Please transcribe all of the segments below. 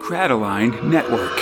Crataline Network.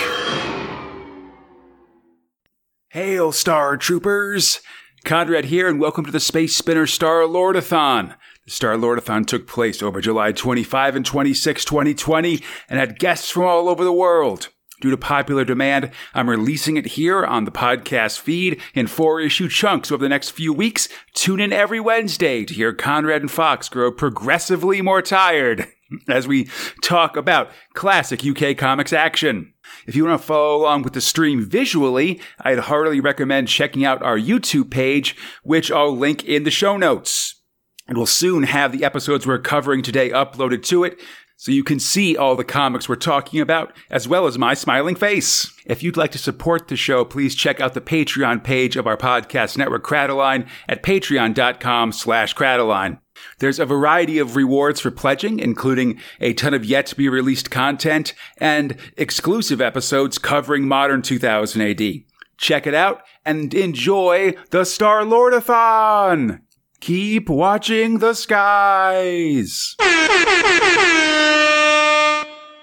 Hail, Star Troopers! Conrad here, and welcome to the Space Spinner Star Lordathon. The Star Lordathon took place over July 25 and 26, 2020, and had guests from all over the world. Due to popular demand, I'm releasing it here on the podcast feed in four issue chunks over the next few weeks. Tune in every Wednesday to hear Conrad and Fox grow progressively more tired as we talk about classic UK comics action. If you want to follow along with the stream visually, I'd heartily recommend checking out our YouTube page, which I'll link in the show notes. And we'll soon have the episodes we're covering today uploaded to it, so you can see all the comics we're talking about, as well as my smiling face. If you'd like to support the show, please check out the Patreon page of our podcast network Crataline at patreon.com slash Crataline. There's a variety of rewards for pledging, including a ton of yet to be released content and exclusive episodes covering modern 2000 AD. Check it out and enjoy the Star Lordathon! Keep watching the skies!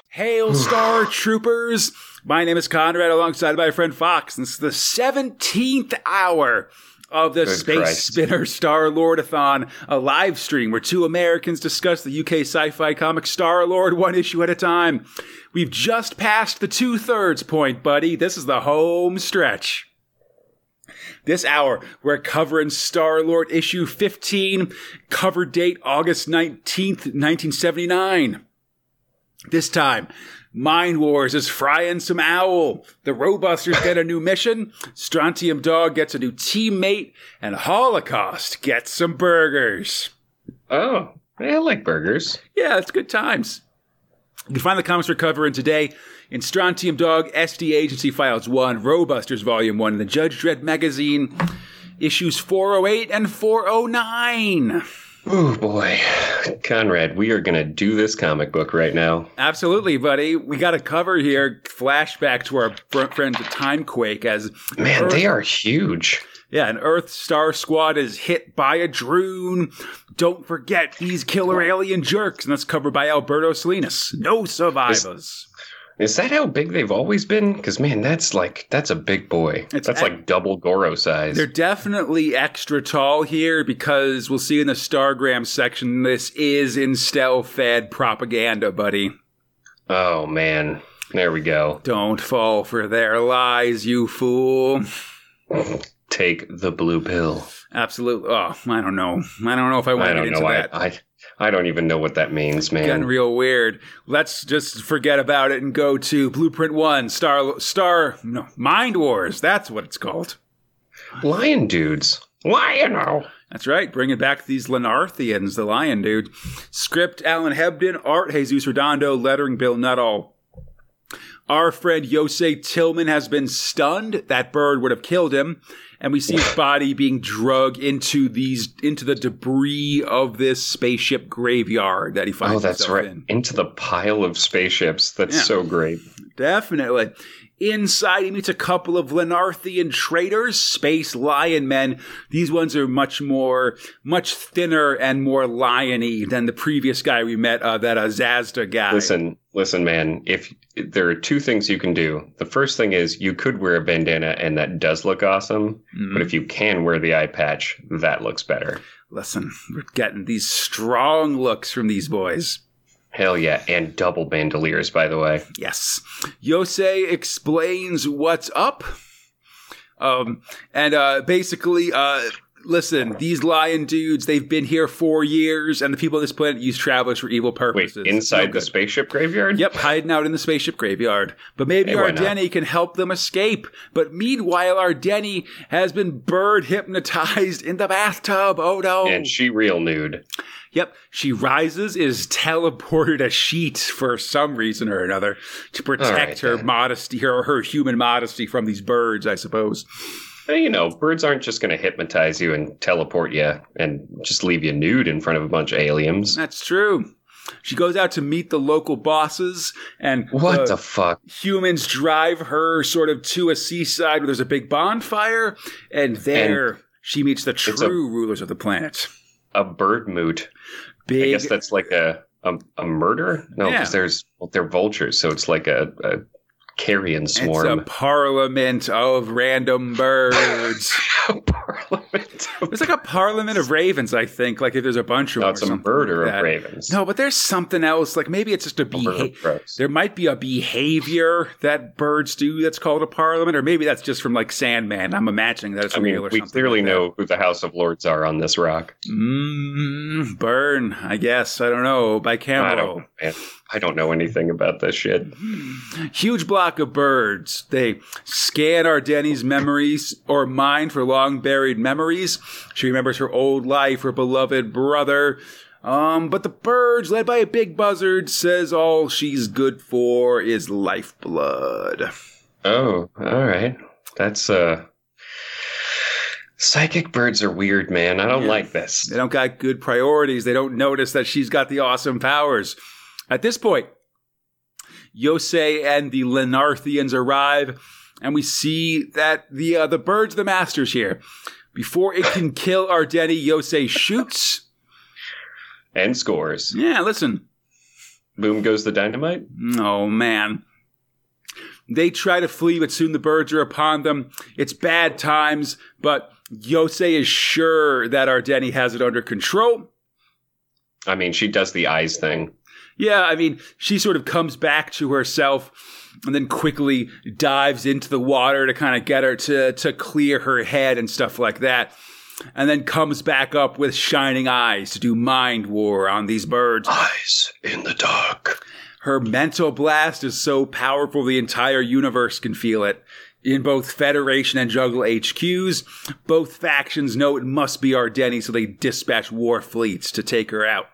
Hail, Star Troopers! My name is Conrad alongside my friend Fox. This is the 17th hour of the Good Space Christ. Spinner Star Lordathon, a live stream where two Americans discuss the UK sci fi comic Star Lord one issue at a time. We've just passed the two thirds point, buddy. This is the home stretch. This hour, we're covering Star Lord issue 15, cover date August 19th, 1979. This time, Mind Wars is frying some owl. The Robusters get a new mission. Strontium Dog gets a new teammate. And Holocaust gets some burgers. Oh, I like burgers. Yeah, it's good times. You can find the comics we're covering today in Strontium Dog, SD Agency Files 1, Robusters Volume 1, the Judge Dredd magazine, issues 408 and 409. Oh boy, Conrad, we are gonna do this comic book right now. Absolutely, buddy. We got a cover here, flashback to our fr- friends at Timequake as Man, Earth- they are huge. Yeah, an Earth Star Squad is hit by a droon. Don't forget these killer alien jerks, and that's covered by Alberto Salinas. No survivors. Is that how big they've always been? Because man, that's like that's a big boy. It's that's ac- like double Goro size. They're definitely extra tall here because we'll see in the Stargram section this is Instel fed propaganda, buddy. Oh man, there we go. Don't fall for their lies, you fool. Take the blue pill. Absolutely. Oh, I don't know. I don't know if I want to get into. I, that. I I don't even know what that means, man. Getting real weird. Let's just forget about it and go to Blueprint One, Star Star no Mind Wars. That's what it's called. Lion dudes. Lion-o. That's right. Bringing back these Lenarthians, the lion dude. Script Alan Hebden, art Jesus Redondo, lettering Bill Nuttall. Our friend Yosei Tillman has been stunned. That bird would have killed him. And we see his body being drugged into these into the debris of this spaceship graveyard that he finds Oh, that's right. in. Into the pile of spaceships. That's Yeah. so great. Definitely. Inside, he meets a couple of Lenarthian traders, space lion men. These ones are much more, much thinner and more liony than the previous guy we met, uh, that uh, Zazda guy. Listen, listen, man. If there are two things you can do, the first thing is you could wear a bandana, and that does look awesome. Mhm. But if you can wear the eye patch, that looks better. Listen, we're getting these strong looks from these boys. Hell yeah, and double bandoliers, by the way. Yes. Yosei explains what's up. Um, and uh, basically, uh, listen, these lion dudes, they've been here for years, and the people on this planet use travelers for evil Wait, purposes. inside No the spaceship graveyard? Yep, hiding out in the spaceship graveyard. But maybe Hey? Ardeni can help them escape. But meanwhile, Ardeni has been bird hypnotized in the bathtub. Oh no. And she real nude. Yep, she rises, is teleported a sheet for some reason or another to protect right, her then. modesty, her, her human modesty from these birds, I suppose. You know, birds aren't just going to hypnotize you and teleport you and just leave you nude in front of a bunch of aliens. That's true. She goes out to meet the local bosses, and What uh, the fuck? humans drive her sort of to a seaside where there's a big bonfire, and there she meets the a- true rulers of the planet. A bird moot. Big, I guess that's like a, a, a murder? No, Yeah. because there's well, they're vultures, so it's like a, a carrion It's swarm. a parliament of random birds. parliament. It's like a parliament of ravens, I think. Like if there's a bunch of no, them. it's or a murder like of ravens. No, but there's something else. Like maybe it's just a behavior. There might be a behavior that birds do that's called a parliament, or maybe that's just from like Sandman. I'm imagining that it's I mean, real or we something. clearly like know who the House of Lords are on this rock. Mm, burn, I guess. I don't know. By Camelo. I don't know anything about this shit. Huge block of birds. They scan Ardeni's memories or mind for long buried memories. She remembers her old life, her beloved brother. Um, but the birds, led by a big buzzard, says all she's good for is lifeblood. Oh, all right. That's uh Psychic birds are weird, man. I don't Yeah. like this. They don't got good priorities. They don't notice that she's got the awesome powers. At this point, Yosei and the Lenarthians arrive, and we see that the uh, the birds, the masters here. Before it can kill Ardeni, Yosei shoots. And scores. Yeah, listen. Boom goes the dynamite. Oh man. They try to flee, but soon the birds are upon them. It's bad times, but Yosei is sure that Ardeni has it under control. I mean, she does the eyes thing. Yeah, I mean, she sort of comes back to herself and then quickly dives into the water to kind of get her to to clear her head and stuff like that. And then comes back up with shining eyes to do mind war on these birds. Eyes in the dark. Her mental blast is so powerful the entire universe can feel it. In both Federation and Jugula HQs, both factions know it must be Ardeni, so they dispatch war fleets to take her out.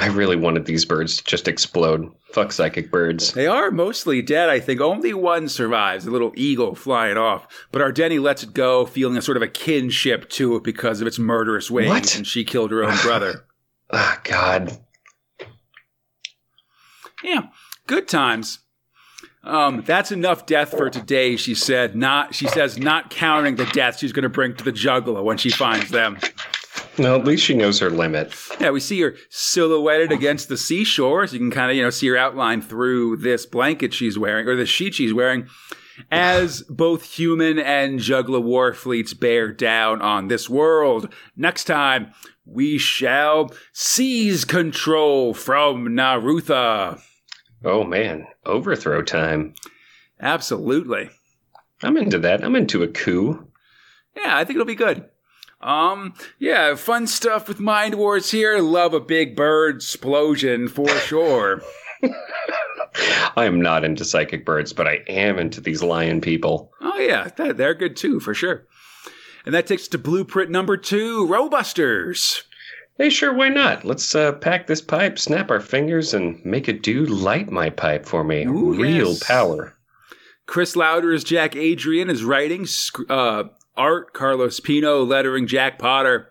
I really wanted these birds to just explode. Fuck psychic birds. They are mostly dead, I think. Only one survives, a little eagle flying off. But Ardeni lets it go, feeling a sort of a kinship to it because of its murderous ways, What? and she killed her own brother. Ah, God. yeah, good times. Um, that's enough death for today, she said. Not, she says, not counting the deaths she's going to bring to the Jugula when she finds them. No, at least she knows her limit. Yeah, we see her silhouetted against the seashore, so you can kind of, you know, see her outline through this blanket she's wearing, or the sheet she's wearing, as both human and Jugula war fleets bear down on this world. Next time, we shall seize control from Narutha. Oh, man. Overthrow time. Absolutely. I'm into that. I'm into a coup. Yeah, I think it'll be good. Um, yeah, fun stuff with Mind Wars here. Love a big bird explosion for sure. I am not into psychic birds, but I am into these lion people. Oh yeah, that, they're good too for sure. And that takes us to blueprint number two, Robusters. Hey, sure, why not? Let's uh, pack this pipe, snap our fingers, and make a dude light my pipe for me. Ooh, Real yes. power. Chris Lowder is Jack Adrian is writing. Uh, art Carlos Pino, lettering Jack Potter.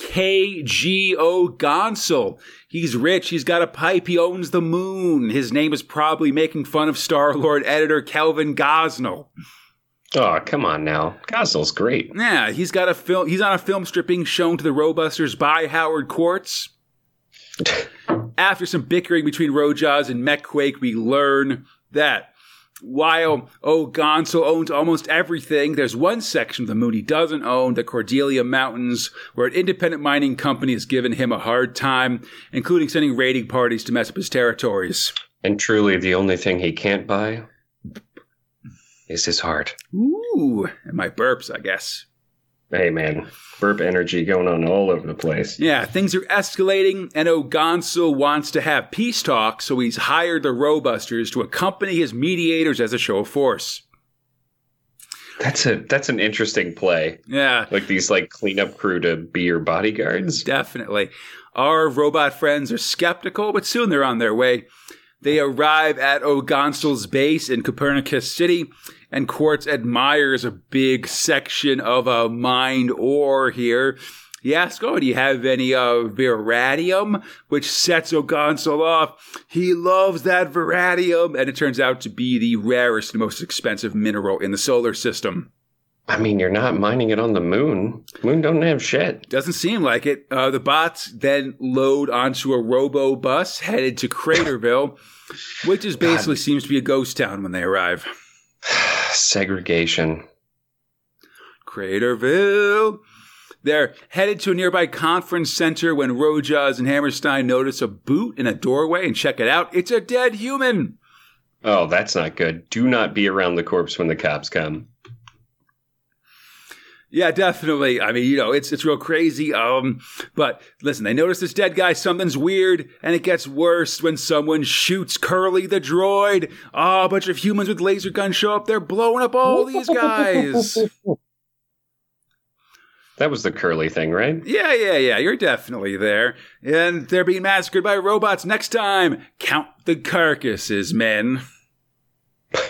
KGO Gonsel. He's rich. He's got a pipe. He owns the moon. His name is probably making fun of Star Lord editor Kelvin Gosnell. Oh, come on now. Gosling's great. Yeah, he's got a film. He's on a film strip being shown to the Robusters by Howard Quartz. After some bickering between Ro-Jaws and Mek-Quake, we learn that while oh, O'Gonsel owns almost everything, there's one section of the moon he doesn't own, the Cordelia Mountains, where an independent mining company has given him a hard time, including sending raiding parties to mess up his territories. And truly, the only thing he can't buy is his heart. Ooh, and my burps, I guess. Hey, man. Burp energy going on all over the place. Yeah, things are escalating, and O'Gonsel wants to have peace talks, so he's hired the Robusters to accompany his mediators as a show of force. That's a that's an interesting play. Yeah, Like these like cleanup crew to be your bodyguards. definitely. Our robot friends are skeptical, but soon they're on their way. They arrive at O'Gonsel's base in Copernicus City, and Quartz admires a big section of a mined ore here. He asks, Oh, do you have any uh, Viradium? Which sets O'Gonsel off. He loves that Viradium, and it turns out to be the rarest and most expensive mineral in the solar system. I mean, you're not mining it on the moon. Moon don't have shit. Doesn't seem like it. Uh, the bots then load onto a robo bus headed to Craterville, which is basically God. seems to be a ghost town when they arrive. Segregation. Craterville. They're headed to a nearby conference center when Ro-Jaws and Hammerstein notice a boot in a doorway and check it out. It's a dead human. Oh, that's not good. Do not be around the corpse when the cops come. Yeah, definitely. I mean, you know, it's it's real crazy. Um, but listen, they notice this dead guy, something's weird, and it gets worse when someone shoots Curly the droid. Oh, a bunch of humans with laser guns show up. They're blowing up all these guys. That was the curly thing, right? Yeah, yeah, yeah. You're definitely there. And they're being massacred by robots next time. Count the carcasses, men.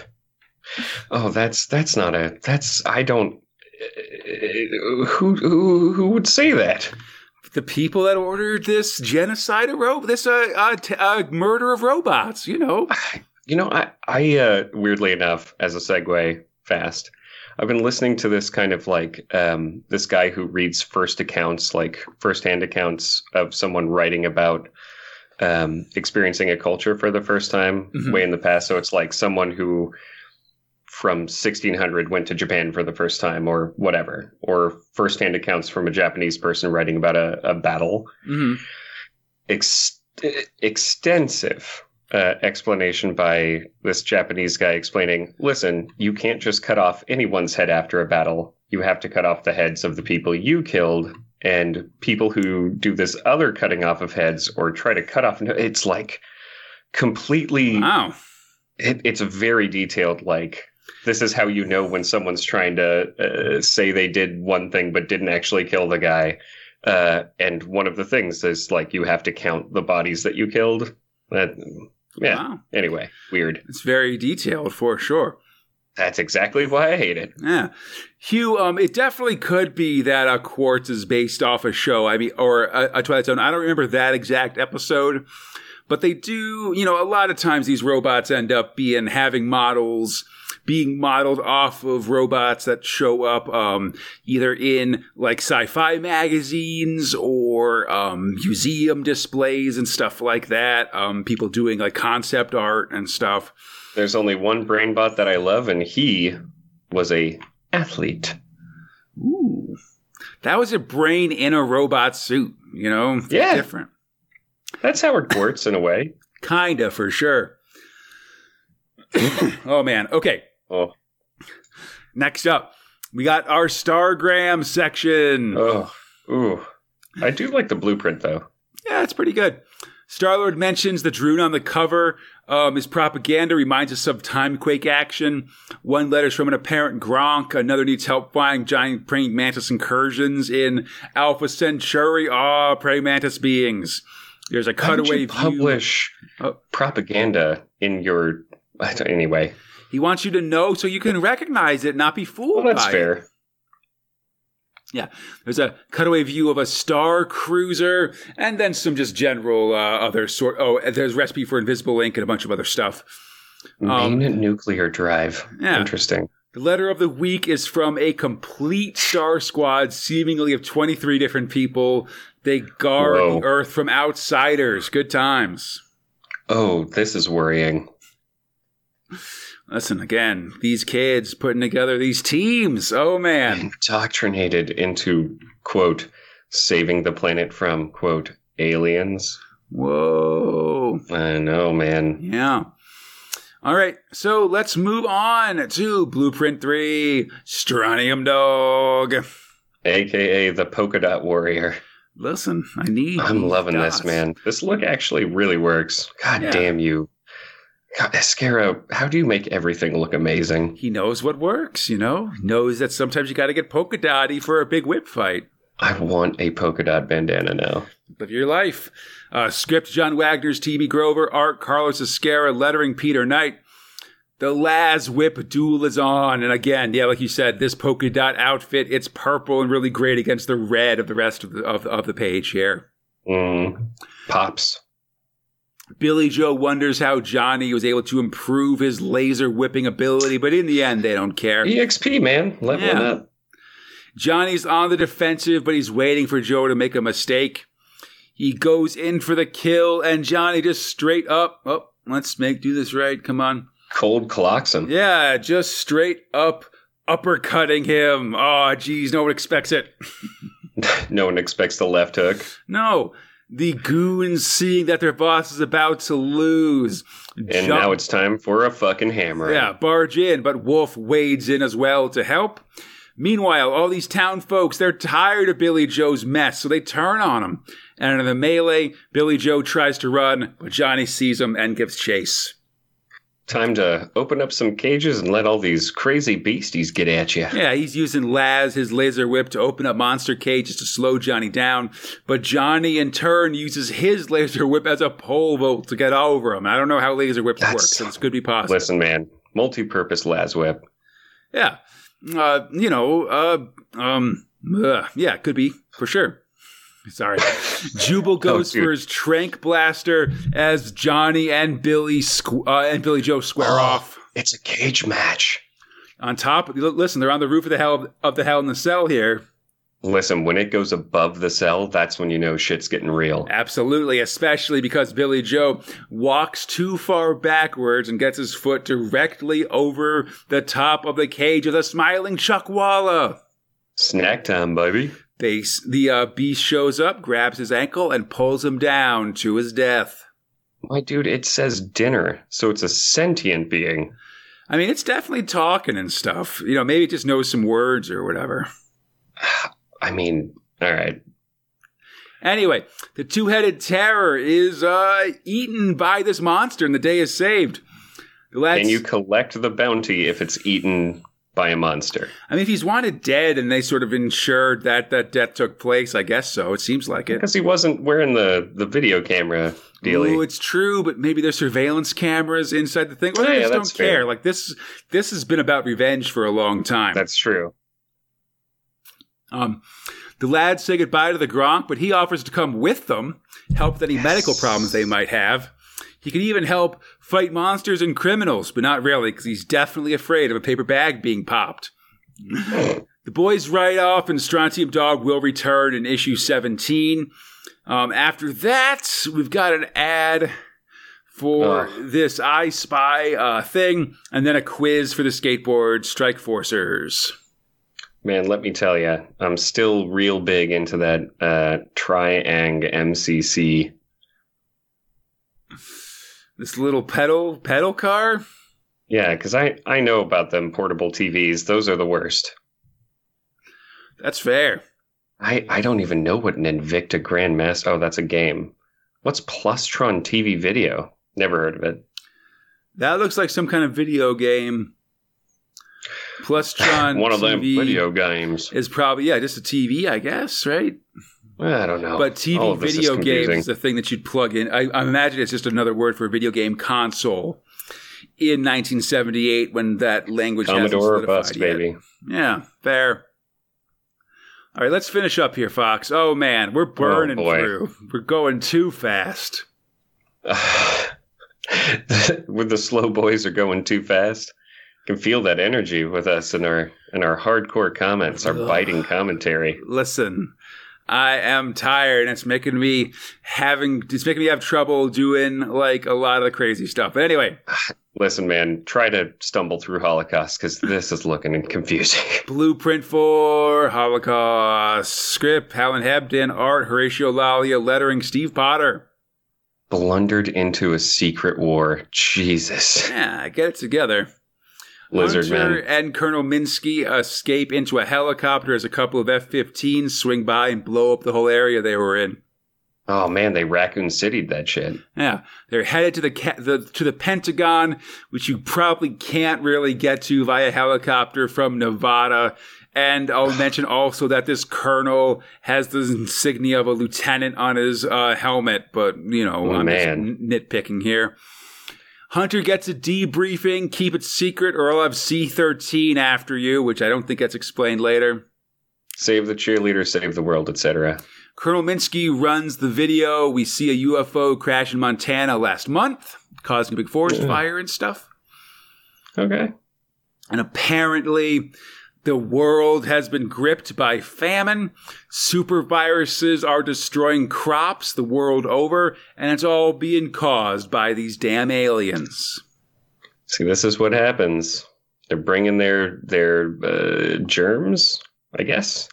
oh, that's that's not a that's I don't who who who would say that? The people that ordered this genocide of ro- this uh, uh, t- uh, murder of robots, you know. You know, I I uh, weirdly enough, as a segue, fast. I've been listening to this kind of like um, this guy who reads first accounts, like firsthand accounts of someone writing about um, experiencing a culture for the first time mm-hmm. way in the past. So it's like someone who from 1600 went to Japan for the first time or whatever, or firsthand accounts from a Japanese person writing about a, a battle. Mm-hmm. Ex- extensive uh, explanation by this Japanese guy explaining listen, you can't just cut off anyone's head after a battle. You have to cut off the heads of the people you killed. And people who do this other cutting off of heads or try to cut off, it's like completely. Wow. It, it's a very detailed, like this is how you know when someone's trying to uh, say they did one thing but didn't actually kill the guy. Uh, and one of the things is like you have to count the bodies that you killed. That, yeah. Wow. Anyway, weird. It's very detailed for sure. That's exactly why I hate it. Yeah, Hugh. Um, it definitely could be that a Quartz is based off a show. I mean, or a, a Twilight Zone. I don't remember that exact episode, but they do. You know, a lot of times these robots end up being having models being modeled off of robots that show up um, either in like sci-fi magazines or um, museum displays and stuff like that. Um, people doing like concept art and stuff. There's only one brainbot that I love, and he was a athlete. Ooh, that was a brain in a robot suit. You know, yeah, different. That's Howard Quartz in a way. Kinda, for sure. oh man. Okay. Oh. Next up, we got our Stargram section. Oh, ooh. I do like the blueprint though. Yeah, it's pretty good. Star Lord mentions the drone on the cover. Um, his propaganda reminds us of Timequake action. One letter's from an apparent Gronk. Another needs help flying giant praying mantis incursions in Alpha Centauri. Ah, oh, praying mantis beings. There's a cutaway publish oh. propaganda in your anyway. He wants you to know so you can recognize it, not be fooled. Well, that's fair. It. Yeah, there's a cutaway view of a star cruiser, and then some just general uh, other sort. Oh, there's recipe for invisible ink and a bunch of other stuff. Main um, nuclear drive. Yeah. Interesting. The letter of the week is from a complete star squad, seemingly of 23 different people. They guard Whoa. the Earth from outsiders. Good times. Oh, this is worrying. Listen again, these kids putting together these teams. Oh man, indoctrinated into quote saving the planet from quote aliens. Whoa, I know, man. Yeah. All right, so let's move on to Blueprint Three, Strontium Dog, aka the Polka Dot Warrior. Listen, I need. I'm loving dots. this, man. This look actually really works. God yeah. damn you. God, Ezquerra, how do you make everything look amazing? He knows what works, you know? He knows that sometimes you got to get polka dotty for a big whip fight. I want a polka dot bandana now. Live your life. Uh, script John Wagner's T.B. Grover, art Carlos Ezquerra, lettering Peter Knight. The Laz Whip duel is on. And again, yeah, like you said, this polka dot outfit, it's purple and really great against the red of the rest of the, of, of the page here. Mm, pops. Billy Joe wonders how Johnny was able to improve his laser whipping ability, but in the end, they don't care. EXP, man. Leveling Yeah. up. Johnny's on the defensive, but he's waiting for Joe to make a mistake. He goes in for the kill, and Johnny just straight up. Oh, let's make do this right. Come on. Cold clocks him. Yeah, just straight up uppercutting him. Oh, geez, no one expects it. no one expects the left hook. No. The goons seeing that their boss is about to lose. And jump- now it's time for a fucking hammer. Yeah, barge in, but Wolf wades in as well to help. Meanwhile, all these town folks, they're tired of Billy Joe's mess, so they turn on him. And in the melee, Billy Joe tries to run, but Johnny sees him and gives chase. Time to open up some cages and let all these crazy beasties get at you. Yeah, he's using Laz, his laser whip, to open up monster cages to slow Johnny down. But Johnny, in turn, uses his laser whip as a pole vault to get over him. I don't know how laser whips work, so this could be possible. Listen, man. Multi-purpose las whip. Yeah. Uh, you know, uh, um, uh, yeah, could be for sure. Sorry. Jubal goes for his trank blaster as Johnny and Billy squ- uh, and Billy Joe square Oh. off. It's a cage match. On top, listen, they're on the roof of the hell of the hell in the cell here. Listen, when it goes above the cell, that's when you know shit's getting real. Absolutely, especially because Billy Joe walks too far backwards and gets his foot directly over the top of the cage of the smiling Chuckwalla. Snack time, baby. They, the uh, beast shows up, grabs his ankle, and pulls him down to his death. My dude, it says dinner, so it's a sentient being. I mean, it's definitely talking and stuff. You know, maybe it just knows some words or whatever. I mean, all right. Anyway, the two headed terror is uh, eaten by this monster, and the day is saved. The lads, And you collect the bounty if it's eaten by a monster. I mean, if he's wanted dead and they sort of ensured that that death took place, I guess so. It seems like it. Because he wasn't wearing the, the video camera dealie. Oh, it's true, but maybe there's surveillance cameras inside the thing. Or they Yeah, just don't care. fair. Like this, this has been about revenge for a long time. That's true. Um, the lads say goodbye to the Gronk, but he offers to come with them, help with any medical problems they might have. He can even help fight monsters and criminals, but not really, because he's definitely afraid of a paper bag being popped. the boys ride off, and Strontium Dog will return in issue 17. Um, after that, we've got an ad for Ugh. this I Spy uh, thing, and then a quiz for the skateboard strike forcers. Man, let me tell you, I'm still real big into that uh, Triang MCC. This little pedal pedal car. Yeah, because I, I know about them portable TVs. Those are the worst. That's fair. I, I don't even know what an Invicta Grandmaster. Oh, that's a game. What's Plustron TV video? Never heard of it. That looks like some kind of video game. Plustron One of them video games. is probably yeah, just a TV, I guess, right? I don't know. But TV of this is video games is the thing that you'd plug in. I, I imagine it's just another word for a video game console. In 1978, when that language hasn't Commodore solidified bust, yet. baby. Yeah, fair. All right, let's finish up here, Fox. Oh man, we're oh, burning boy. through. We're going too fast. With the slow boys are going too fast. Can feel that energy with us in our in our hardcore comments, our Ugh. biting commentary. listen i am tired and it's making me having it's making me have trouble doing like a lot of the crazy stuff. But anyway. Listen, man, try to stumble through Holocaust because this is looking confusing. blueprint for holocaust. Script Alan Hebden. Art Horacio Lalia lettering steve potter. Blundered into a secret war. Jesus, yeah get it together lizard Hunter man. and Colonel Minsky escape into a helicopter as a couple of F-15s swing by and blow up the whole area they were in. Oh man, they Raccoon City'd that shit. Yeah, they're headed to the, ca- the to the Pentagon, which you probably can't really get to via helicopter from Nevada. And I'll mention also that this colonel has the insignia of a lieutenant on his uh, helmet, but you know, Oh, I'm just man. n- nitpicking here. Hunter gets a debriefing. Keep it secret, or I'll have C13 after you, which I don't think gets explained later. Save the cheerleader, save the world, etc. Colonel Minsky runs the video. We see a UFO crash in Montana last month, causing a big forest Yeah. fire and stuff. Okay. And apparently, the world has been gripped by famine. Super viruses are destroying crops the world over, and it's all being caused by these damn aliens. See, this is what happens. They're bringing their their uh, germs, I guess.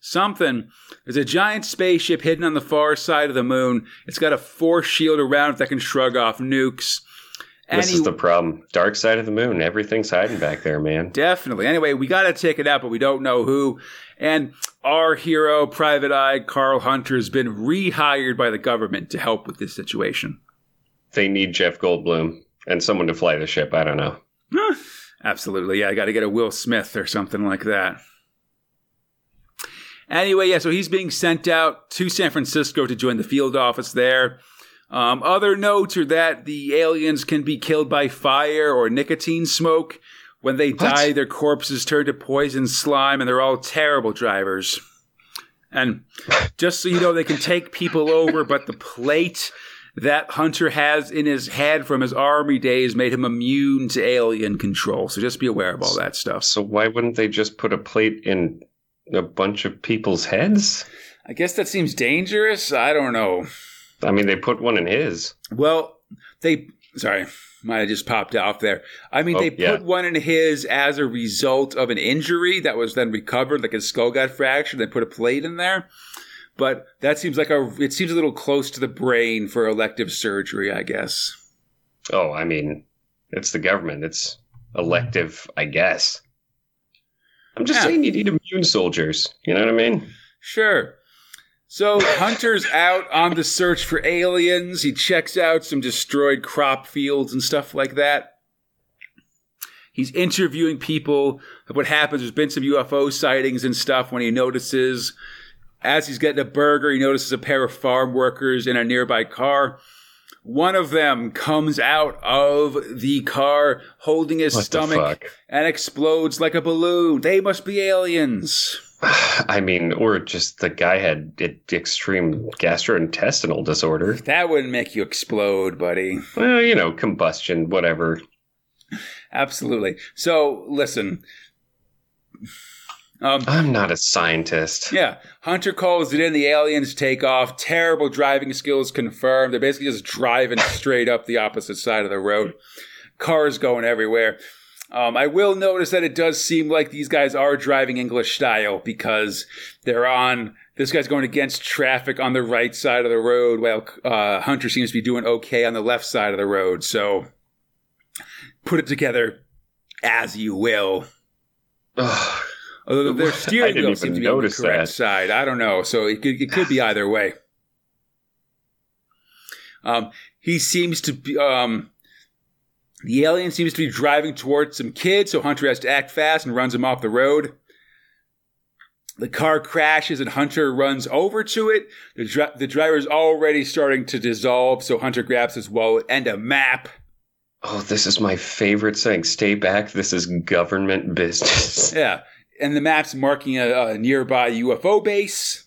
Something. There's a giant spaceship hidden on the far side of the moon. It's got a force shield around it that can shrug off nukes. This is the problem. Dark side of the moon. Everything's hiding back there, man. Definitely. Anyway, we got to take it out, but we don't know who. And our hero, Private Eye Carl Hunter, has been rehired by the government to help with this situation. They need Jeff Goldblum and someone to fly the ship. I don't know. Absolutely. Yeah, I got to get a Will Smith or something like that. Anyway, yeah, so he's being sent out to San Francisco to join the field office there. Um, other notes are that the aliens can be killed by fire or nicotine smoke. When they What? die, their corpses turn to poison slime, and they're all terrible drivers. And just so you know, they can take people over, but the plate that Hunter has in his head from his army days made him immune to alien control. So just be aware of all that stuff. So why wouldn't they just put a plate in a bunch of people's heads? I guess that seems dangerous. I don't know. I mean, they put one in his. Well, they sorry, might have just popped off there. I mean, Oh, they put yeah. one in his as a result of an injury that was then recovered, like his skull got fractured. They put a plate in there, but that seems like a it seems a little close to the brain for elective surgery, I guess. Oh, I mean, it's the government. It's elective, I guess. I'm just Yeah. saying you need immune soldiers. You know what I mean? Sure. So Hunter's out on the search for aliens. He checks out some destroyed crop fields and stuff like that. He's interviewing people. What happens? There's been some UFO sightings and stuff. When he notices, as he's getting a burger, he notices a pair of farm workers in a nearby car. One of them comes out of the car holding his What stomach and explodes like a balloon. They must be aliens. I mean, or just the guy had extreme gastrointestinal disorder. That wouldn't make you explode, buddy. Well, you know, combustion, whatever. Absolutely. So, listen. Um, I'm not a scientist. yeah, Hunter calls it in. The aliens take off. Terrible driving skills confirmed. They're basically just driving straight up the opposite side of the road. Cars going everywhere. Um, I will notice that it does seem like these guys are driving English style because they're on. This guy's going against traffic on the right side of the road, while uh, Hunter seems to be doing okay on the left side of the road. So, put it together as you will. Ugh. Although their steering wheel seems to be on the notice correct that. side. I don't know. So it could, it could be either way. Um, he seems to be. Um, the alien seems to be driving towards some kids, so Hunter has to act fast and runs him off the road. The car crashes and Hunter runs over to it. The, dri- the driver is already starting to dissolve, so Hunter grabs his wallet and a map. Oh, this is my favorite saying. Stay back. This is government business. Yeah, and the map's marking a, a nearby UFO base.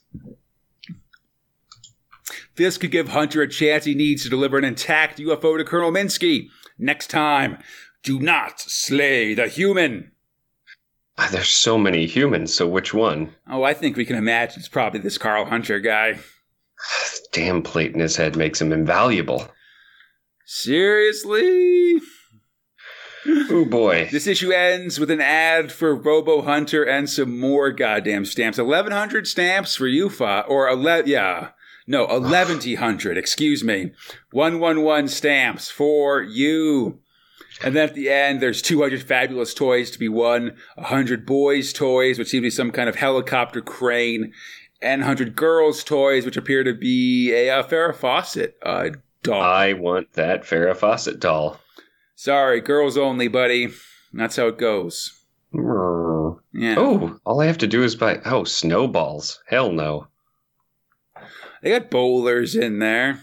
This could give Hunter a chance he needs to deliver an intact UFO to Colonel Minsky. Next time, do not slay the human. Ah, There's so many humans, so which one? Oh, I think we can imagine it's probably this Carl Hunter guy. Damn plate in his head makes him invaluable. Seriously? Oh boy. This issue ends with an ad for Robo Hunter and some more goddamn stamps. 1100 stamps for you, Fa. Or, ele- yeah. No, 1100, excuse me. 111 stamps for you. And then at the end, there's 200 fabulous toys to be won, 100 boys' toys, which seem to be some kind of helicopter crane, and 100 girls' toys, which appear to be a uh, Farrah Fawcett uh, doll. I want that Farrah Fawcett doll. Sorry, girls only, buddy. That's how it goes. Yeah. Oh, all I have to do is buy. Oh, snowballs. Hell no. They got bowlers in there.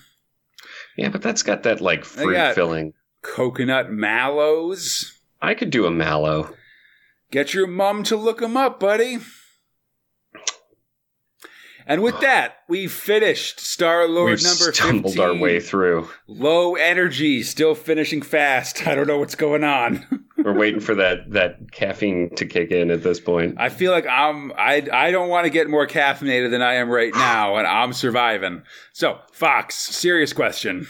Yeah, but that's got that like fruit filling. Coconut mallows. I could do a mallow. Get your mom to look them up, buddy. And with that, we finished Star Lord number stumbled 15. our way through. Low energy, still finishing fast. I don't know what's going on. We're waiting for that that caffeine to kick in at this point. I feel like I'm I I don't want to get more caffeinated than I am right now, and I'm surviving. So, Fox, serious question.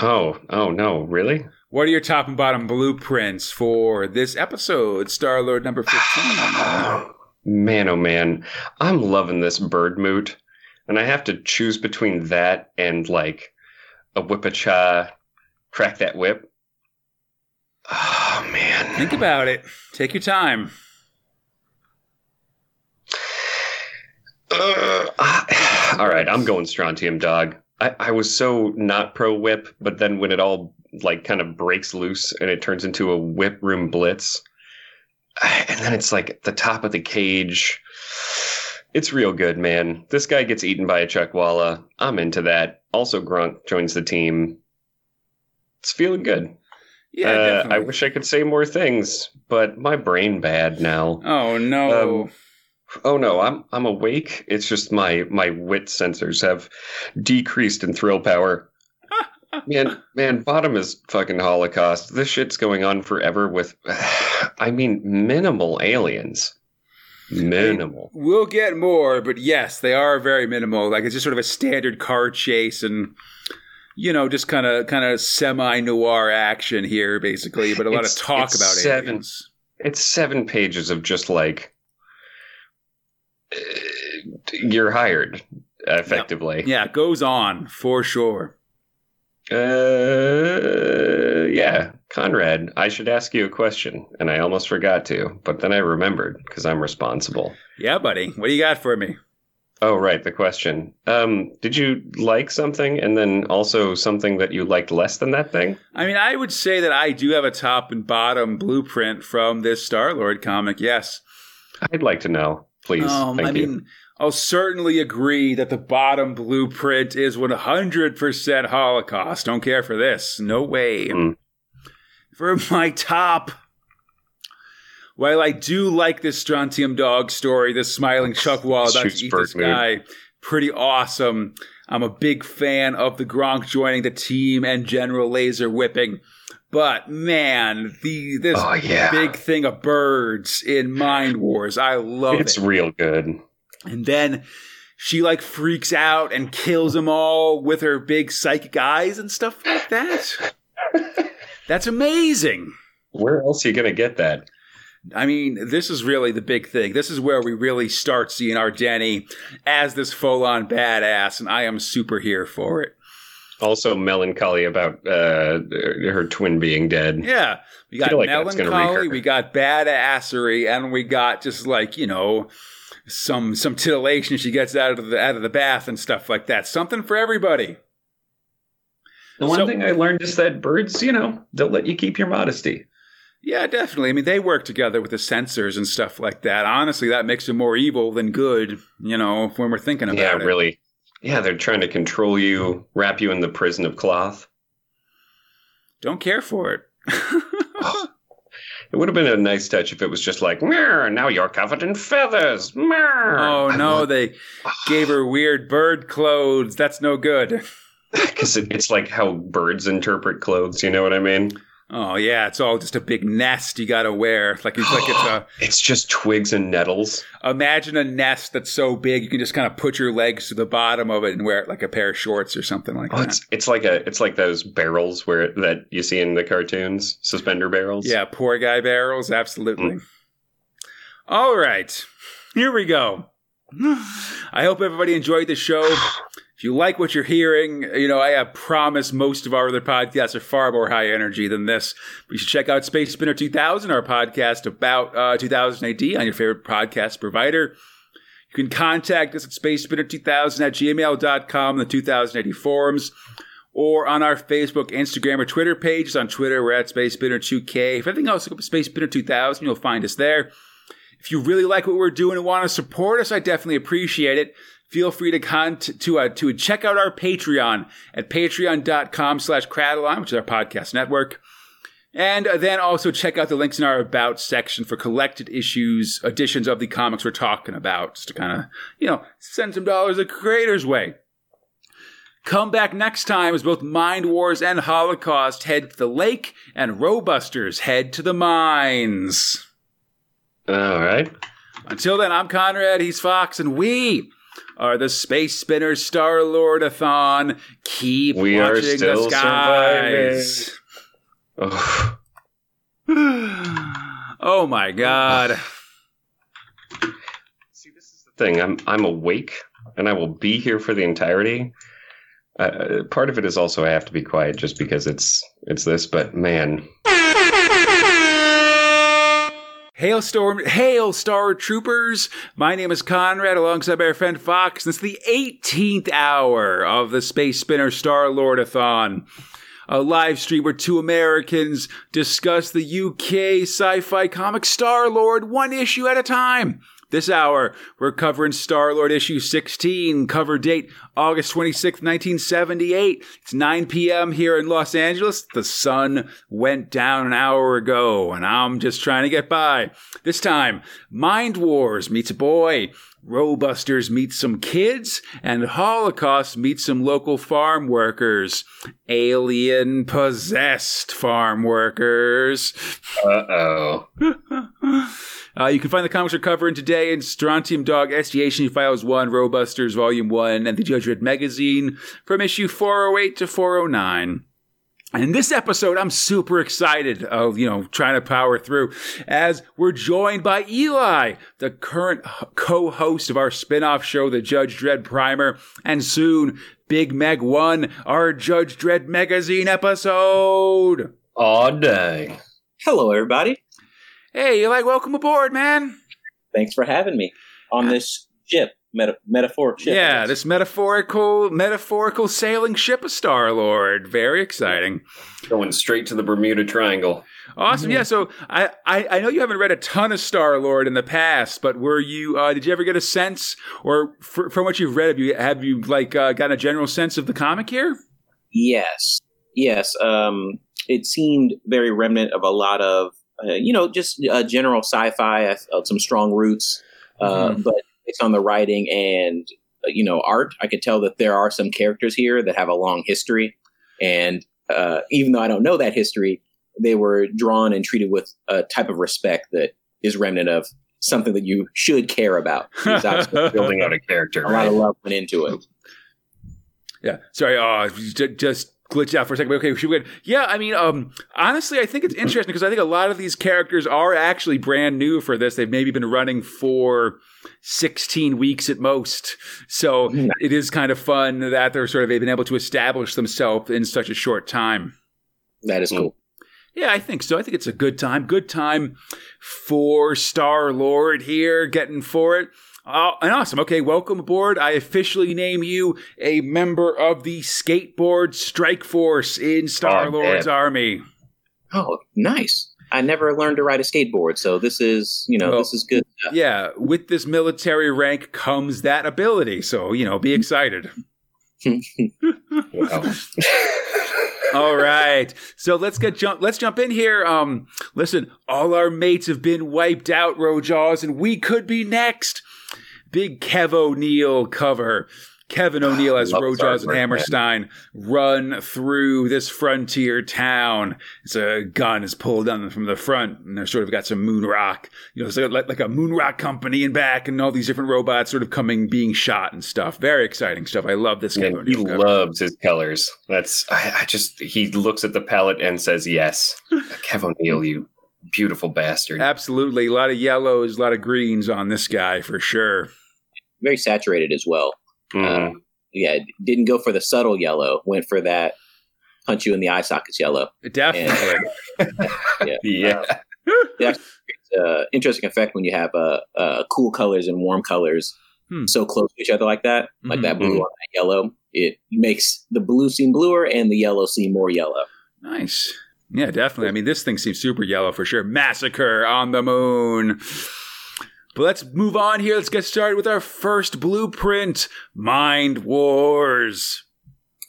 Oh, oh no, really? What are your top and bottom blueprints for this episode, Star Lord number 15? Man, oh man, I'm loving this bird moot, and I have to choose between that and like a whipacha, crack that whip. Oh man, Think about it. Take your time. Uh, ah, all right, I'm going Strontium Dog. I, I was so not pro whip, but then when it all like kind of breaks loose and it turns into a whip room blitz, and then it's like the top of the cage. It's real good, man. This guy gets eaten by a Chuckwalla. I'm into that. Also, Gronk joins the team. It's feeling good. Yeah, Uh, I wish I could say more things, but my brain bad now. oh no. Um, Oh no, I'm I'm awake. It's just my my wit sensors have decreased in thrill power. Man, man, bottom is fucking Holocaust. This shit's going on forever with I mean minimal aliens. Minimal. We'll get more, but yes, they are very minimal. Like it's just sort of a standard car chase and you know, just kind of kind of semi noir action here, basically. But a lot It's- of talk it's about seven- aliens. It's seven pages of just like uh, you're hired effectively. Yeah, it goes on for sure. Uh, yeah, Conrad, I should ask you a question, and I almost forgot to, but then I remembered because I'm responsible. Yeah, buddy. What do you got for me? Oh, right, the question. Um, did you like something, and then also something that you liked less than that thing? I mean, I would say that I do have a top and bottom blueprint from this Star Lord comic. Yes. I'd like to know, please. Um, Thank I you. mean, I'll certainly agree that the bottom blueprint is 100% Holocaust. Don't care for this. No way. Mm. For my top, while I do like this Strontium Dog story, this smiling Chuckwall about Shoots to eat this guy, pretty awesome. I'm a big fan of the Gronk joining the team and General Laser whipping. But man, the this oh yeah, big thing of birds in Mind Wars, I love it's it. It's real good. And then she like freaks out and kills them all with her big psychic eyes and stuff like that. That's amazing. Where else are you gonna get that? I mean, this is really the big thing. This is where we really start seeing Ardeni as this full on badass, and I am super here for it. Also, melancholy about uh, her twin being dead. Yeah. We got like melancholy, we got badassery, and we got just like, you know, some some titillation she gets out of the out of the bath and stuff like that. Something for everybody. The one So- thing I learned is that birds, you know, they'll let you keep your modesty. Yeah, definitely. I mean, they work together with the sensors and stuff like that. Honestly, that makes them more evil than good, you know, when we're thinking about yeah, it. Yeah, really. Yeah, they're trying to control you, wrap you in the prison of cloth. Don't care for it. Oh, It would have been a nice touch if it was just like, "Meow, now you're covered in feathers. oh, I no, want- they ah. gave her weird bird clothes. That's no good. Because it, it's like how birds interpret clothes, you know what I mean? Oh, yeah, it's all just a big nest you got to wear. Like it's like it's a It's just twigs and nettles. imagine a nest that's so big you can just kind of put your legs to the bottom of it and wear it like a pair of shorts or something like Oh, that. it's it's like a it's like those barrels where that you see in the cartoons, suspender barrels. Yeah, poor guy barrels, absolutely. Mm. All right, here we go. I hope everybody enjoyed the show. If you like what you're hearing, you know, I have promised most of our other podcasts are far more high energy than this. You should check out Space Spinner 2000, our podcast about uh, 2000 AD on your favorite podcast provider. You can contact us at spacespinner2000 at gmail.com, the 2080 forums, or on our Facebook, Instagram, or Twitter pages. On Twitter, we're at SpaceSpinner2K. If anything else, look up Space Spinner 2000. You'll find us there. If you really like what we're doing and want to support us, I definitely appreciate it. Feel free to con- to uh, to check out our Patreon at patreon.com slash Cradalon, which is our podcast network. And then also check out the links in our About section for collected issues, editions of the comics we're talking about, just to kind of, you know, send some dollars the creator's way. Come back next time as both Mind Wars and Holocaust head to the lake and Robusters head to the mines. All right. Until then, I'm Conrad, he's Fox, and we are the Space Spinner Star Lordathon. Keep We are watching still the skies. Oh, oh my god. see, this is the thing. I'm I'm awake, and I will be here for the entirety. Uh, part of it is also I have to be quiet just because it's it's this. But man, Hailstorm, hail star troopers! My name is Conrad, alongside my friend Fox. This is the 18th hour of the Space Spinner Star Lordathon, a live stream where two Americans discuss the UK sci-fi comic Star Lord one issue at a time. This hour, we're covering Star Lord issue 16, cover date August 26th, 1978. It's 9 p.m. here in Los Angeles. The sun went down an hour ago, and I'm just trying to get by. This time, Mind Wars meets a boy. Robusters meets some kids, and Holocaust meets some local farm workers. Alien possessed farm workers. uh oh. Uh, you can find the comics we're covering today in Strontium Dog SGH Files 1, Robusters Volume 1, and the Judge Dredd Magazine from issue 408 to 409. And in this episode, I'm super excited of, you know, trying to power through as we're joined by Eli, the current co-host of our spin-off show, the Judge Dredd Primer, and soon Big Meg 1, our Judge Dredd Magazine episode. All day. Hello, everybody. Hey, you like welcome aboard, man. Thanks for having me on this ship, meta- metaphoric ship. Yeah, this metaphorical metaphorical sailing ship of Star Lord. Very exciting. Going straight to the Bermuda Triangle. Awesome. Yeah. So I, I I know you haven't read a ton of Star Lord in the past, but were you? Uh, did you ever get a sense, or fr- from what you've read, have you have you like uh, gotten a general sense of the comic here? Yes, yes. Um, it seemed very remnant of a lot of, uh, you know, just uh, general sci-fi, uh, some strong roots, uh, Mhm. but based on the writing and uh, you know art, I could tell that there are some characters here that have a long history, and uh, even though I don't know that history, they were drawn and treated with a type of respect that is remnant of something that you should care about. Building out a character. a lot of love went into it. Yeah. Sorry. Oh, just glitched out for a second. But okay, should we? Go? Yeah. I mean, um, honestly, I think it's interesting because I think a lot of these characters are actually brand new for this. They've maybe been running for 16 weeks at most. So Nice. it is kind of fun that they're sort of they've been able to establish themselves in such a short time. That is cool. Yeah, I think so. I think it's a good time. Good time for Star Lord here, getting for it. Uh, and awesome. Okay, welcome aboard. I officially name you a member of the Skateboard Strike Force in Star Lord's man. army. Oh, nice. I never learned to ride a skateboard, so this is, you know, Well, this is good. stuff. Yeah, with this military rank comes that ability. So, you know, be excited. Wow. All right. So let's get jump let's jump in here. Um listen, all our mates have been wiped out, Ro-Jaws, and we could be next. Big Kev O'Neill cover. Kevin ah, O'Neill as Ro-Jaws and artwork, man. Hammerstein run through this frontier town. It's a gun is pulled on them from the front, and they're sort of got some moon rock. You know, it's like, like, like a moon rock company in back, and all these different robots sort of coming, being shot and stuff. Very exciting stuff. I love this Kevin And he O'Neill cover. loves his colors. That's I, I just he looks at the palette and says yes. Kev O'Neill, you beautiful bastard. Absolutely. A lot of yellows, a lot of greens on this guy for sure. Very saturated as well. Mhm. Uh, yeah, didn't go for the subtle yellow. Went for that punch you in the eye sockets yellow. Definitely. yeah. It's uh, interesting effect when you have uh, uh, cool colors and warm colors Hmm. so close to each other like that, like Mhm. that blue on that yellow. It makes the blue seem bluer and the yellow seem more yellow. Nice. Yeah, definitely. I mean, this thing seems super yellow for sure. Massacre on the moon. But let's move on here. Let's get started with our first blueprint Mind Wars.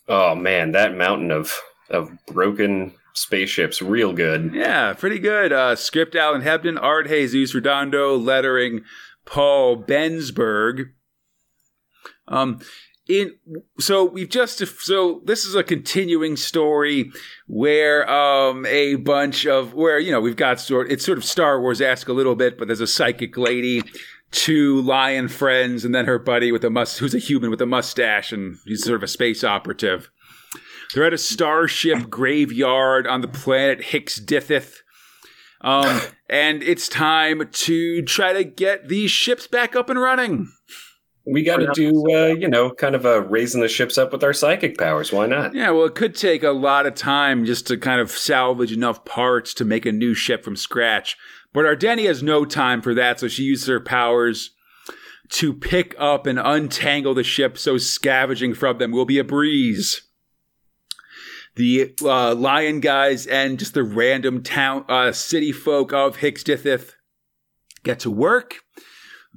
Oh man, that mountain of of broken spaceships real good. Yeah, pretty good. Uh, script Alan Hebden, art Jesus Redondo, lettering Paul Bensberg. Um, in so we've just so this is a continuing story where um a bunch of where you know we've got sort it's sort of Star Wars esque a little bit, but there's a psychic lady, two lion friends, and then her buddy with a must who's a human with a mustache, and he's sort of a space operative. They're at a starship graveyard on the planet Hicks Dithith. Um, and it's time to try to get these ships back up and running. We got to do, uh, you know, kind of a raising the ships up with our psychic powers. Why not? Yeah, well, it could take a lot of time just to kind of salvage enough parts to make a new ship from scratch. But Ardeni has no time for that, so she uses her powers to pick up and untangle the ship so scavenging from them will be a breeze. The uh, lion guys and just the random town uh, city folk of Hicks Dithith get to work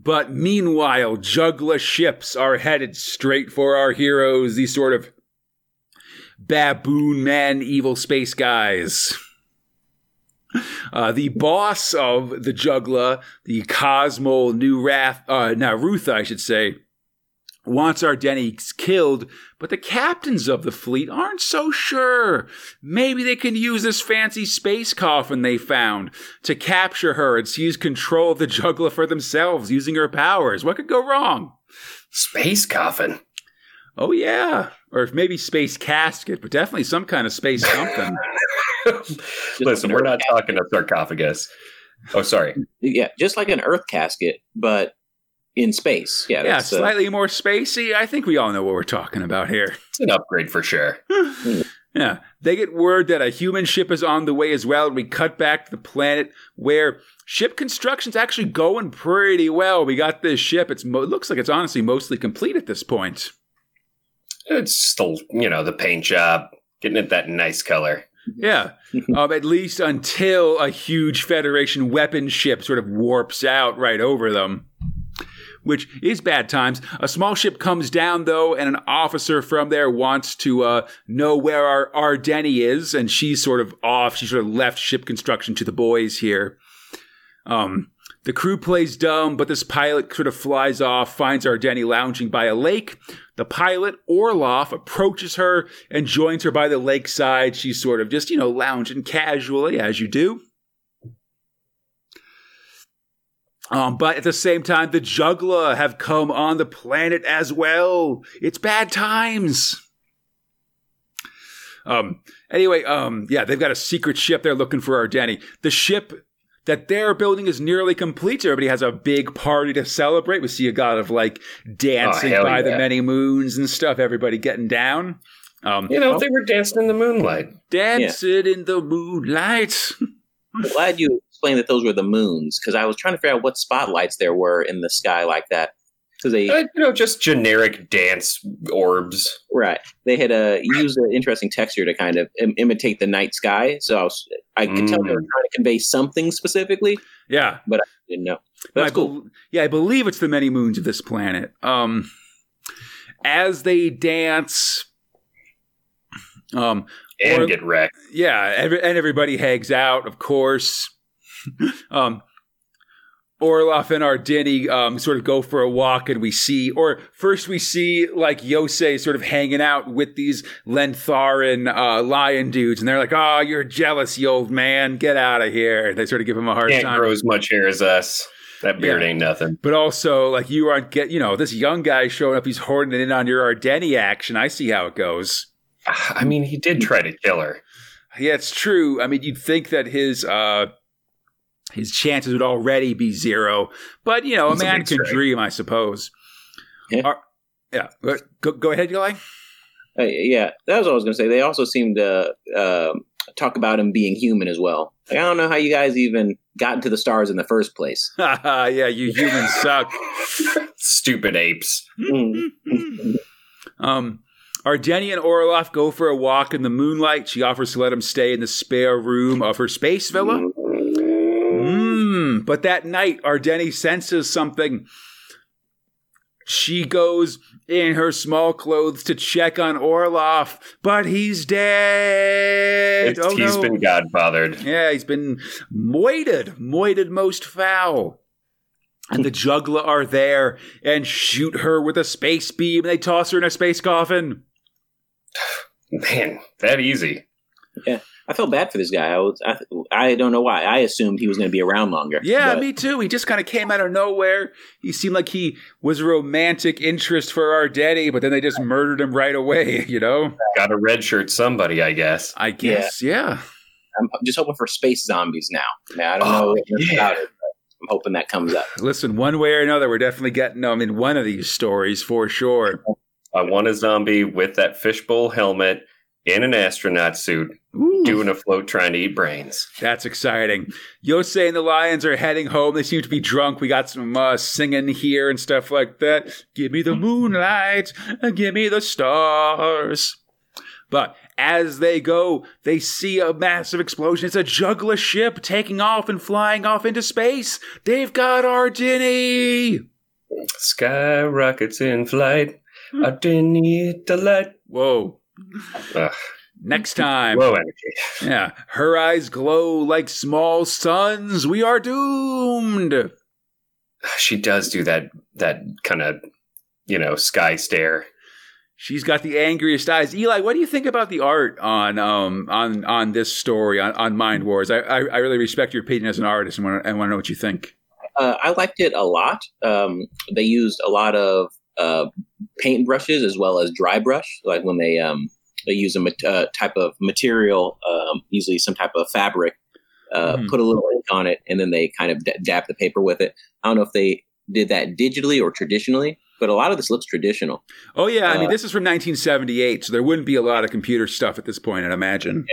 but meanwhile, Jugula ships are headed straight for our heroes, these sort of baboon man evil space guys. Uh, the boss of the Jugula, the Cosmo New Wrath, uh, Narutha, I should say, wants Ardeni killed, but the captains of the fleet aren't so sure. Maybe they can use this fancy space coffin they found to capture her and seize control of the Jugula for themselves using her powers. What could go wrong? Space coffin. Oh yeah, or maybe space casket, but definitely some kind of space something. Listen, we're not talking a sarcophagus. Oh, sorry. Yeah, just like an Earth casket, but in space. Yeah, yeah, uh, slightly uh, more spacey. I think we all know what we're talking about here. It's an upgrade for sure. yeah, they get word that a human ship is on the way as well. And we cut back to the planet where ship construction's actually going pretty well. We got this ship. It's mo- it looks like it's honestly mostly complete at this point. It's still, you know, the paint job, getting it that nice color. Yeah, um, at least until a huge Federation weapon ship sort of warps out right over them which is bad times. A small ship comes down, though, and an officer from there wants to uh, know where our Ardeni is, and she's sort of off. She sort of left ship construction to the boys here. Um, the crew plays dumb, but this pilot sort of flies off, finds Ardeni lounging by a lake. The pilot, Orloff, approaches her and joins her by the lakeside. She's sort of just, you know, lounging casually, as you do. Um, but at the same time, the Jugula have come on the planet as well. It's bad times. Um, anyway, um, yeah, they've got a secret ship they're looking for Ardeni. The ship that they're building is nearly complete. Everybody has a big party to celebrate. We see a god of like dancing oh, by yeah. the many moons and stuff. Everybody getting down. Um, you know, oh, they were dancing in the moonlight. Dancing yeah. in the moonlight. I'm glad you explained that those were the moons because I was trying to figure out what spotlights there were in the sky like that. Because they, uh, you know, just generic dance orbs. Right. They had uh, used an interesting texture to kind of Im- imitate the night sky. So I, was, I could mm. tell they were mm. trying to convey something specifically. Yeah. But I didn't know. But that's I cool. Be- yeah, I believe it's the many moons of this planet. Um, as they dance, um, and or, get wrecked. Yeah, every, and everybody hangs out, of course. um, Orloff and Ardeni um, sort of go for a walk, and we see, or first we see like Yosei sort of hanging out with these Lentharan uh, lion dudes, and they're like, "Oh, you're jealous, you old man. Get out of here." They sort of give him a hard Can't time. grow as much hair as us. That beard yeah. ain't nothing. But also, like you aren't get, you know, this young guy showing up. He's hoarding it in on your Ardeni action. I see how it goes. I mean, he did try to kill her. Yeah, it's true. I mean, you'd think that his uh, his chances would already be zero, but you know, He's a man can dream, I suppose. Yeah, Are, yeah. Go, go ahead, Eli. Uh, yeah, that was what I was going to say. They also seem to uh, talk about him being human as well. Like, I don't know how you guys even got into the stars in the first place. yeah, you humans suck. Stupid apes. um, Ardeni and Orloff go for a walk in the moonlight. She offers to let him stay in the spare room of her space villa. But that night, Ardeni senses something She goes in her small clothes to check on Orloff, but he's dead. It's- oh, he's no. been godfathered. Yeah, he's been moited, moited most foul. And the Jugula are there and shoot her with a space beam. And they toss her in a space coffin. Man, that easy. I felt bad for this guy. I was, I, I don't know why. I assumed he was going to be around longer. Yeah, But- me too. He just kind of came out of nowhere. He seemed like he was a romantic interest for Ardeni, but then they just murdered him right away, you know? Got a red shirt somebody, I guess. I guess, yeah. I'm just hoping for space zombies now. Now I don't Oh, know yeah. about it, I'm hoping that comes up. Listen, one way or another, we're definitely getting them in one of these stories for sure. I want a zombie with that fishbowl helmet in an astronaut suit, Ooh. doing a float trying to eat brains. That's exciting. Yosei and the Lions are heading home. They seem to be drunk. We got some uh, singing here and stuff like that. Give me the moonlight, give me the stars. But as they go, they see a massive explosion. It's a Jugula ship taking off and flying off into space. They've got our. Sky rockets in flight. I didn't need the light. Whoa. Ugh, Next time. low energy. Yeah. Her eyes glow like small suns. We are doomed. She does do that that kind of you know sky stare. She's got the angriest eyes. Eli, what do you think about the art on um on on this story on, on Mind Wars? I, I I really respect your opinion as an artist and i want to, know what you think. Uh, I liked it a lot. Um, they used a lot of uh, paint brushes as well as dry brush, like when they um, they use a mat- uh, type of material, um, usually some type of fabric, uh, Mhm. put a little ink on it, and then they kind of d- dab the paper with it. I don't know if they did that digitally or traditionally, but a lot of this looks traditional. Oh yeah, I mean Uh, this is from 1978, so there wouldn't be a lot of computer stuff at this point, I'd imagine.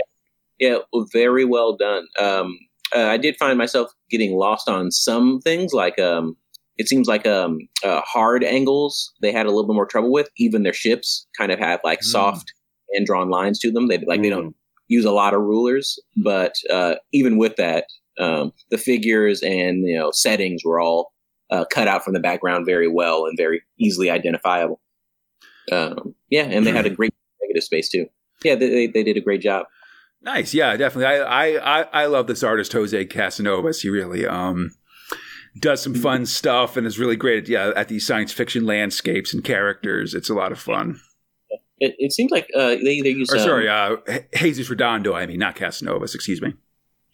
Yeah, well, very well done. Um, uh, I did find myself getting lost on some things, like um, it seems like um, uh, hard angles they had a little bit more trouble with. Even their ships kind of have like Mm. soft and drawn lines to them. They like they don't use a lot of rulers, but uh, even with that, um, the figures and you know settings were all uh, cut out from the background very well and very easily identifiable. Um, yeah, and they had a great negative space too. Yeah, they, they, did a great job. Nice, yeah, definitely. I I I, I love this artist Jose Casanovas. He really um does some fun stuff and is really great at yeah at these science fiction landscapes and characters. It's a lot of fun. It, it seems like uh, they either use. Or um, sorry, uh, Jesus Redondo. I mean, not Casanovas. Excuse me.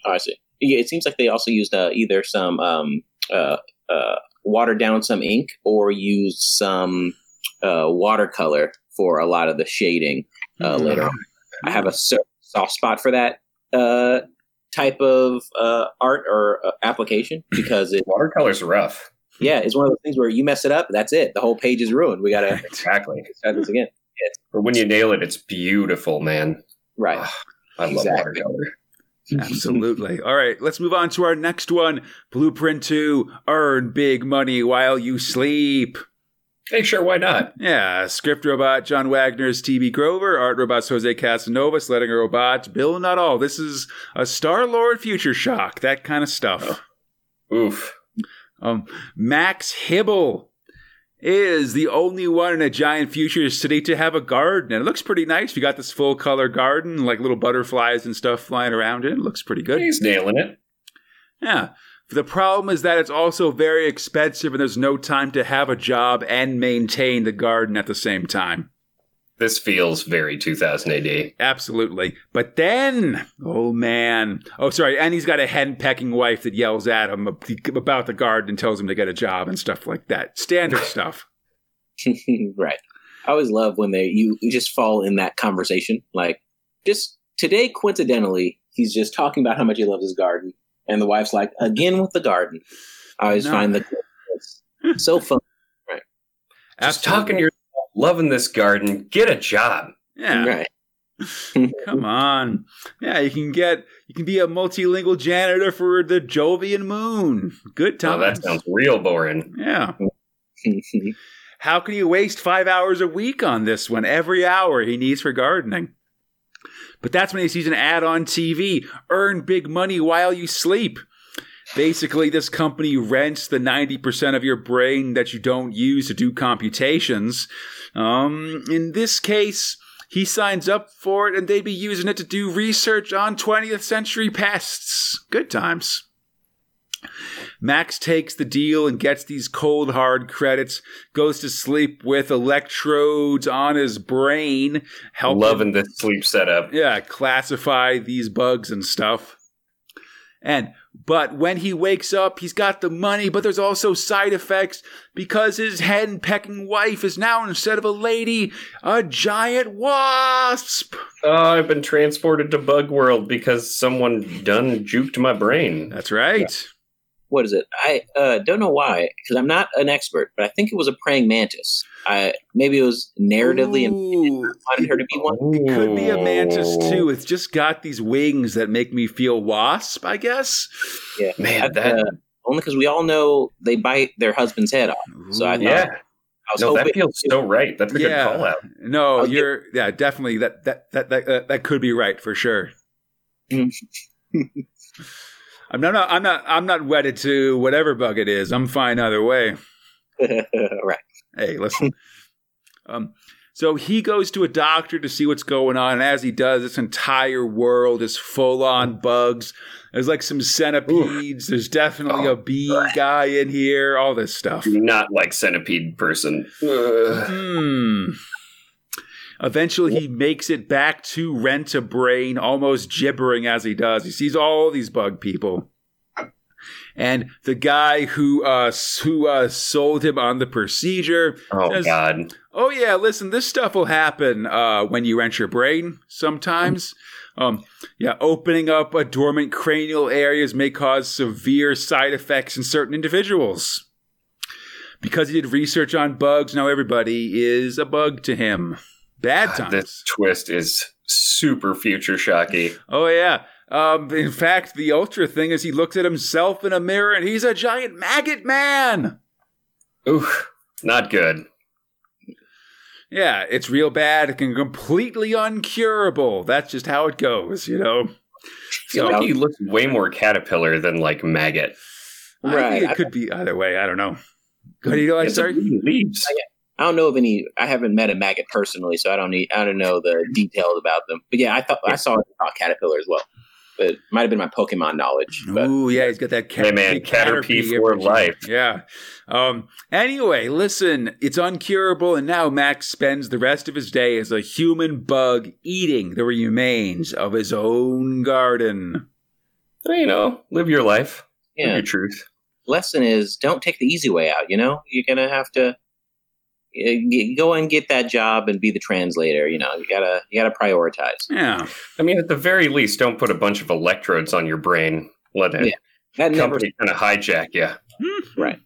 oh, I see. Yeah, it seems like they also used uh, either some um, uh, uh, watered down some ink or used some uh, watercolor for a lot of the shading uh, Hmm. later on. I have a soft spot for that uh, type of uh, art or uh, application because it, Watercolor's rough. yeah, it's one of those things where you mess it up, that's it. The whole page is ruined. We gotta Exactly. start this again. But when you nail it, it's beautiful, man. Right. I love watercolor. Absolutely. All right, let's move on to our next one. Blueprint 2 Earn Big Money While You Sleep. Hey, sure, why not? Yeah, script robot John Wagner's T.B. Grover, art robots Jose Casanovas, letting a robot Bill Nuttall. This is a Star Lord future shock, that kind of stuff. Oof. Um, Max Hibble is the only one in a giant future city to have a garden. And it looks pretty nice. You got this full color garden, like little butterflies and stuff flying around it. It looks pretty good. He's nailing it. Yeah. The problem is that it's also very expensive and there's no time to have a job and maintain the garden at the same time. This feels very 2000 AD. Absolutely. But then, oh man. Oh, sorry. And he's got a hen pecking wife that yells at him about the garden and tells him to get a job and stuff like that. Standard stuff. right. I always love when they you, you just fall in that conversation. Like just today, coincidentally, he's just talking about how much he loves his garden, and the wife's like, "Again with the garden." I always No. find that so fun. Right. Just talking to yourself, loving this garden, get a job. Yeah. Right. Come on. Yeah, you can get, you can be a multilingual janitor for the Jovian moon. Good time. Oh, that sounds real boring. yeah. How can you waste five hours a week on this one? Every hour he needs for gardening. But that's when he sees an ad on TV earn big money while you sleep. Basically, this company rents the 90% of your brain that you don't use to do computations. Um, in this case, he signs up for it and they'd be using it to do research on 20th century pests. Good times. Max takes the deal and gets these cold hard credits, goes to sleep with electrodes on his brain, helping Loving this sleep setup. yeah, classify these bugs and stuff. And but when he wakes up, he's got the money, but there's also side effects because his hen pecking wife is now instead of a lady, a giant wasp. Oh, I've been transported to Bug World because someone done juked my brain. That's right. What is it? I uh, don't know why, because I'm not an expert, but I think it was a praying mantis. I maybe it was narratively and Ooh, wanted her to be one. it could be a mantis too. It's just got these wings that make me feel wasp, I guess. Yeah, Man, I- that uh, only because we all know they bite their husband's head off. So I Ooh. thought- yeah. I was No, that feels so right. That's a Yeah. good call out. No, you're yeah, definitely that that that that that, that could be right for sure. I'm not I'm not I'm not wedded to whatever bug it is. I'm fine either way. right. Hey, listen. um so he goes to a doctor to see what's going on, and as he does, this entire world is full on bugs. There's like some centipedes. There's definitely Oh, a bee guy in here. All this stuff. Not like centipede person. Hmm. Eventually, he makes it back to rent a brain, almost gibbering as he does. He sees all these bug people. And the guy who uh, who uh, sold him on the procedure, Oh Says- God. oh yeah, listen, this stuff will happen uh, when you rent your brain. Sometimes, um, yeah, opening up a dormant cranial areas may cause severe side effects in certain individuals. Because he did research on bugs, now everybody is a bug to him. Bad times. This twist is super future shocky. Oh yeah. Um, in fact, the ultra thing is he looks at himself in a mirror and he's a giant maggot man. Ooh, not good. Yeah, it's real bad It can completely uncurable. That's just how it goes, you know. I feel So like he looks way more caterpillar than like maggot. I Right. think it could be either way. I don't know. What do you like, It's sorry? leaves. I don't know of any. I haven't met a maggot personally, so I don't need. I don't know the details about them. But yeah, I thought I saw, saw caterpillar as well. But it might have been my Pokemon knowledge. But Ooh, yeah, he's got that cat- Hey, man, Caterpie Caterpie for life. Yeah. Um. Anyway, listen, it's uncurable, and now Max spends the rest of his day as a human bug eating the remains of his own garden. Well, you know, live your life. Live yeah, your truth. lesson is don't take the easy way out. You know, you're gonna have to g- go and get that job and be the translator. You know, you gotta you gotta prioritize. Yeah. I mean, at the very least, don't put a bunch of electrodes on your brain. Let a Yeah. That never. company kind of hijack you. Right.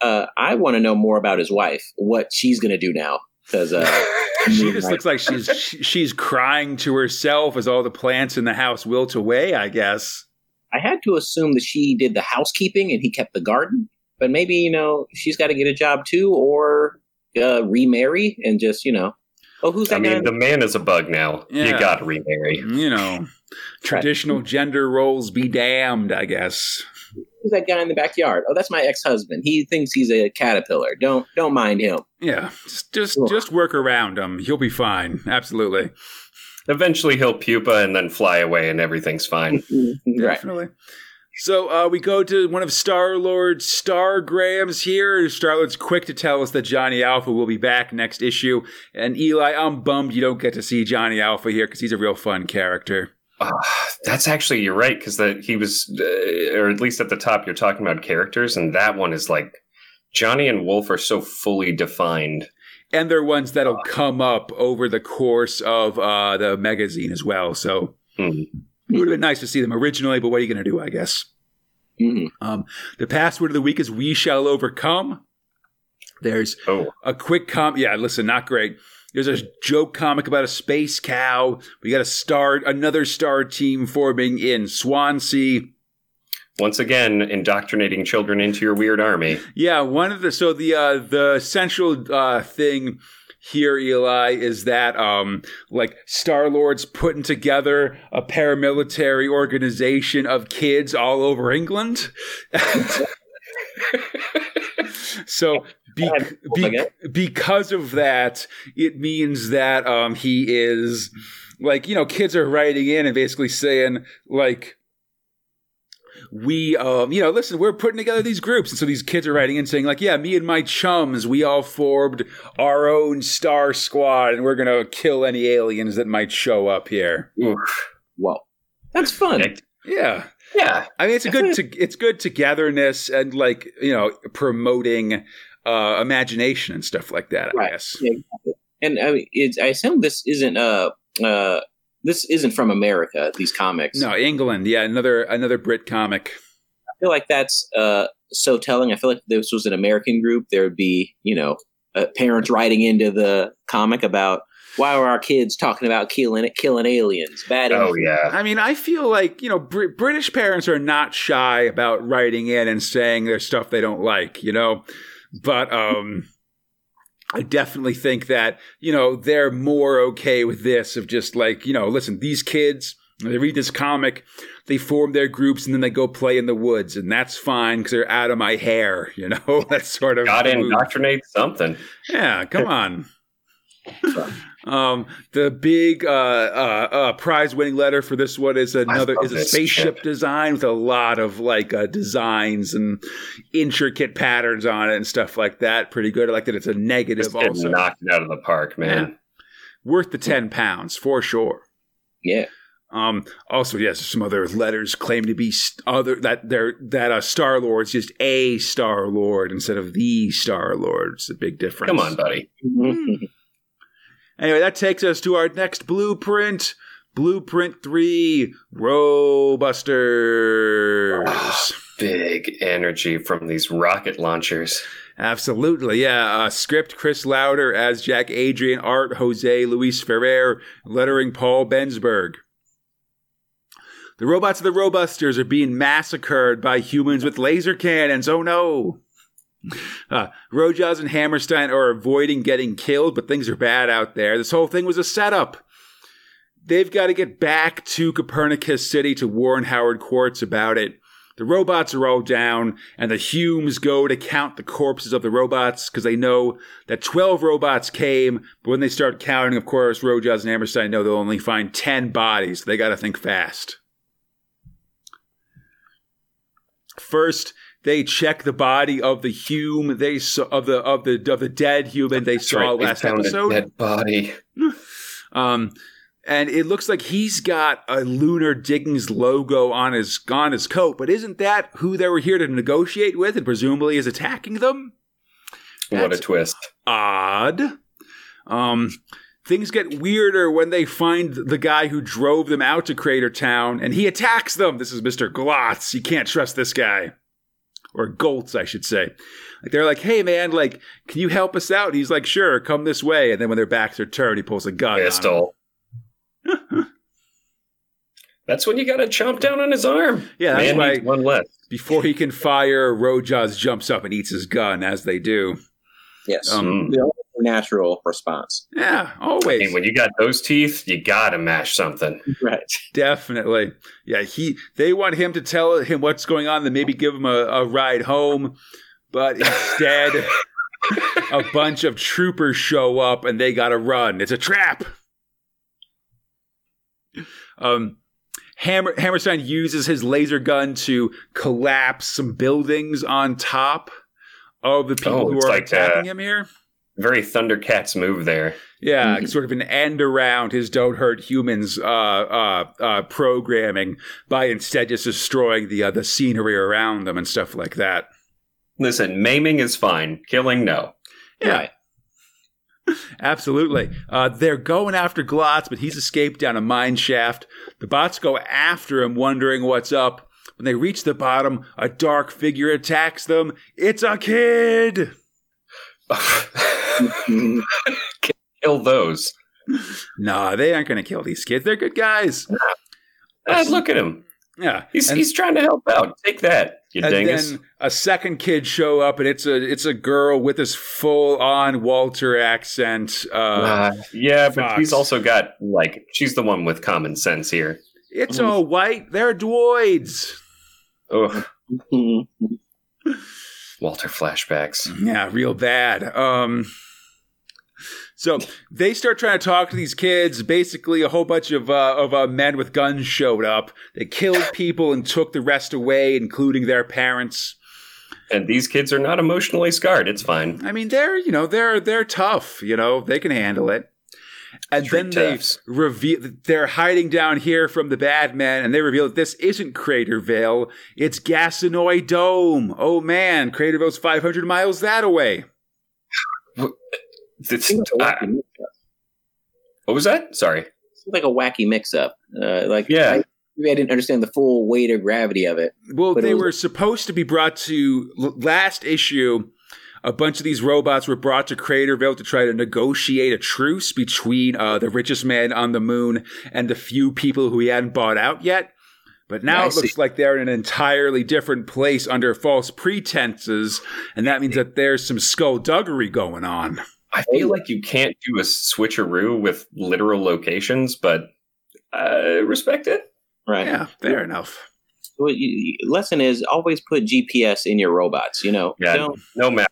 Uh, I want to know more about his wife. What she's gonna do now? Because uh, She just Right. looks like she's she's crying to herself as all the plants in the house wilt away. I guess. I had to assume that she did the housekeeping and he kept the garden. But maybe you know she's got to get a job too, or uh, remarry and just you know. Oh, who's that I mean, guy? the man is a bug now. Yeah. You got to remarry. You know, traditional gender roles be damned. I guess. who's that guy in the backyard? Oh, that's my ex-husband. He thinks he's a caterpillar. Don't don't mind him. Yeah, just just, Ugh. just work around him. He'll be fine. Absolutely. Eventually, he'll pupa and then fly away, and everything's fine. right. So uh, we go to one of Star Lord's stargrams here. Star Lord's quick to tell us that Johnny Alpha will be back next issue. And Eli, I'm bummed you don't get to see Johnny Alpha here because he's a real fun character. Ah, that's actually you're right because that he was, uh, or at least at the top, you're talking about characters, and that one is like Johnny and Wolf are so fully defined. And they're ones that'll come up over the course of uh, the magazine as well. So Hmm. It would have been nice to see them originally, but what are you going to do, I guess? Mhm. Um, the password of the week is We Shall Overcome. There's Oh, a quick com yeah listen not great there's a joke comic about a space cow we got a star another star team forming in swansea once again, indoctrinating children into your weird army. yeah one of the so the uh the central uh thing here, Eli, is that um, like Star Lord's putting together a paramilitary organization of kids all over England. so be, be, because of that, it means that um, he is like you know kids are writing in and basically saying like we um you know listen we're putting together these groups and so these kids are writing in saying like yeah me and my chums we all formed our own star squad and we're gonna kill any aliens that might show up here Oof. Well, that's fun. yeah Yeah. i mean it's a good to, it's good togetherness and like you know promoting uh imagination and stuff like that i Right. guess Yeah, exactly. And I mean, it's, I assume this isn't uh uh this isn't from America. These comics. no england yeah another another brit comic I feel like that's uh so telling. I feel like if this was an American group, there would be you know uh, parents writing into the comic about why are our kids talking about killing killing aliens? Bad. Oh influence. yeah. I mean, I feel like, you know, Br- British parents are not shy about writing in and saying there's stuff they don't like, you know? But um I definitely think that, you know, they're more okay with this of just like, you know, listen, these kids, they read this comic, they form their groups and then they go play in the woods and that's fine because they're out of my hair, you know? that's sort of Got to indoctrinate something. Yeah, come on. um, the big uh, uh, uh, prize-winning letter for this one is another is a spaceship ship. design with a lot of like uh, designs and intricate patterns on it and stuff like that. Pretty good. I like that it's a negative Just also. knocked it out of the park, man. Worth the ten pounds for sure. yeah. Um, also, yes, some other letters claim to be st- other that they're that uh, Star Lord's just a Star Lord instead of the Star Lord. It's a big difference. Come on, buddy. Anyway, that takes us to our next blueprint. Blueprint 3 Robusters. Big energy from these rocket launchers. Absolutely, yeah. Uh, script Chris Lowder as Jack Adrian, art Jose Luis Ferrer, lettering Paul Bensberg. The robots of the Robusters are being massacred by humans with laser cannons. Oh no! Uh, Ro-Jaws and Hammerstein are avoiding getting killed, but things are bad out there. This whole thing was a setup. They've got to get back to Copernicus City to warn Howard Quartz about it. The robots are all down, and the Humes go to count the corpses of the robots because they know that 12 robots came, but when they start counting, of course, Ro-Jaws and Hammerstein know they'll only find 10 bodies. They got to think fast. First, they check the body of the Hume they saw of the of the of the dead human they That's saw right, they last episode. Dead body. Um, and it looks like he's got a Lunar Diggings logo on his on his coat, but isn't that who they were here to negotiate with, and presumably is attacking them? What a twist. Odd. Um, things get weirder when they find the guy who drove them out to Crater Town, and he attacks them. This is Mister Glotz. You can't trust this guy, or Goltz, I should say. Like they're like, "Hey, man, like, can you help us out?" And he's like, "Sure, come this way." And then when their backs are turned, he pulls a gun. Pistol. That's when you got to chomp down on his arm. Yeah, that's Man why needs one less. before he can fire, Ro-Jaws jumps up and eats his gun, as they do. Yes. Um, Mm. the only natural response. Yeah, I always. mean, when you got those teeth, you got to mash something. Right. Definitely. Yeah, he they want him to tell him what's going on, then maybe give him a, a ride home. But instead, a bunch of troopers show up and they gotta run. It's a trap. Um Hammer, Hammerstein uses his laser gun to collapse some buildings on top of the people Oh, who are like, attacking uh, him here. Very Thundercats move there. Yeah, Mhm. sort of an end around his "Don't Hurt Humans" uh, uh, uh, programming by instead just destroying the uh, the scenery around them and stuff like that. Listen, maiming is fine. Killing, no. Yeah. Right. Absolutely. Uh, they're going after Glotz, but he's escaped down a mine shaft. The bots go after him, wondering what's up. When they reach the bottom, a dark figure attacks them. It's a kid. Kill those. Nah, they aren't going to kill these kids. They're good guys. Ah, look at him. Yeah, He's and, he's trying to help out. Take that, you and dingus. then a second kid show up, and it's a it's a girl with this full on Walter accent. Uh, Uh, yeah, but he's also got like she's the one with common sense here. it's all white. They're droids. Oh. Walter flashbacks. Yeah, real bad. Um, so they start trying to talk to these kids. Basically, a whole bunch of uh, of uh, men with guns showed up. They killed people and took the rest away, including their parents. And these kids are not emotionally scarred. It's fine. I mean, they're you know they're they're tough. You know they can handle it. And Street then toughs. they reveal they're hiding down here from the bad men, and they reveal that this isn't Craterville; it's Gasinoid Dome. Oh man, Craterville's five hundred miles that away. It's- Seems like uh, what was that? Sorry. Seems like a wacky mix-up. Uh, like Yeah. I, maybe I didn't understand the full weight or gravity of it. Well, But it they was- were supposed to be brought to l- last issue. A bunch of these robots were brought to Craterville to try to negotiate a truce between uh, the richest man on the moon and the few people who he hadn't bought out yet. But now I it looks see. like they're in an entirely different place under false pretenses, and that means that there's some skullduggery going on. I feel like you can't do a switcheroo with literal locations, but uh, respect it. Right. Yeah, fair enough. Well, you, you- lesson is always put GPS in your robots. You know. Yeah. Don't, No matter.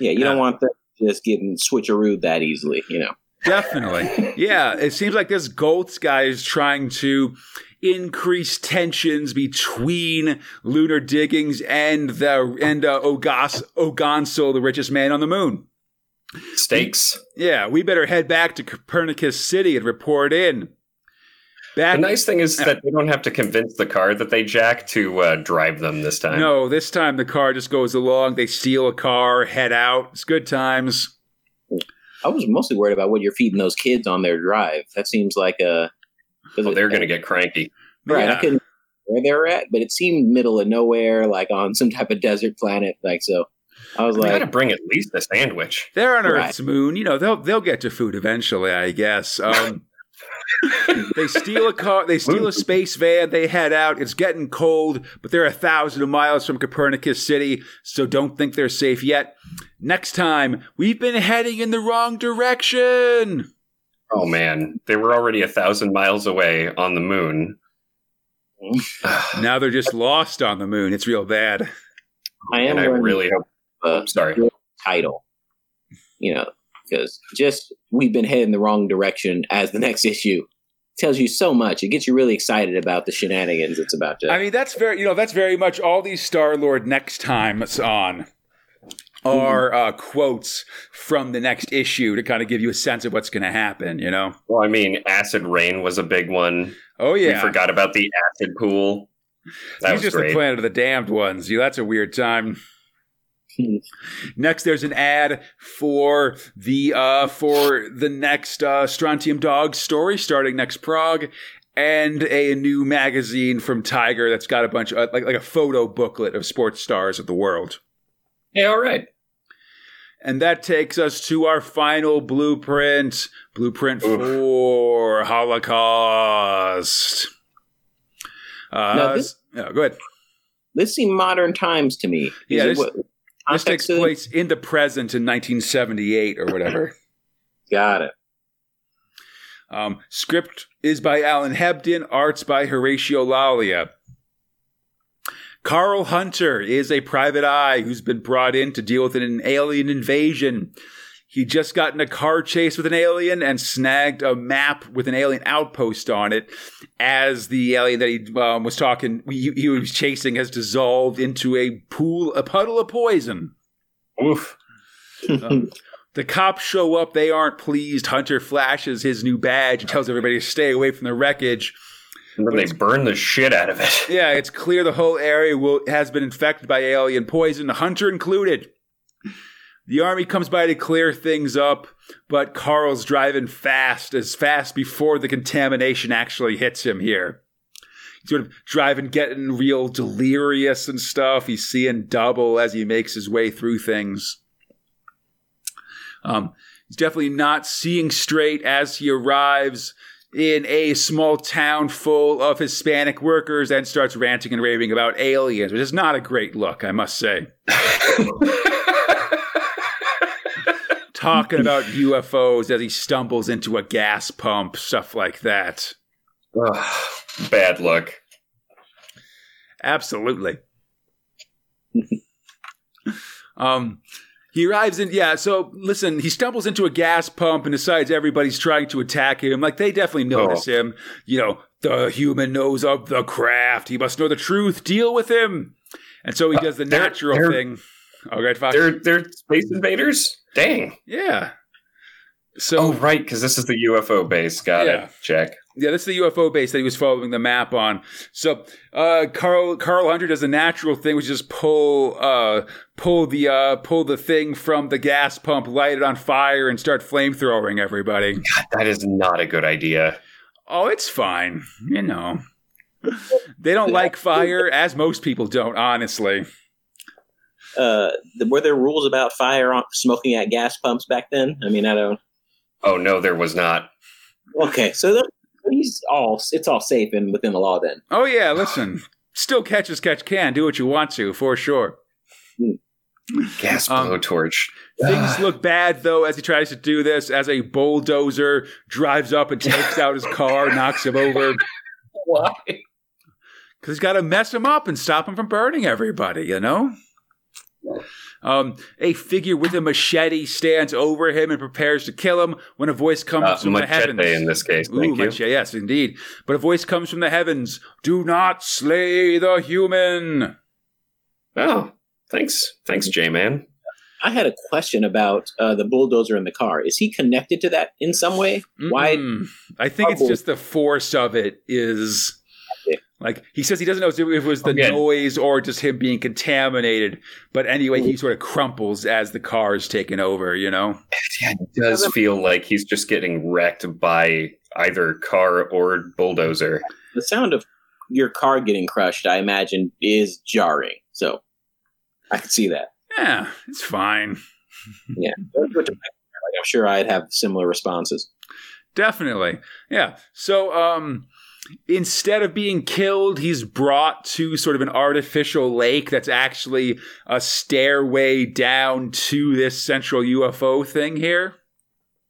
Yeah. You don't want them just getting switcheroo that easily. You know. Definitely. Yeah, it seems like this Goltz guy is trying to increase tensions between lunar diggings and the and uh, Ogas Ogonsul, the richest man on the moon. Stakes. Yeah, we better head back to Copernicus City and report in. The nice thing is that they don't have to convince the car that they jack to uh, drive them this time. No, this time the car just goes along. They steal a car, head out. It's good times. I was mostly worried about what you're feeding those kids on their drive. That seems like a. Oh, they're going to get cranky. Right. I couldn't where they're at, but it seemed middle of nowhere, like on some type of desert planet. Like so, I was We got to bring at least a sandwich. They're on Right. Earth's moon. You know, they'll they'll get to food eventually, I guess. Um, they steal a car. They steal a space van. They head out. It's getting cold, but they're a thousand miles from Copernicus City, so don't think they're safe yet. Next time, we've been heading in the wrong direction. Oh man, they were already a thousand miles away on the moon. Now they're just lost on the moon. It's real bad. I am and I really hope. uh, sorry. title, you know, because just we've been heading the wrong direction as the next issue tells you so much. It gets you really excited about the shenanigans it's about to. I mean, that's very, you know, that's very much all these Star Lord next time it's on are uh, quotes from the next issue to kind of give you a sense of what's going to happen, you know? Well, I mean, acid rain was a big one. Oh, We yeah. forgot about the acid pool. That He's was just great. the planet of the damned ones. You, that's a weird time. Next, there's an ad for the uh, for the next uh, Strontium Dog story starting next prog, and a new magazine from Tiger that's got a bunch of like like a photo booklet of sports stars of the world. Yeah, all right. And that takes us to our final blueprint. Blueprint Oof. for Holocaust. Uh, Now this- yeah, go ahead. this seemed modern times to me. Is Yeah, this- what- This takes place in the present in 1978 or whatever. Got it. um, script is by Alan Hebden, arts by Horacio Lalia. Carl Hunter is a private eye who's been brought in to deal with an alien invasion. He just got in a car chase with an alien and snagged a map with an alien outpost on it. As the alien that he um, was talking, he, he was chasing, has dissolved into a pool, a puddle of poison. Oof. Um, the cops show up. They aren't pleased. Hunter flashes his new badge and tells everybody to stay away from the wreckage. And then they burn the shit out of it. Yeah, it's clear the whole area will, has been infected by alien poison, Hunter included. The army comes by to clear things up, but Carl's driving fast, as fast before the contamination actually hits him here. He's sort of driving, getting real delirious and stuff. He's seeing double as he makes his way through things. Um, he's definitely not seeing straight as he arrives. in a small town full of Hispanic workers and starts ranting and raving about aliens, which is not a great look, I must say. Talking about UFOs as he stumbles into a gas pump, stuff like that. Ugh, bad luck. Absolutely. um, he arrives in, yeah, so listen, he stumbles into a gas pump and decides everybody's trying to attack him. Like, they definitely notice him. You know, the human knows of the craft. He must know the truth. Deal with him. And so he does the they're- natural they're- thing. Oh, right, Fox. They're they're space invaders. Dang. Yeah. So, Oh right, because this is the UFO base. Got Yeah. it. Check. Yeah, this is the UFO base that he was following the map on. So, uh, Carl Carl Hunter does the natural thing, which is just pull uh, pull the uh, pull the thing from the gas pump, light it on fire, and start flamethrowing everybody. God, that is not a good idea. Oh, it's fine, you know. They don't like fire, as most people don't, honestly. Uh, were there rules about fire on, smoking at gas pumps back then? I mean, I don't. Oh no, there was not. Okay, so the, he's all it's all safe and within the law then. Oh yeah, listen, still catch as catch can. Do what you want to, for sure. Gas Um, blowtorch. Things look bad though as he tries to do this. As a bulldozer drives up and takes out his car, knocks him over Why? because he's got to mess him up and stop him from burning everybody. You know. Um, a figure with a machete stands over him and prepares to kill him when a voice comes Uh, from the machete heavens. in this case. Ooh, Thank you. machete, yes, indeed. But a voice comes from the heavens. Do not slay the human. Oh, thanks, thanks, J man. I had a question about uh, the bulldozer in the car. Is he connected to that in some way? Why? Mm-mm. I think it's Trouble. just the force of it is like he says he doesn't know if it was the yeah. noise or just him being contaminated. But anyway, he sort of crumples as the car is taken over. You know. Yeah, it does feel like he's just getting wrecked by either car or bulldozer. The sound of your car getting crushed, I imagine, is jarring. So I could see that. Yeah, it's fine. Yeah, I'm sure I'd have similar responses. Definitely. Yeah. So, um, instead of being killed, he's brought to sort of an artificial lake that's actually a stairway down to this central UFO thing here.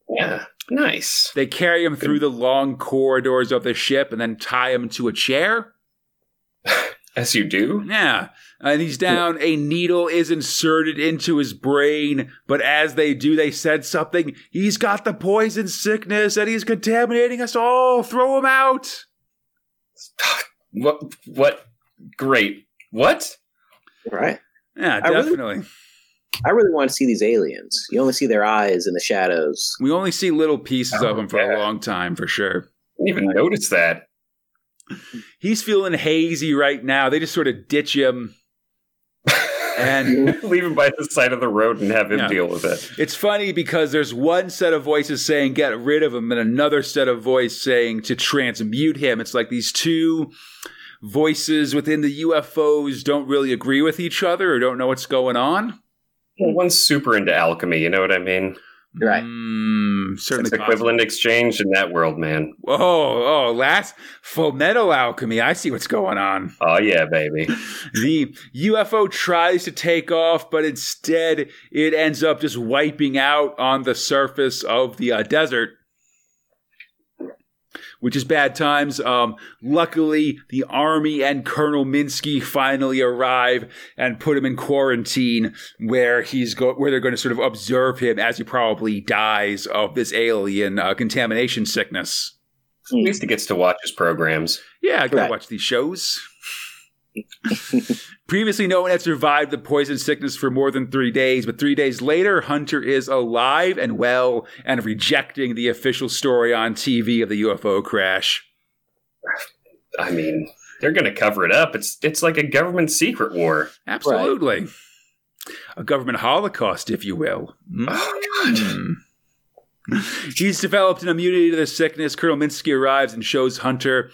Yeah, nice. They carry him through the long corridors of the ship and then tie him to a chair. As you do. Yeah. And he's down. A needle is inserted into his brain. But as they do, they said something. He's got the poison sickness and he's contaminating us all. Throw him out. What? What? Great. What? Right. Yeah, I really- definitely. I really want to see these aliens. You only see their eyes in the shadows. We only see little pieces of them him for a long time, for sure. Didn't even notice that. He's feeling hazy right now. They just sort of ditch him. And leave him by the side of the road and have him Yeah. deal with it. it's funny because there's one set of voices saying get rid of him and another set of voice saying to transmute him. It's like these two voices within the UFOs don't really agree with each other or don't know what's going on. Well, one's super into alchemy. You know what I mean? Right. Mm, certainly It's equivalent exchange in that world, man. possible. Oh, oh, last full metal alchemy. I see what's going on. Oh yeah, baby. The UFO tries to take off, but instead it ends up just wiping out on the surface of the uh, desert, which is bad times. Um, luckily, the army and Colonel Minsky finally arrive and put him in quarantine, where he's go- where they're going to sort of observe him as he probably dies of this alien uh, contamination sickness. At least he gets to watch his programs. Yeah, I gotta watch these shows. Previously, no one had survived the poison sickness for more than three days, but three days later, Hunter is alive and well and rejecting the official story on TV of the UFO crash. I mean, they're going to cover it up. It's it's like a government secret war. Absolutely. A government holocaust, if you will. Oh god. Hmm. He's developed an immunity to the sickness. Colonel Minsky arrives and shows Hunter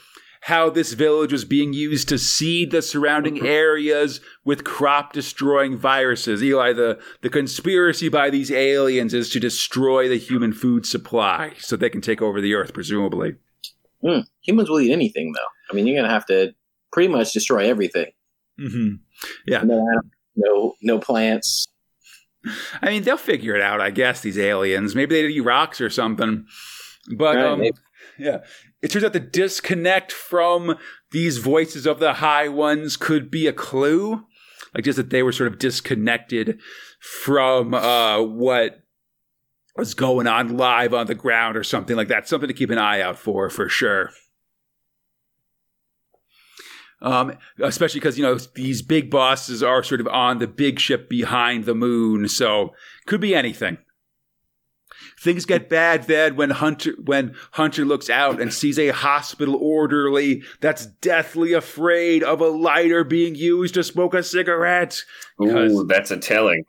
how this village was being used to seed the surrounding areas with crop destroying viruses. Eli, the, the conspiracy by these aliens is to destroy the human food supply so they can take over the earth, presumably. Mm, humans will eat anything, though. I mean, you're gonna have to pretty much destroy everything. hmm Yeah. No, no, no plants. I mean, they'll figure it out, I guess, these aliens. Maybe they eat rocks or something. But Right, um, maybe. yeah, it turns out the disconnect from these voices of the high ones could be a clue. Like just that they were sort of disconnected from uh, what was going on live on the ground or something like that. Something to keep an eye out for, for sure. Um, especially because you know these big bosses are sort of on the big ship behind the moon, so could be anything. Things get bad then when Hunter when Hunter looks out and sees a hospital orderly that's deathly afraid of a lighter being used to smoke a cigarette. Ooh, that's a telling.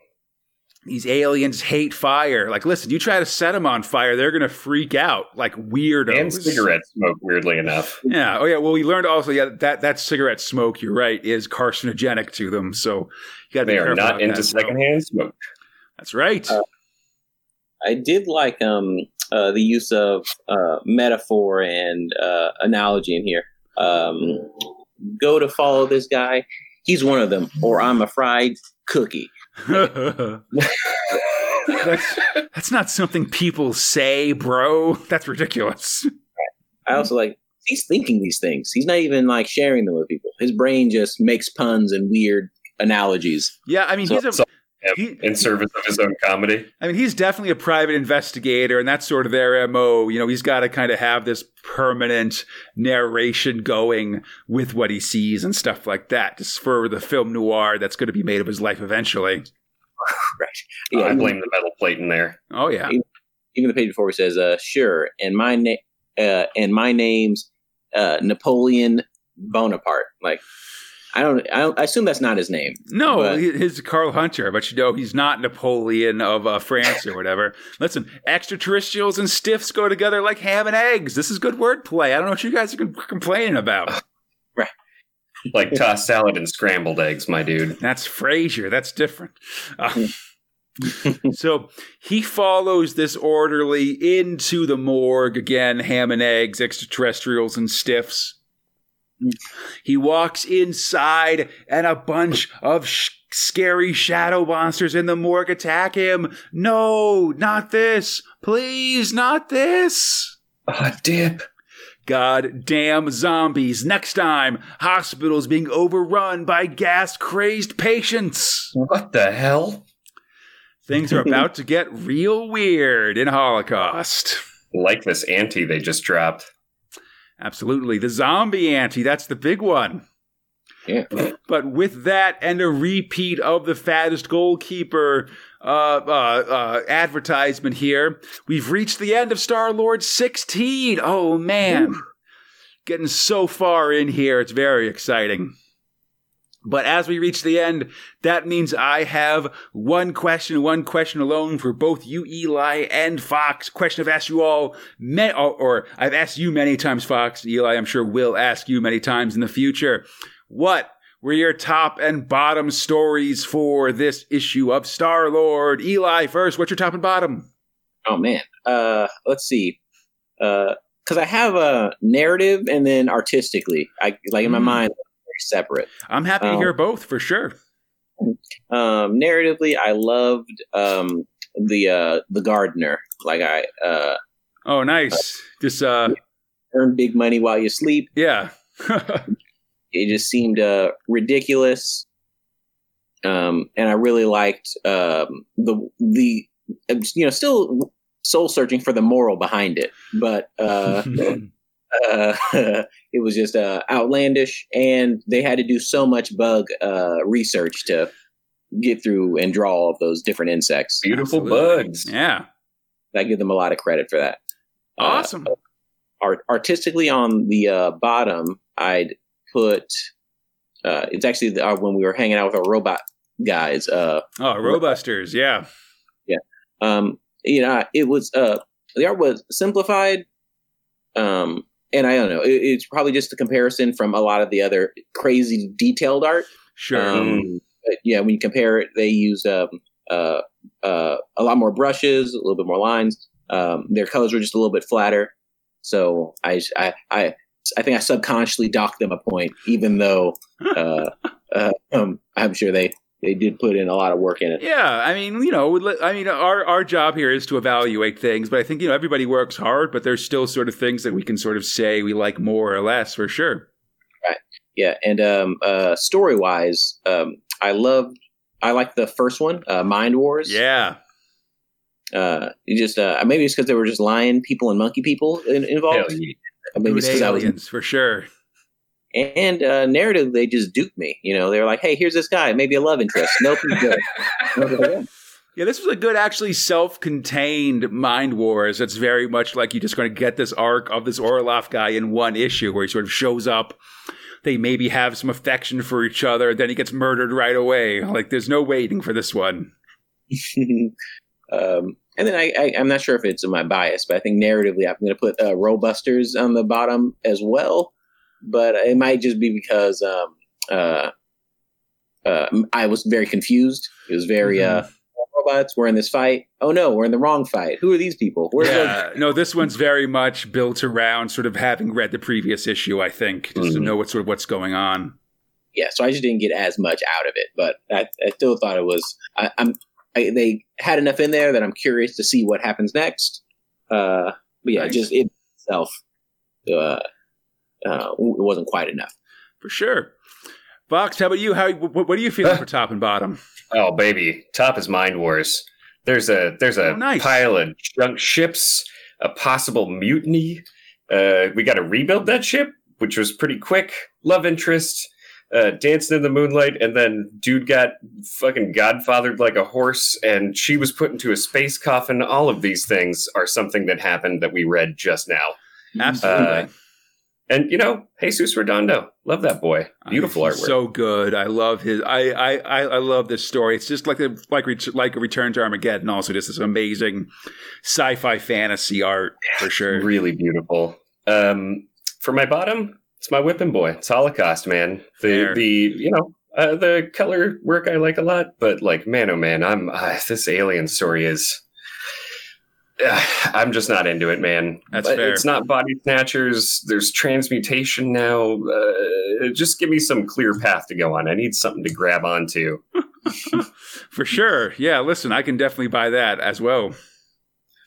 These aliens hate fire. Like, listen, you try to set them on fire, they're gonna freak out like weirdos. And cigarette smoke, weirdly enough. Yeah. Oh, yeah. Well, we learned also, yeah, that that cigarette smoke. You're right, is carcinogenic to them. So you got to be careful. They are not into that secondhand smoke. That's right. Uh, I did like um uh, the use of uh, metaphor and uh, analogy in here. Um, go to follow this guy. He's one of them, or I'm a fried cookie. that's that's not something people say, bro. That's ridiculous. I also like he's thinking these things. He's not even like sharing them with people. His brain just makes puns and weird analogies. Yeah, I mean, So- he's a. so- he, In service of his own comedy. I mean, he's definitely a private investigator, and that's sort of their mo. You know, he's got to kind of have this permanent narration going with what he sees and stuff like that, just for the film noir that's going to be made of his life eventually. Right. Yeah, I blame the metal plate in there. Oh yeah, even the page before he says, uh, "Sure," and my name, uh, and my name's uh, Napoleon Bonaparte. Like, I don't, I don't, I assume that's not his name. no, But- he- he's Carl Hunter, but you know he's not Napoleon of uh, France or whatever. Listen, extraterrestrials and stiffs go together like ham and eggs. This is good wordplay. I don't know what you guys are complaining about. Like tossed salad and scrambled eggs, my dude. That's Frasier. That's different. Uh, so he follows this orderly into the morgue again, ham and eggs, extraterrestrials and stiffs. He walks inside, and a bunch of sh- scary shadow monsters in the morgue attack him. No, not this. Please, not this. Ah, dip. God damn zombies. Next time, hospitals being overrun by gas crazed patients. What the hell? Things are about to get real weird in Holocaust. Like this ante they just dropped. Absolutely. The zombie ante, that's the big one. Yeah. But with that and a repeat of the fattest goalkeeper uh, uh, uh, advertisement here, we've reached the end of Star Lord 16. Oh, man. Getting so far in here, it's very exciting. But as we reach the end, that means I have one question, one question alone for both you, Eli, and Fox. Question I've asked you all, ma- or, or I've asked you many times, Fox. Eli, I'm sure will ask you many times in the future. What were your top and bottom stories for this issue of Star Lord? Eli, first, what's your top and bottom? Oh man. Uh, let's see. Uh, because I have a narrative and then artistically, I like in my Mm. mind, separate. I'm happy to Um, hear both for sure. Um, narratively, I loved um the uh the gardener. Like I uh Oh, nice. Just, uh, earn big money while you sleep. yeah. it just seemed uh, ridiculous. Um, and I really liked um, the the you know still soul searching for the moral behind it, but uh, uh, it was just uh, outlandish, and they had to do so much bug uh, research to get through and draw all of those different insects. Beautiful Absolutely. bugs. yeah. I give them a lot of credit for that. Uh, Awesome. art artistically on the uh, bottom, I'd put. Uh, it's actually the, uh, when we were hanging out with our robot guys. Uh, Oh, Robusters. Yeah. Yeah. Um, you know, it was uh, the art was simplified. Um, and I don't know, it, it's probably just a comparison from a lot of the other crazy detailed art. Sure. Um, but yeah, when you compare it, they use um, uh, uh, a lot more brushes, a little bit more lines. Um, their colors were just a little bit flatter. So I, I, I, I think I subconsciously docked them a point, even though uh, uh, um, I'm sure they they did put in a lot of work in it. Yeah, I mean, you know, I mean, our our job here is to evaluate things, but I think you know everybody works hard, but there's still sort of things that we can sort of say we like more or less for sure. Right. Yeah, and um, uh, story wise, um, I love. I like the first one, uh, Mind Wars. Yeah. Uh, you just uh, maybe it's because there were just lion people and monkey people in, involved. Yeah. Maybe it's because I was for sure and uh, narrative they just duped me. You know, they were like, "Hey, here's this guy, maybe a love interest." Nope, he's good. yeah, this was a good, actually self-contained Mind Wars. It's very much like you're just going to get this arc of this Orloff guy in one issue, where he sort of shows up. They maybe have some affection for each other, then he gets murdered right away. Like, there's no waiting for this one. um, and then I, I, am not sure if it's my bias, but I think narratively, I'm going to put uh, Robusters on the bottom as well but it might just be because um, uh, uh, I was very confused. It was very mm-hmm. uh, robots. We're in this fight. Oh no, we're in the wrong fight. Who are these people? Where's yeah, no, this one's very much built around sort of having read the previous issue. I think just mm-hmm. to know what sort of what's going on. Yeah, so I just didn't get as much out of it, but I, I still thought it was. I, am they had enough in there that I'm curious to see what happens next. Uh, but yeah, nice. just it itself. Uh, uh, it wasn't quite enough. For sure. Fox, how about you? How what, what are you feeling for top and bottom? Oh baby, top is Mind Wars. There's a there's a oh, nice. pile of junk ships, a possible mutiny. Uh, we got to rebuild that ship, which was pretty quick. Love interest, uh, dancing in the moonlight, and then dude got fucking godfathered like a horse, and she was put into a space coffin. All of these things are something that happened that we read just now. Absolutely. Uh, and you know, Jesus Redondo, love that boy. Beautiful artwork. So good. I love his. I I I love this story. It's just like a like like a Return to Armageddon. Also, just this amazing sci-fi fantasy art for sure. Really beautiful. Um, for my bottom, it's my whipping boy. It's Holocaust, man. The Fair. the you know uh, the color work I like a lot, but like man, oh man, I'm uh, this alien story is I'm just not into it, man. That's but fair. It's not body snatchers. There's transmutation now. Uh, just give me some clear path to go on. I need something to grab onto. For sure. Yeah, listen, I can definitely buy that as well.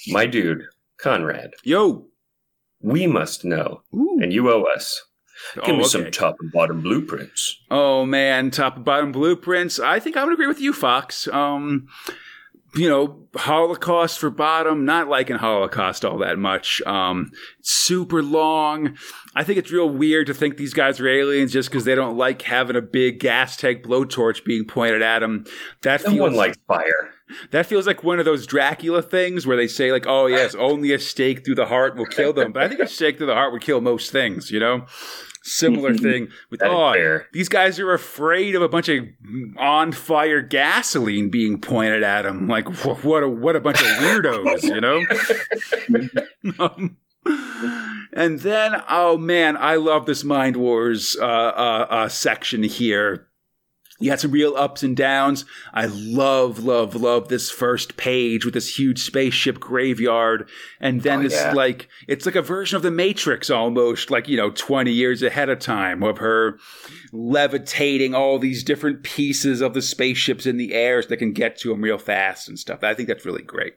My dude, Conrad. Yo. We must know, Ooh. and you owe us. Give oh, me okay. some top and bottom blueprints. Oh man, top and bottom blueprints. I think I would agree with you, Fox. Um, you know, Holocaust for bottom, not liking Holocaust all that much. Um, super long. I think it's real weird to think these guys are aliens just because they don't like having a big gas tank blowtorch being pointed at them. That no feels one likes fire. That feels like one of those Dracula things where they say like, "Oh yes, only a stake through the heart will kill them." But I think a stake through the heart would kill most things. You know similar thing with oh these guys are afraid of a bunch of on fire gasoline being pointed at them like what a what a bunch of weirdos you know? Um, and then oh man i love this mind wars uh, uh, uh, section here you had some real ups and downs. I love, love, love this first page with this huge spaceship graveyard. And then oh, this, yeah. like, it's like a version of the Matrix almost, like, you know, 20 years ahead of time of her levitating all these different pieces of the spaceships in the air so they can get to them real fast and stuff. I think that's really great.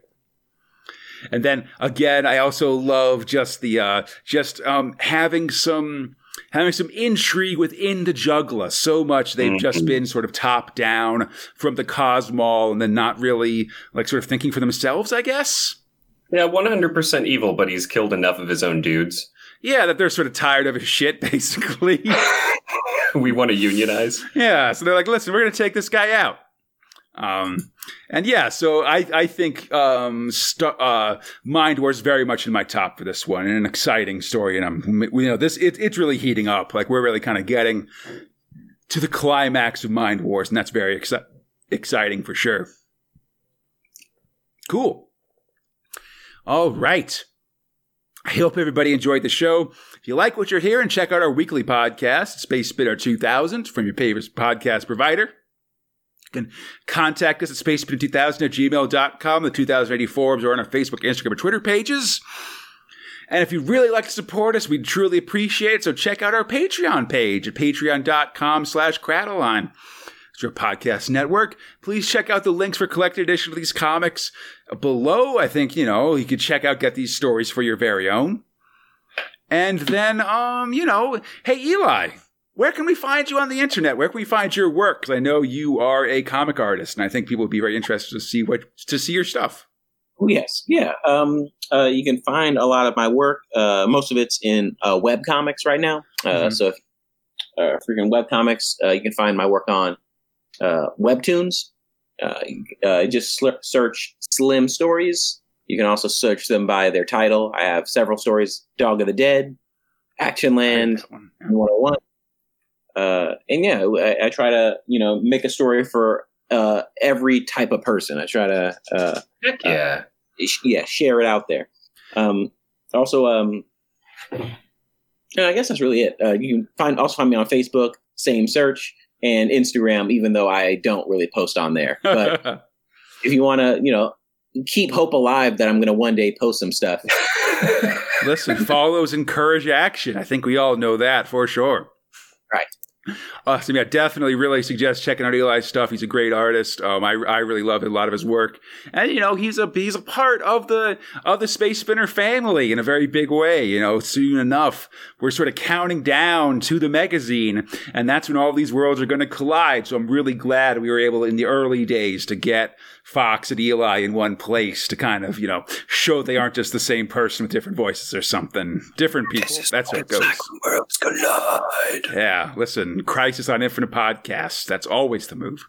And then again, I also love just the, uh, just, um, having some, having some intrigue within the Jugula so much they've mm-hmm. just been sort of top down from the Cosmol and then not really like sort of thinking for themselves, I guess. Yeah, 100% evil, but he's killed enough of his own dudes. Yeah, that they're sort of tired of his shit, basically. we want to unionize. Yeah, so they're like, listen, we're going to take this guy out. Um, and yeah, so I, I think um, st- uh, Mind Wars very much in my top for this one, and an exciting story. And I'm, you know, this it, it's really heating up. Like we're really kind of getting to the climax of Mind Wars, and that's very exci- exciting for sure. Cool. All right. I hope everybody enjoyed the show. If you like what you're hearing, check out our weekly podcast, Space Spinner 2000, from your favorite podcast provider. You can contact us at spacespinner2000 at gmail.com. The 2080 forums are on our Facebook, Instagram, and Twitter pages. And if you'd really like to support us, we'd truly appreciate it. So check out our Patreon page at patreon.com slash Crataline. It's your podcast network. Please check out the links for collected edition of these comics below. I think, you know, you could check out, get these stories for your very own. And then, um, you know, hey, Eli, where can we find you on the internet? Where can we find your work? Because I know you are a comic artist, and I think people would be very interested to see what to see your stuff. Oh, yes, yeah. Um, uh, you can find a lot of my work. Uh, most of it's in uh, web comics right now. Uh, Mhm. So, if, uh, freaking web comics, uh, you can find my work on uh, Webtoons. Uh, uh, just sl- search Slim Stories. You can also search them by their title. I have several stories: Dog of the Dead, Action Land, That one. 101. Uh, and yeah, I, I try to you know make a story for uh, every type of person. I try to uh, Heck yeah. sh- yeah share it out there. Um, also, um, yeah, I guess that's really it. Uh, you can find also find me on Facebook, same search, and Instagram. Even though I don't really post on there, but if you want to, you know, keep hope alive that I'm going to one day post some stuff. Listen, follows encourage action. I think we all know that for sure. Right. Awesome. Yeah, definitely really suggest checking out Eli's stuff. He's a great artist. Um, I, I really love a lot of his work. And, you know, he's a, he's a part of the, of the Space Spinner family in a very big way. You know, soon enough, we're sort of counting down to the magazine. And that's when all these worlds are going to collide. So I'm really glad we were able in the early days to get Fox and Eli in one place to kind of, you know, show they aren't just the same person with different voices or something. Different people. That's how it goes. worlds collide. Yeah, listen, Crisis on Infinite Podcasts. That's always the move.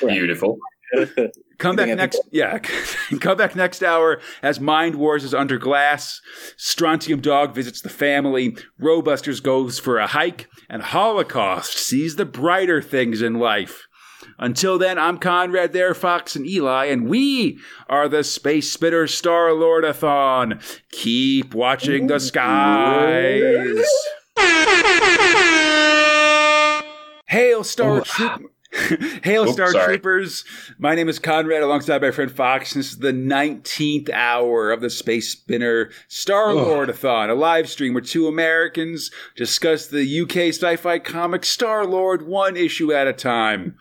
Beautiful. Come back next, yeah. Come back next hour as Mind Wars is under glass. Strontium Dog visits the family. Robusters goes for a hike, and Holocaust sees the brighter things in life. Until then, I'm Conrad, there, Fox, and Eli, and we are the Space Spinner Star Lordathon. Keep watching the skies. Hail, oh, Star Oh, Troop. Hail, Oops, Star sorry. Troopers. My name is Conrad alongside my friend Fox. This is the 19th hour of the Space Spinner Star Lordathon, a live stream where two Americans discuss the UK sci fi comic Star Lord one issue at a time.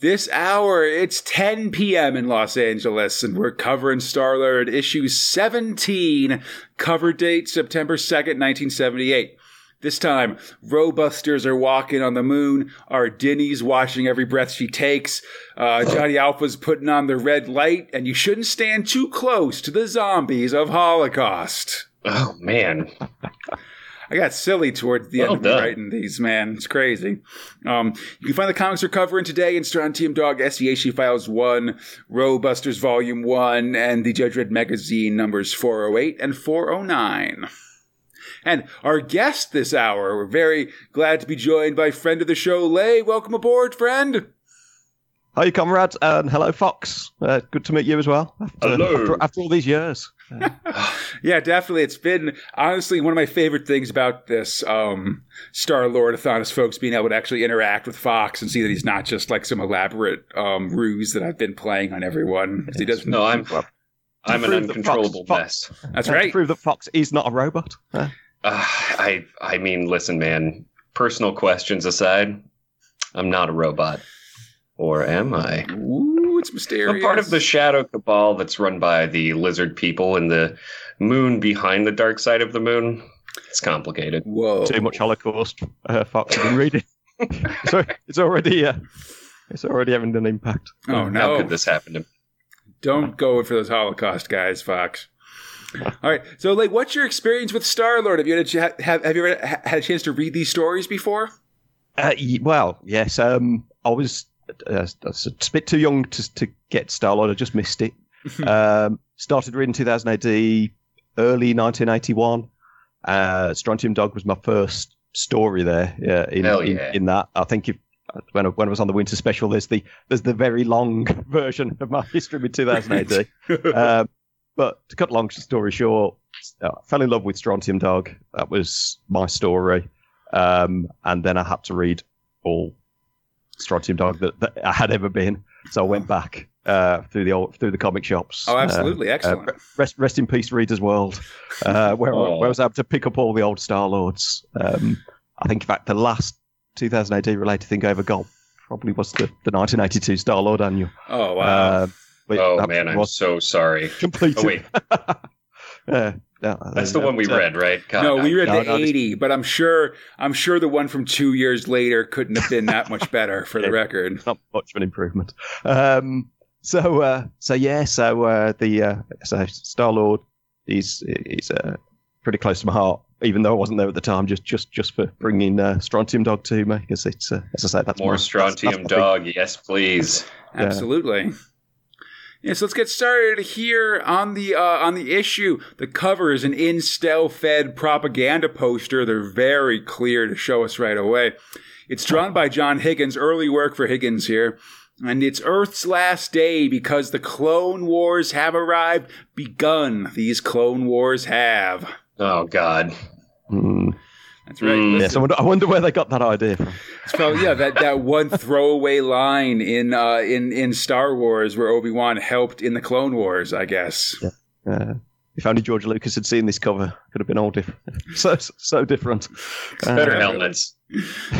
This hour, it's 10 p.m. in Los Angeles, and we're covering Star Lord issue 17, cover date September 2nd, 1978. This time, Robusters are walking on the moon. Ardeni's watching every breath she takes. Uh, Johnny Alpha's putting on the red light, and you shouldn't stand too close to the zombies of Holocaust. Oh man. I got silly towards the Well end of done. writing these, man. It's crazy. Um, you can find the comics we're covering today in Strontium Dog SCHC Files 1, Robusters Volume 1, and the Judge Dredd Magazine numbers 408 and 409. And our guest this hour, we're very glad to be joined by friend of the show, Lay. Welcome aboard, friend. Hi, comrades, and hello, Fox. Uh, good to meet you as well. After, Hello. After, after all these years. Yeah, definitely. It's been honestly one of my favorite things about this um, Star Lordathon is folks being able to actually interact with Fox and see that he's not just like some elaborate um, ruse that I've been playing on everyone. 'Cause He does. No, I'm Well, I'm an uncontrollable Fox- mess. That's uh, right. To prove that Fox is not a robot. Uh, Uh, I I mean, listen, man. Personal questions aside, I'm not a robot, or am I? Ooh, it's mysterious. I'm part of the Shadow Cabal that's run by the lizard people in the moon behind the dark side of the moon. It's complicated. Whoa. too much Holocaust. Uh, Fox have been reading. so it's already uh, it's already having an impact. Oh no! How could this happen to me? Don't go for those Holocaust guys, Fox. All right. So, like, what's your experience with Star Lord? Have you had a, ch- have, have you ever had a chance to read these stories before? Uh, well, yes. Um, I was, uh, I was a bit too young to to get Star Lord. I just missed it. um, started reading 2000 AD, early 1981. Uh, Strontium Dog was my first story there. Yeah, in, Hell in, yeah. in that, I think if when I, when I was on the Winter Special, there's the there's the very long version of my history with 2000 AD. um, but to cut a long story short, uh, I fell in love with Strontium Dog. That was my story. Um, and then I had to read all Strontium Dog that, that I had ever been. So I went back uh, through the old, through the comic shops. Oh, absolutely, Uh, excellent. uh, rest, rest in peace, Reader's World, uh, where, Oh. where I was able to pick up all the old Star Lords. Um, I think, in fact, the last 2000 AD related thing I ever got probably was the, the 1982 Star Lord annual. oh wow. Uh, but Oh that man, I'm was so sorry. completed. Oh wait, Yeah, yeah, that's the one we uh, read, right? God, no, we read no, the no, this- eighty, but I'm sure I'm sure the one from two years later couldn't have been that much better for the record. not much of an improvement. Um, so, uh, so yeah, so uh, the uh, so Star Lord is is uh, pretty close to my heart, even though I wasn't there at the time. Just just just for bringing uh, Strontium Dog to me, because it's uh, as I say, that's more my- strontium that's- that's dog. Yes, please. Yeah. Absolutely. Yeah, so let's get started here on the uh, on the issue. The cover is an Instel fed propaganda poster. They're very clear to show us right away. It's drawn by John Higgins, early work for Higgins here. And it's Earth's last day because the Clone Wars have arrived, begun. These Clone Wars have. Oh God. Hmm. That's right. Mm. Listen, Yes, I wonder, I wonder where they got that idea from. It's probably yeah that, that one throwaway line in uh, in in Star Wars where Obi Wan helped in the Clone Wars, I guess. Uh, if only George Lucas had seen this cover, could have been all different. so so different. Better Uh, helmets.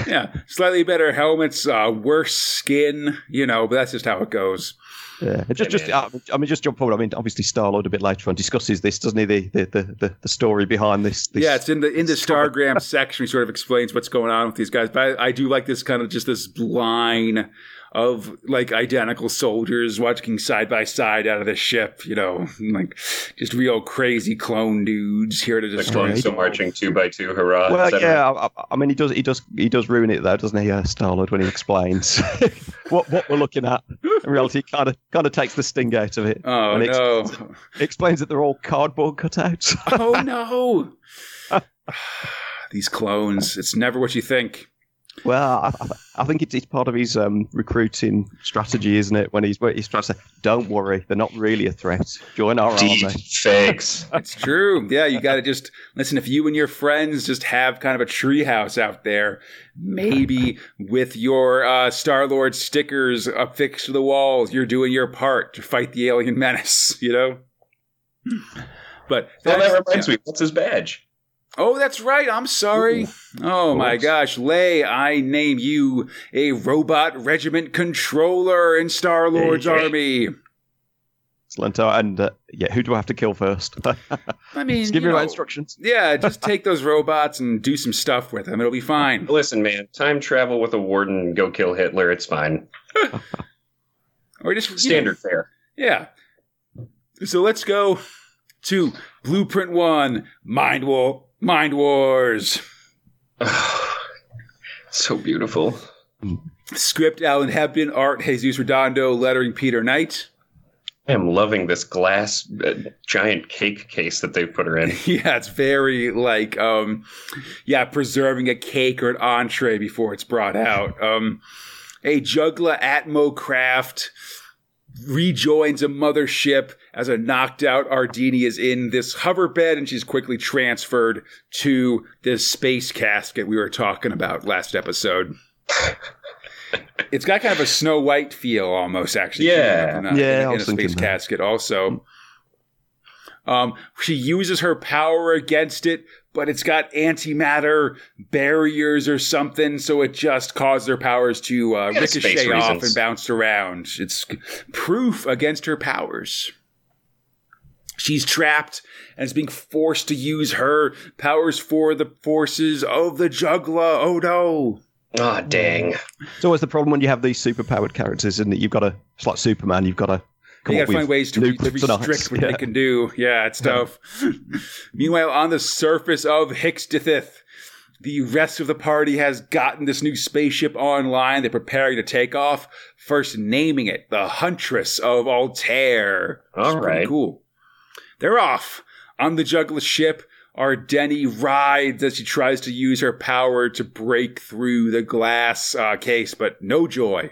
Yeah, slightly better helmets, uh, worse skin, you know, but that's just how it goes. Yeah, it just, just, man. I mean, just jump forward. I mean, obviously, Star Lord a bit later on discusses this, doesn't he? The the the, the, the story behind this. this yeah, it's in the in the Stargram section. He sort of explains what's going on with these guys. But I, I do like this kind of just this line of like identical soldiers watching side by side out of the ship. You know, like just real crazy clone dudes here to The destroy. clones the still marching two by two. Hurrah! Well, yeah, I, I- I mean, he does, he does, he does ruin it though, doesn't he, uh, Star Lord, when he explains what what we're looking at. In reality, kind of kind of takes the sting out of it. Oh And no! He explains that they're all cardboard cutouts. oh no! These clones. It's never what you think. Well, I, I- I think it's, it's part of his um, recruiting strategy, isn't it? When he's when he's trying to say, "Don't worry, they're not really a threat. Join our Deep army." fakes. It's true. Yeah, you got to just listen. If you and your friends just have kind of a treehouse out there, maybe with your uh, Star Lord stickers affixed to the walls, you're doing your part to fight the alien menace. You know. But Well, that reminds me. What's his badge? Oh, that's right. I'm sorry. Oh my gosh, Lay, I name you a robot regiment controller in Star Lord's Hey, hey. army. Excellent. Uh, And uh, yeah, who do I have to kill first? I mean, Just give you me my instructions. Yeah, just take those robots and do some stuff with them. It'll be fine. Listen, man. Time travel with a warden. and Go kill Hitler. It's fine. Or just you know, Standard fare. yeah. So let's go to Blueprint One, Mind War, Mind Wars. so beautiful. Script: Alan Hebden, art: Jesus Redondo, lettering: Peter Knight. I am loving this glass uh, giant cake case that they've put her in. Yeah, it's very like, um, yeah, preserving a cake or an entree before it's brought out. Um, a Jugula Atmo craft rejoins a mothership as a knocked out Ardeni is in this hoverbed and she's quickly transferred to this space casket we were talking about last episode. it's got kind of a Snow White feel almost, actually. Yeah. in a, Yeah, in in a space casket also. Um, she uses her power against it, but it's got antimatter barriers or something, so it just caused her powers to uh, Yeah, ricochet off reasons. and bounce around. It's proof against her powers. She's trapped and is being forced to use her powers for the forces of the Jugula. Oh no! Ah, dang. It's always the problem when you have these superpowered characters, isn't it? You've got to, it's like Superman. You've got to come You gotta find with ways to, re- to restrict what Yeah. they can do. Yeah, it's tough. Meanwhile, on the surface of Hixdithith, the rest of the party has gotten this new spaceship online. They're preparing to take off. First naming it the Huntress of Altair. All right. Cool. They're off. On the Jugula ship, Ardeni rides as she tries to use her power to break through the glass uh, case, but no joy.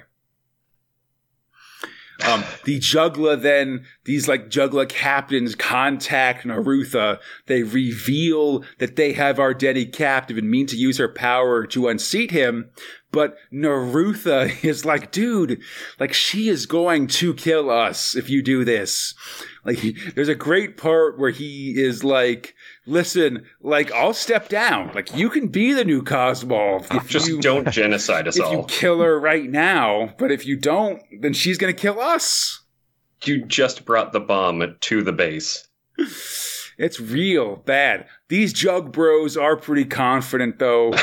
Um, the Jugula then, these like Jugula captains contact Narutha. They reveal that they have Ardeni captive and mean to use her power to unseat him. But Narutha is like, dude, like she is going to kill us if you do this. Like, he, there's a great part where he is like, listen, like I'll step down. Like you can be the new Cosmo. If Just you, don't genocide us if all. you kill her right now. But if you don't, then she's gonna kill us. You just brought the bomb to the base. It's real bad. These jug bros are pretty confident though.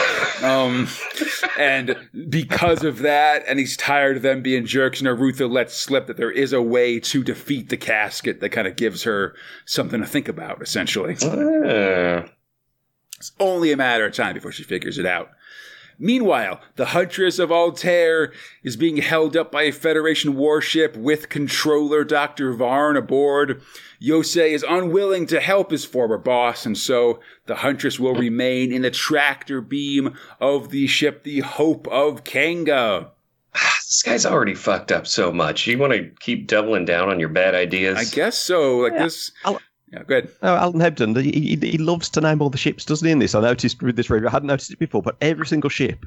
Um, and because of that, and he's tired of them being jerks, Narutha lets slip that there is a way to defeat the casket that kind of gives her something to think about, essentially. Ah. It's only a matter of time before she figures it out. Meanwhile, the Huntress of Altair is being held up by a Federation warship with controller Dr. Varn aboard. Yosei is unwilling to help his former boss, and so the Huntress will remain in the tractor beam of the ship, the Hope of Kanga. Ah, this guy's already fucked up so much. You want to keep doubling down on your bad ideas? I guess so. Like Yeah, this. I'll- Yeah, go ahead. Oh, Alan Hebden, he, he, he loves to name all the ships, doesn't he? In this, I noticed with this review. I hadn't noticed it before, but every single ship,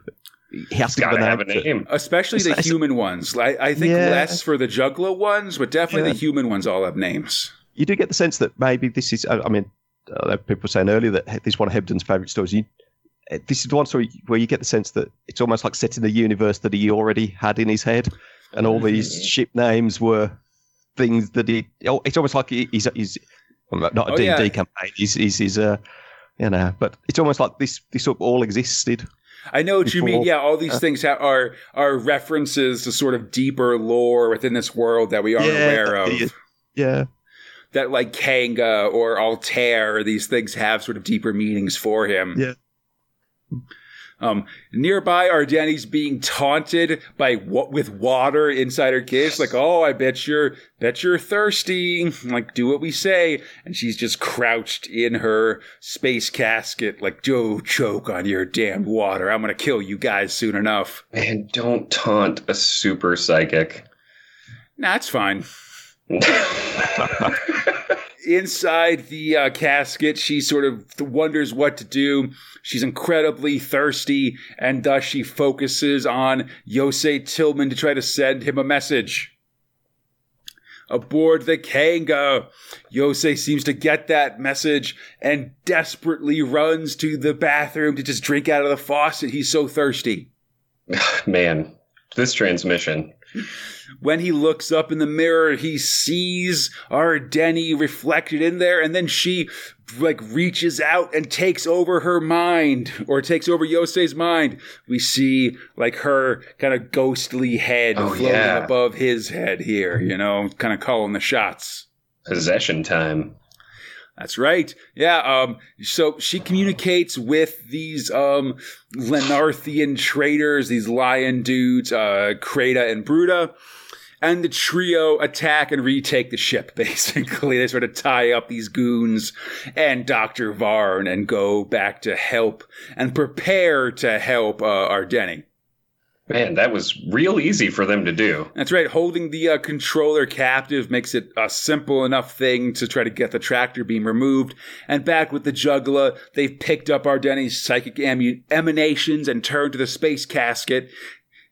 he has to give gotta a have a name. to. name. Especially the It's- human ones. I, I think Yeah. less for the Jugula ones, but definitely Yeah. the human ones all have names. You do get the sense that maybe this is. I I mean, uh, people were saying earlier that this is one of Hebden's favourite stories. You, uh, this is the one story where you get the sense that it's almost like set in the universe that he already had in his head, and all these ship names were things that he. oh, It's almost like he's he's well, not a Oh, D and D yeah. campaign. He's he's, he's uh, you know, but it's almost like this this all existed. I know what you mean. Yeah, all these Uh, things ha- are are references to sort of deeper lore within this world that we aren't aware of. yeah, yeah. That like Kanga or Altair, these things have sort of deeper meanings for him. Yeah. Um, nearby, Ardeni's being taunted by what with water inside her case. Like, oh, I bet you're, bet you're thirsty. Like, do what we say. And she's just crouched in her space casket, like, Joe, choke on your damned water. I'm gonna kill you guys soon enough. Man, don't taunt a super psychic. Nah, it's fine. Inside the uh, casket, she sort of wonders what to do. She's incredibly thirsty, and thus she focuses on Yosei Tillman to try to send him a message. Aboard the Kanga, Yosei seems to get that message and desperately runs to the bathroom to just drink out of the faucet. He's so thirsty. Man, this transmission. When he looks up in the mirror, he sees Ardeni reflected in there, and then she like reaches out and takes over her mind, or takes over Yosei's mind. We see like her kind of ghostly head Oh, floating yeah. above his head here, you know, kind of calling the shots. Possession time. That's right. Yeah. Um. So she communicates with these um Lenarthian traders, these lion dudes, uh, Kreda and Bruta, and the trio attack and retake the ship. Basically, they sort of tie up these goons and Doctor Varn and go back to help and prepare to help uh, Ardeni. Man, that was real easy for them to do. That's right. Holding the uh, controller captive makes it a simple enough thing to try to get the tractor beam removed. And back with the Jugula, they've picked up Ardeni's psychic emu- emanations and turned to the space casket.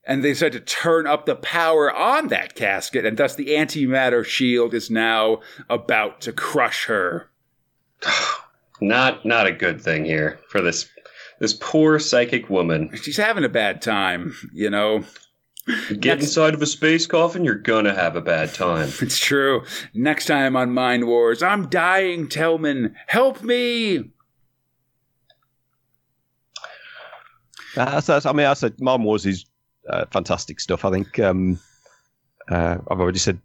And they decide to turn up the power on that casket, and thus the antimatter shield is now about to crush her. Not not a good thing here for this this poor psychic woman. She's having a bad time, you know. Get That's- inside of a space coffin, you're gonna have a bad time. It's true. Next time on Mind Wars, I'm dying, Tellman. Help me! Uh, so, so, I mean, I said Mind Wars is uh, fantastic stuff. I think um, uh, I've already said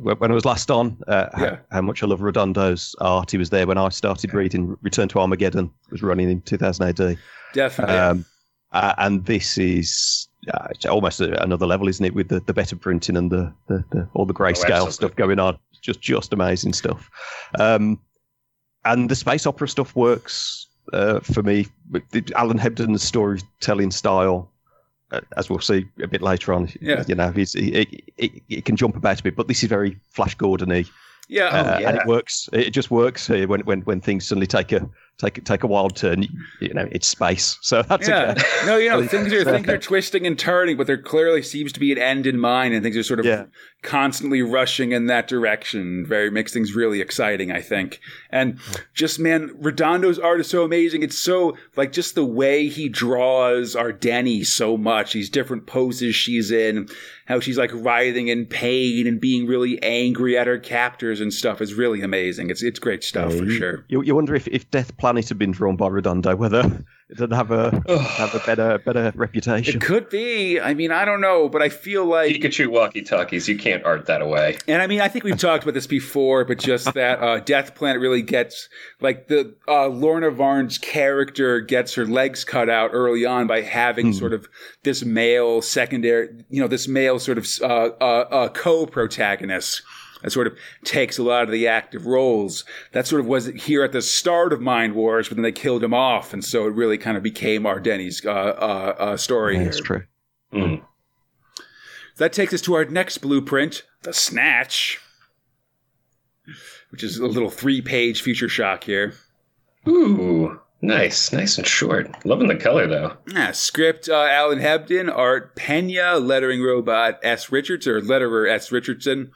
when I was last on uh, Yeah. how, how much I love Redondo's art. He was there when I started reading Return to Armageddon. Was running in 2000 AD. Definitely. Um, uh, and this is uh, it's almost a, another level, isn't it? With the, the better printing and the, the, the all the grayscale absolutely. stuff going on. It's just just amazing stuff. Um, and the space opera stuff works uh, for me. With Alan Hebden's storytelling style, as we'll see a bit later on. Yeah. you know, he's, he, he, he can jump about a bit, but this is very Flash Gordon-y yeah. Oh, uh, yeah. and it works. It just works uh, when when when things suddenly take a take take a wild turn. You know, it's space, so that's yeah. okay. No, you know, things are things are twisting and turning, but there clearly seems to be an end in mind, and things are sort of Yeah. constantly rushing in that direction. Very makes things really exciting, I think. And just man, Redondo's art is so amazing. It's so like just the way he draws Ardeni so much. These different poses she's in, how she's like writhing in pain and being really angry at her captors and stuff is really amazing. It's it's great stuff for you, sure. You, you wonder if, if Death Planet had been drawn by Redondo, whether it would have a have a better better reputation. It could be. I mean, I don't know, but I feel like Pikachu walkie talkies. You can't art that away. And I mean, I think we've talked about this before, but just that uh, Death Planet really gets like the uh, Lorna Varn's character gets her legs cut out early on by having sort of this male secondary, you know, this male sort of uh, uh, uh, co-protagonist that sort of takes a lot of the active roles. That sort of was here at the start of Mind Wars, but then they killed him off, and so it really kind of became Ardeni's uh, uh, uh, story. Yeah, here. That's true. Mm. That takes us to our next blueprint, the Snatch, which is a little three page future shock here. Ooh, nice, nice and short. Loving the color though. Yeah, script uh, Alan Hebden, art Pena, lettering robot S. Richards, or letterer S. Richardson.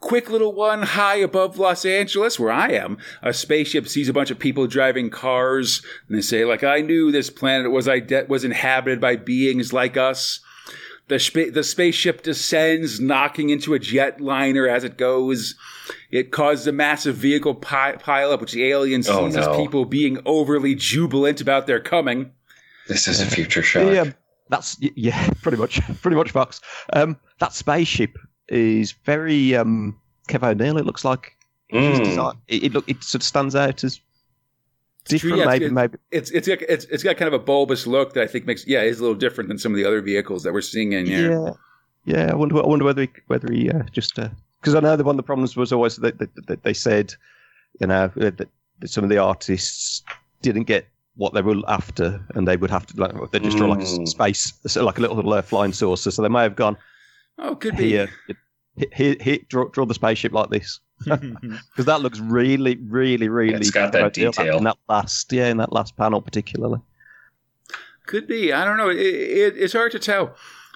Quick little one high above Los Angeles, where I am. A spaceship sees a bunch of people driving cars, and they say, like, I knew this planet was, ide- was inhabited by beings like us. The, spa- the spaceship descends, knocking into a jetliner as it goes. It causes a massive vehicle pi- pileup, which the alien sees Oh, as people being overly jubilant about their coming. This is a future shock. Yeah, that's yeah, pretty much, pretty much, Fox. Um, that spaceship is very um, Kev O'Neill. It looks like Mm. It, it look it sort of stands out as different. yeah, maybe, good. maybe. It's it's got, it's it's got kind of a bulbous look that I think makes yeah is a little different than some of the other vehicles that we're seeing in here. Yeah, yeah. I wonder. I wonder whether he, whether he uh, just because I know that one of the problems was always that, that, that they said, you know, that, that some of the artists didn't get what they were after, and they would have to like they just draw like a Mm. space, like a little uh, flying saucer. So they may have gone Oh, could be. here, hit, hit, hit draw, draw the spaceship like this because that looks really, really, really. it's got that detail. in that last, yeah, in that last panel particularly. Could be. I don't know. It, it, it's hard to tell.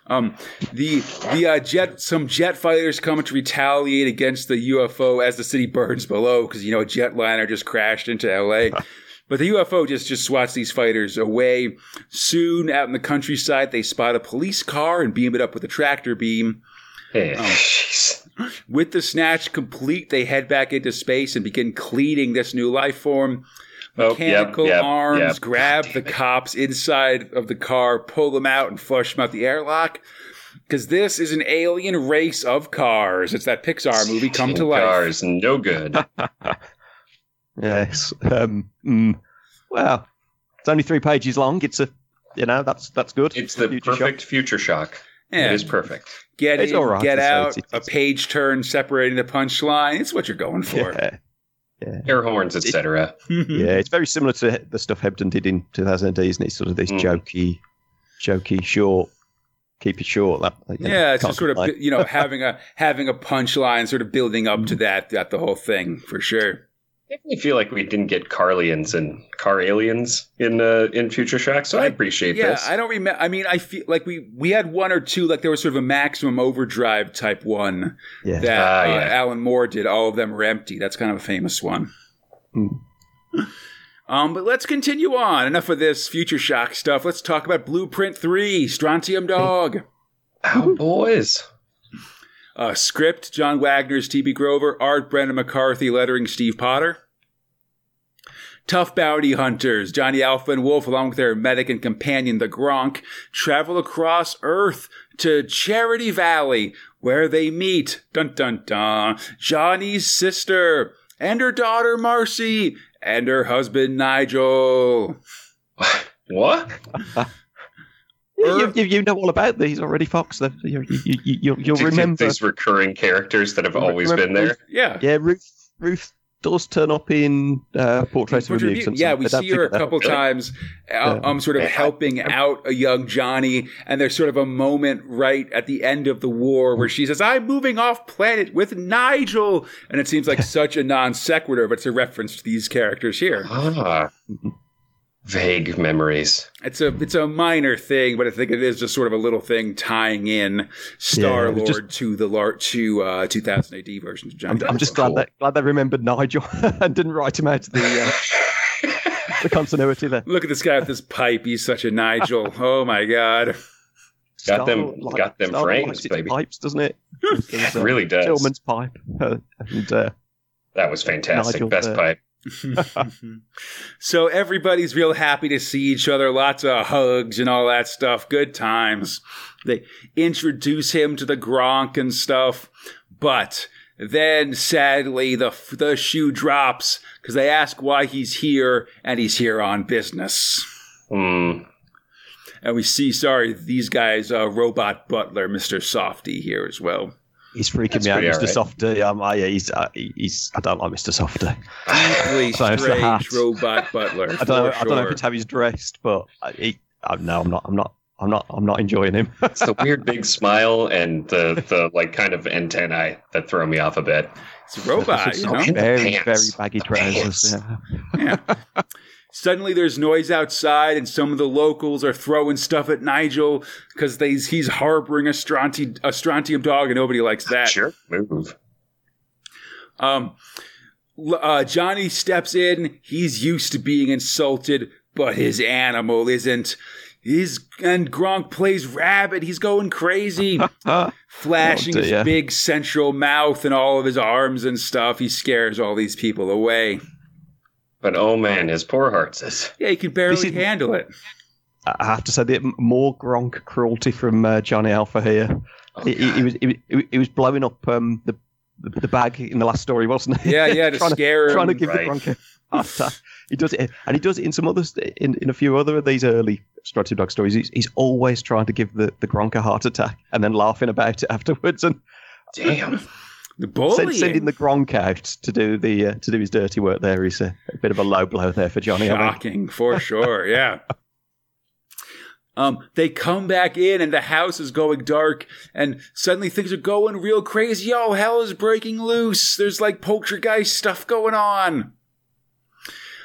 Um, the the uh, jet some jet fighters come to retaliate against the UFO as the city burns below because you know a jetliner just crashed into L.A. But the UFO just just swats these fighters away. Soon, out in the countryside, they spot a police car and beam it up with a tractor beam. Hey, Oh. With the snatch complete, they head back into space and begin cleaning this new life form. Oh, yep, Mechanical yep, arms yep. grab the it. cops inside of the car, pull them out, and flush them out the airlock. Because this is an alien race of cars. It's that Pixar movie come to life. Cars, no good. Yes. Um, mm, well, it's only three pages long. It's a, you know, that's that's good. It's the Future shock. perfect future shock. Yeah. It is perfect. Get It's in, all right, get it's- out, it's- a page turn separating the punchline. It's what you're going for. Yeah. Air horns, etc. yeah, it's very similar to the stuff Hebden did in 2000 AD, isn't it? Sort of this Mm. jokey, jokey, short, keep it short. That, you know, Yeah, it's just sort of you know having a having a punchline, sort of building up Mm. to that that the whole thing for sure. I definitely feel like we didn't get Carlians and Car Aliens in uh, in Future Shock, so I appreciate Yeah, this. I don't remember. I mean, I feel like we we had one or two, like there was sort of a maximum overdrive type one yeah. that Ah, uh, yeah. Alan Moore did. All of them were empty. That's kind of a famous one. Mm. Um, but let's continue on. Enough of this future shock stuff. Let's talk about Blueprint Three, Strontium Dog. Oh, boys. Uh, script: John Wagner's T.B. Grover, art: Brendan McCarthy, lettering: Steve Potter. Tough bounty hunters, Johnny Alpha and Wolf, along with their medic and companion, the Gronk, travel across Earth to Charity Valley, where they meet, dun dun dun, Johnny's sister, and her daughter Marcy, and her husband Nigel. What? You, you, you know all about these already, Fox. The- You, you, you, you, you'll These- remember. these recurring characters that have always been Remember- there. Yeah. Yeah, Ruth, Ruth does turn up in uh, Portrait of a Mutant. Yeah, we see her a think that- couple times, uh, um, sort of helping out a young Johnny, and there's sort of a moment right at the end of the war where she says, "I'm moving off planet with Nigel," and it seems like such a non sequitur, but it's a reference to these characters here. Ah, vague memories. It's a it's a minor thing, but I think it is just sort of a little thing tying in Star it was Lord to the lar- to uh, 2000 AD version. of Johnny. I'm, I'm just Cool. glad that glad they remembered Nigel and didn't write him out of the uh, the continuity there. Look at this guy with this pipe. He's such a Nigel. Oh my god. Got them- Star-Lord got them Star-Lord frames, baby. Pipes, doesn't it? It really does. Tillman's pipe. Uh, and uh, That was fantastic. Nigel, Best uh, pipe. so everybody's real happy to see each other. Lots of hugs and all that stuff. Good times. They introduce him to the Gronk and stuff, but then sadly the the shoe drops because they ask why he's here, and he's here on business. Hmm. And we see, sorry, these guys, uh, Robot Butler, Mister Softy here as well. He's freaking That's me out, Mr. alright. Softy. Um, I, yeah, he's, uh, he's, I don't like Mr. Softy. Deeply So it's the hat. strange Robot Butler. I don't, know, for I don't know if it's how he's dressed, but he, I, no, I'm not. I'm not. I'm not. I'm not enjoying him. It's the weird big smile and the, the like kind of antennae that throw me off a bit. It's a robot, you know? Very, very pants. baggy trousers. Yeah. Yeah. Suddenly, there's noise outside, and some of the locals are throwing stuff at Nigel because he's harboring a, stronti, a strontium dog, and nobody likes that. Sure. Move. Um, uh, Johnny steps in. He's used to being insulted, but his animal isn't. He's and Gronk plays rabbit. He's going crazy, flashing his big central mouth and all of his arms and stuff. He scares all these people away. But oh man, his poor heart says. Yeah, he can barely is- handle it. I have to say, the more Gronk cruelty from uh, Johnny Alpha here. Oh, he, he, he was he, he was blowing up um, the, the the bag in the last story, wasn't he? Yeah, yeah, to trying scare to, trying to give right. the Gronk a heart attack. He does it, and he does it in some others, in, in a few other of these early Strontium Dog stories. He's, he's always trying to give the, the Gronk a heart attack and then laughing about it afterwards and Damn. The send, bullying. sending the Gronk out to do the uh, to do his dirty work. There is a, a bit of a low blow there for Johnny. I think. Shocking, for sure. Yeah. Um, they come back in and the house is going dark, and suddenly things are going real crazy. Oh, hell is breaking loose. There's like poltergeist stuff going on.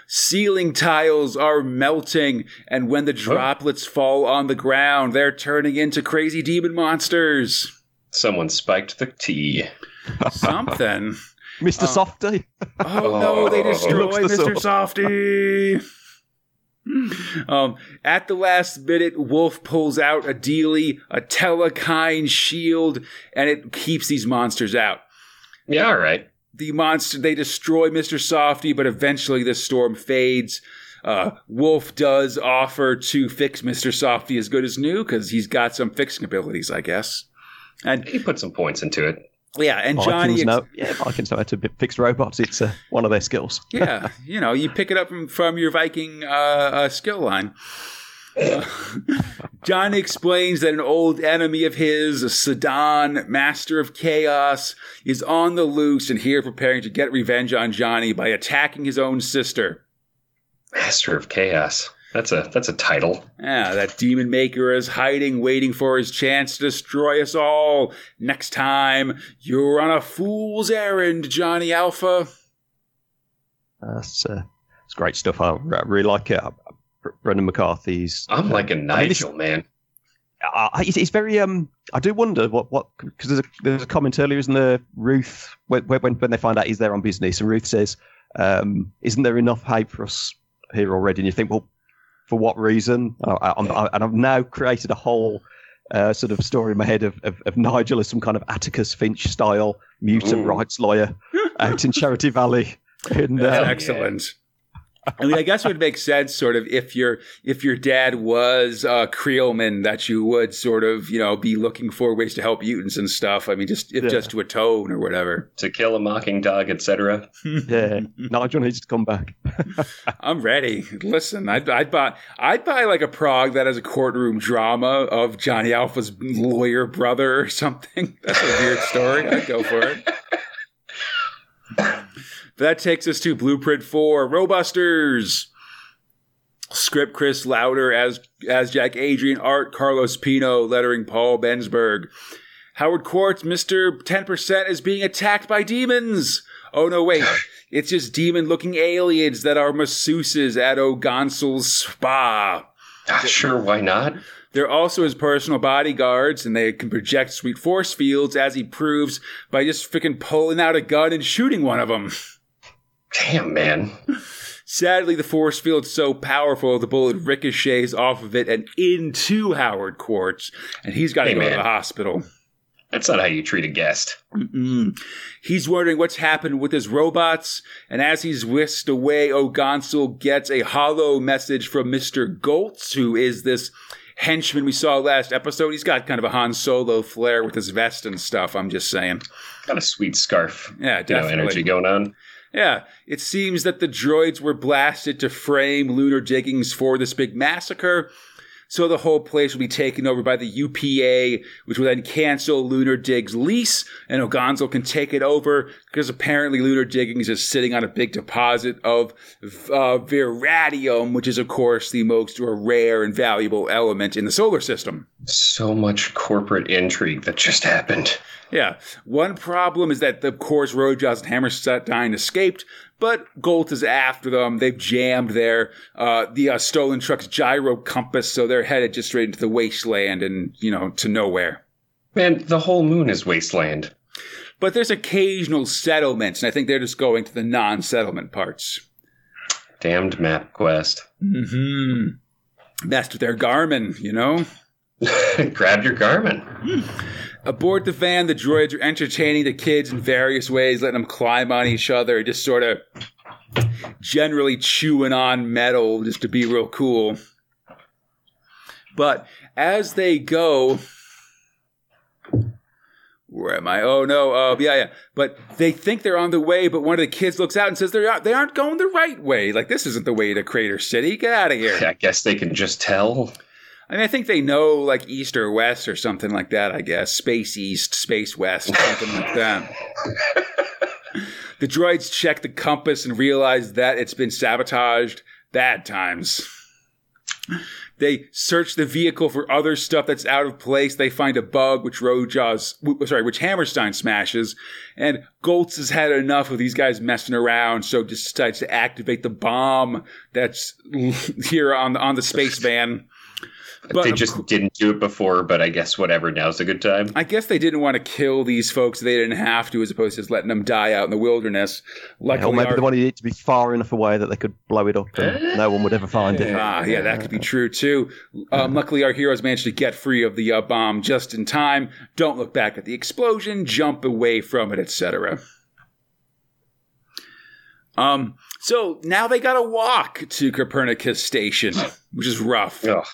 Ceiling tiles are melting, and when the droplets fall on the ground, they're turning into crazy demon monsters. Someone spiked the tea. Something. Mr. Uh, Softy. Oh no, they Oh. destroy the Mr. Softy. Um, at the last minute, Wolf pulls out a dealy, a telekine shield, and it keeps these monsters out. Yeah, all right. The monster they destroy Mr. Softy, but eventually the storm fades. Uh, Wolf does offer to fix Mr. Softy as good as new because he's got some fixing abilities, I guess. And He put some points into it. Yeah, and Johnny Vikings ex- know, yeah, Vikings know how to fix robots. It's uh, one of their skills. yeah, you know, you pick it up from, from your Viking uh, uh, skill line. John explains that an old enemy of his, Sadan, Master of Chaos, is on the loose and here preparing to get revenge on Johnny by attacking his own sister. Master of Chaos. That's a that's a title. Yeah, that demon maker is hiding, waiting for his chance to destroy us all. Next time, you're on a fool's errand, Johnny Alpha. That's uh, it's great stuff. I really like it. Uh, Brendan McCarthy's. I'm like a I mean, this- Nigel, man. Uh, it's, it's very. Um, I do wonder what what because there's a there's a comment earlier, isn't there? Ruth when when when they find out he's there on business, and Ruth says, um, "Isn't there enough hype for us here already?" And you think, well, for what reason? I, I'm, I, and I've now created a whole. Uh, sort of story in my head of, of, of Nigel as some kind of Atticus Finch style mutant Ooh. rights lawyer out in Charity Valley. And, That's Hell uh, yeah. excellent. I mean, I guess it would make sense, sort of, if your if your dad was uh, Kreelman, that you would sort of, you know, be looking for ways to help mutants and stuff. I mean, just if Yeah. just to atone or whatever. To kill a mocking dog, etc. yeah, Nigel needs to come back. I'm ready. Listen, I'd, I'd buy I'd buy like a prog that has a courtroom drama of Johnny Alpha's lawyer brother or something. That's a weird story. I'd go for it. But that takes us to Blueprint 4, Robusters. Script Chris Lowder as as Jack Adrian, art Carlos Pino, lettering Paul Bensberg. Howard Quartz, Mr. 10% is being attacked by demons. Oh no, wait. It's just demon looking aliens that are masseuses at O'Gonsal's spa. Ah, sure, why not? They're also his personal bodyguards, and they can project sweet force fields, as he proves by just freaking pulling out a gun and shooting one of them. Damn, man. Sadly, the force field's so powerful, the bullet ricochets off of it and into Howard Quartz, and he's got to Hey, go to the hospital. That's not how you treat a guest. Mm-mm. He's wondering what's happened with his robots, and as he's whisked away, O'Gonsel gets a hollow message from Mr. Goltz, who is this henchman we saw last episode. He's got kind of a Han Solo flair with his vest and stuff, I'm just saying. Got a sweet scarf. Yeah, You know, definitely. energy going on. Yeah, it seems that the droids were blasted to frame lunar diggings for this big massacre. So the whole place will be taken over by the UPA, which will then cancel Lunar Digg's lease, and Ogonzo can take it over because apparently Lunar Diggings is sitting on a big deposit of uh, Viradium, which is, of course, the most rare and valuable element in the solar system. So much corporate intrigue that just happened. Yeah. One problem is that, of course, Ro-Jaws and Hammerstein escaped, but Golt is after them. They've jammed their uh, the uh, stolen truck's gyro compass, so they're headed just straight into the wasteland and you know to nowhere. Man, the whole moon is wasteland. But there's occasional settlements, and I think they're just going to the non-settlement parts. Damned map quest. Mm-hmm. That's with their Garmin, you know. Grab your Garmin. Aboard the van, the droids are entertaining the kids in various ways, letting them climb on each other, just sort of generally chewing on metal just to be real cool. But as they go, where am I? Oh no! Oh yeah, yeah. But they think they're on the way, but one of the kids looks out and says they aren't. They aren't going the right way. Like this isn't the way to Crater City. Get out of here. I guess they can just tell. I mean, I think they know like east or west or something like that. I guess space east, space west, something like that. The droids check the compass and realize that it's been sabotaged. Bad times. They search the vehicle for other stuff that's out of place. They find a bug, which Ro-Jaws, w- sorry, which Hammerstein smashes. And Goltz has had enough of these guys messing around, so decides to activate the bomb that's here on the on the space van. But they just cou- didn't do it before, but I guess whatever. Now's a good time. I guess they didn't want to kill these folks. They didn't have to, as opposed to just letting them die out in the wilderness. or Luckily, maybe our- they wanted it to be far enough away that they could blow it up and no one would ever find it. Ah, yeah, that could be true too. Um, luckily, our heroes managed to get free of the uh, bomb just in time. Don't look back at the explosion. Jump away from it, etc. Um. So now they got to walk to Copernicus Station, which is rough. Ugh,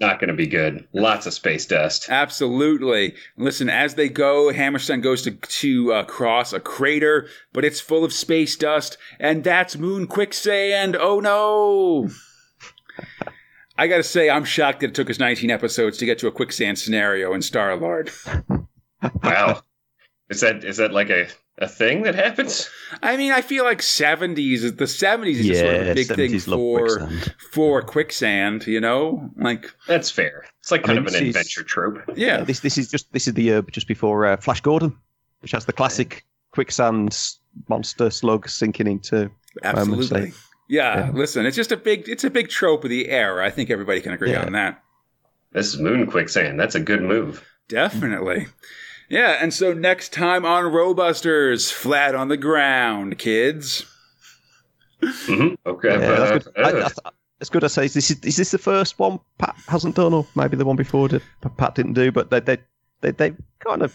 not going to be good. Lots of space dust. Absolutely. Listen, as they go, Hammerstein goes to to uh, cross a crater, but it's full of space dust, and that's moon quicksand. Oh no! I gotta say, I'm shocked that it took us 19 episodes to get to a quicksand scenario in Star Lord. Wow. is that is that like a, a thing that happens? I mean, I feel like 70s the 70s is just sort of a big thing for quicksand. for quicksand. You know, like That's fair. It's like I kind mean, of an this is- adventure trope. yeah, This this is just this is the year just before uh, Flash Gordon, which has the classic quicksand monster slug sinking into. absolutely. say. Yeah, Yeah. listen, it's just a big it's a big trope of the era. I think everybody can agree Yeah. on that. This is moon quicksand. That's a good move. Definitely. Yeah, and so next time on Robusters, flat on the ground, kids. hmm Okay. Yeah, that's good. I, uh, I, it's good. I say is this is, is this the first one Pat hasn't done, or maybe the one before that Pat didn't do, but they they they they kind of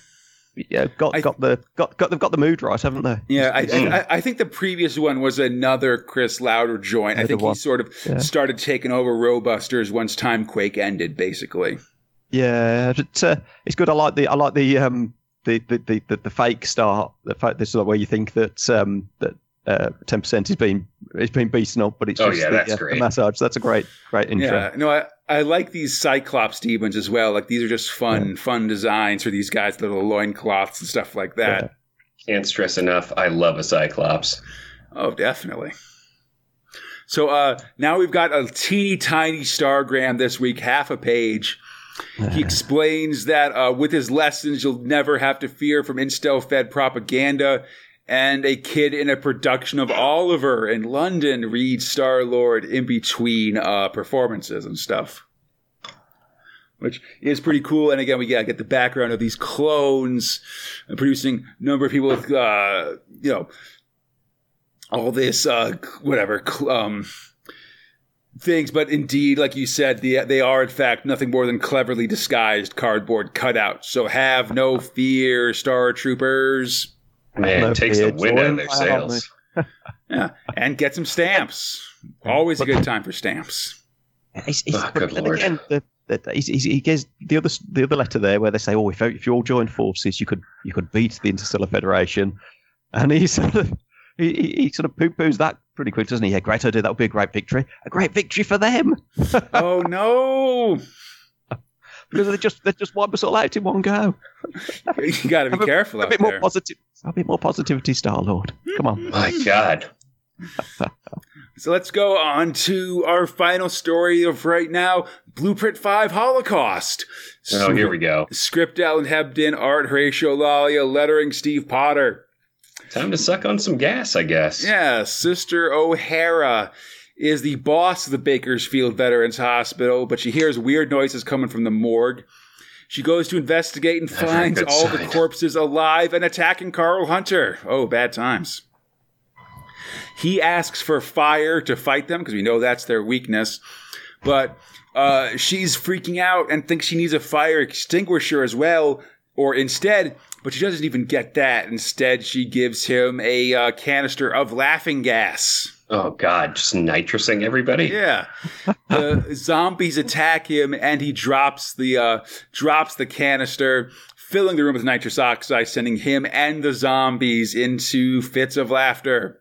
yeah got I- got the got got they've got the mood right, haven't they? Yeah, I, Mm. I, I think the previous one was another Chris Lowder joint. I Another think he sort of Yeah. started taking over Robusters once Time Quake ended, basically. Yeah, it's uh, it's good. I like the I like the um the the the, the, the fake start. The fact this is where you think that um that ten percent is being is being beaten up, but it's Oh, just yeah, the, that's uh, great. the massage. That's a great great intro. Yeah, no, I, I like these Cyclops demons as well. Like these are just fun, fun designs for these guys, little loincloths and stuff like that. can't stress enough. I love a Cyclops. Oh, definitely. So uh, now we've got a teeny tiny stargram this week, half a page. He explains that uh, with his lessons, you'll never have to fear from Instel fed propaganda. And a kid in a production of Oliver in London reads Star Lord in between uh, performances and stuff. Which is pretty cool. And again, we gotta get the background of these clones and producing a number of people with, uh, you know, all this, uh, whatever, um, things, but indeed, like you said, the, they are in fact nothing more than cleverly disguised cardboard cutouts. So have no fear, Star Troopers. Man, No it takes the wind out of their join my army. sails. Yeah, and get some stamps. Always a good time for stamps. He's, he's, Oh, good and lord. again, the, the, he's, he's, he gives the other the other letter there where they say, "Oh, if if you all join forces, you could you could beat the Interstellar Federation," and he sort of he, he, he sort of poo poos that pretty quick, doesn't he? Yeah, great idea. That would be a great victory. A great victory for them oh no! because they just they just wipe us all out in one go. You got to be a- careful A out bit more positive. A bit more positivity, Star Lord. Come on. My God. So let's go on to our final story of right now: Blueprint Five Holocaust. Oh, here we go. Script Alan Hebden, art Horacio Lalia, lettering Steve Potter. Time to suck on some gas, I guess. Yeah, Sister O'Hara is the boss of the Bakersfield Veterans Hospital, but she hears weird noises coming from the morgue. She goes to investigate and Never finds all the corpses alive and attacking Carl Hunter. Oh, bad times. He asks for fire to fight them because we know that's their weakness. But uh, she's freaking out and thinks she needs a fire extinguisher as well, or instead, but she doesn't even get that. Instead, she gives him a uh, canister of laughing gas. Oh God, just nitrousing everybody. Yeah, the zombies attack him, and he drops the uh, drops the canister, filling the room with nitrous oxide, sending him and the zombies into fits of laughter.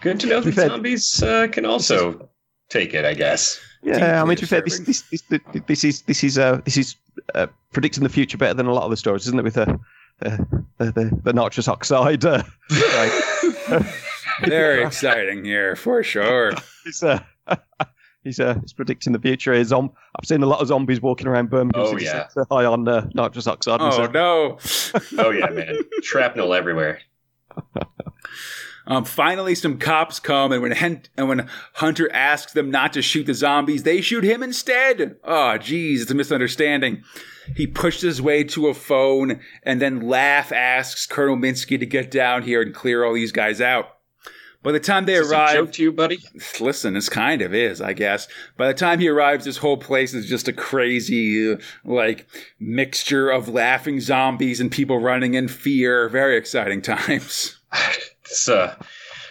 Good to know that Fair- zombies uh, can also take it. I guess. Yeah, I mean, to be fair, this disturbing. this this, this is this is uh, this is uh, predicting the future better than a lot of the stories, isn't it? With the uh, the, the, the nitrous oxide, uh, right. Very exciting here for sure. He's uh, he's uh, he's predicting the future. Is um, I've seen a lot of zombies walking around Birmingham Oh, City yeah. Centre high on uh, nitrous oxide. Oh myself. no. Oh yeah, man. Shrapnel everywhere. Um, finally, some cops come, and when Hen- and when Hunter asks them not to shoot the zombies, they shoot him instead. Oh, geez, it's a misunderstanding. He pushes his way to a phone and then laugh asks Colonel Minsky to get down here and clear all these guys out. By the time they Is this a joke arrive, to you, buddy? listen, this kind of is, I guess. By the time he arrives, this whole place is just a crazy, uh, like, mixture of laughing zombies and people running in fear. Very exciting times. It's uh,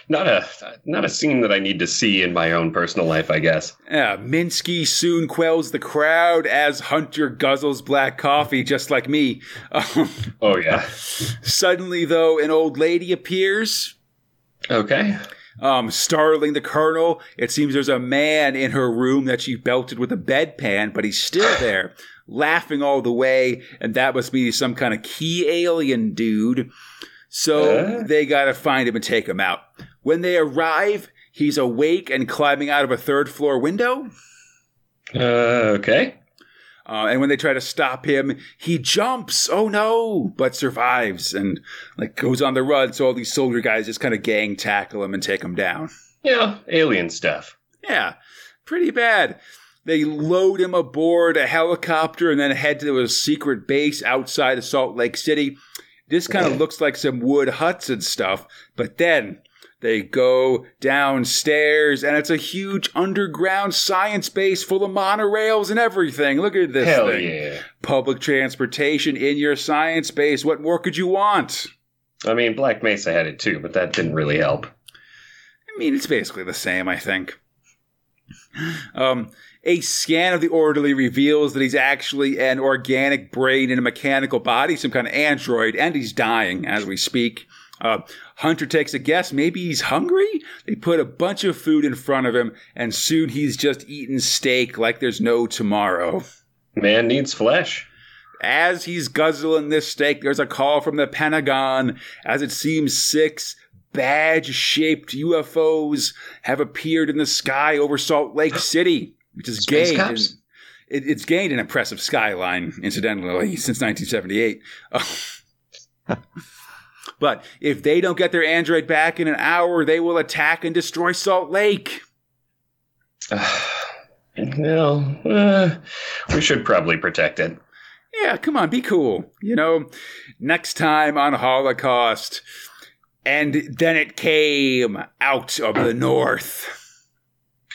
not a not a scene that I need to see in my own personal life. I guess. Yeah, Minsky soon quells the crowd as Hunter guzzles black coffee, just like me. Um, Oh yeah. suddenly, though, an old lady appears, Okay. um, startling the colonel. It seems there's a man in her room that she belted with a bedpan, but he's still there, laughing all the way, and that must be some kind of key alien dude. So Uh? they gotta find him and take him out. When they arrive, he's awake and climbing out of a third floor window. Uh, okay. Uh, and when they try to stop him, he jumps. Oh no! But survives and like goes on the run. So all these soldier guys just kind of gang tackle him and take him down. Yeah, alien stuff. Yeah, pretty bad. They load him aboard a helicopter and then head to a secret base outside of Salt Lake City. This kind of looks like some wood huts and stuff. But then they go downstairs and it's a huge underground science base full of monorails and everything. Look at this Hell thing yeah. public transportation in your science base. What more could you want? I mean, Black Mesa had it too, but that didn't really help. I mean, it's basically the same, I think. Um, a scan of the orderly reveals that he's actually an organic brain in a mechanical body, some kind of android, and he's dying as we speak. Uh, Hunter takes a guess. Maybe he's hungry? They put a bunch of food in front of him, and soon he's just eating steak like there's no tomorrow. Man needs flesh. As he's guzzling this steak, there's a call from the Pentagon as it seems six badge shaped UFOs have appeared in the sky over Salt Lake City, which is Space gained. cops? It, it's gained an impressive skyline, incidentally, since 1978. but if they don't get their android back in an hour, they will attack and destroy Salt Lake. no, uh, we should probably protect it. Yeah, come on, be cool. You know, next time on Holocaust. And then it came out of the north.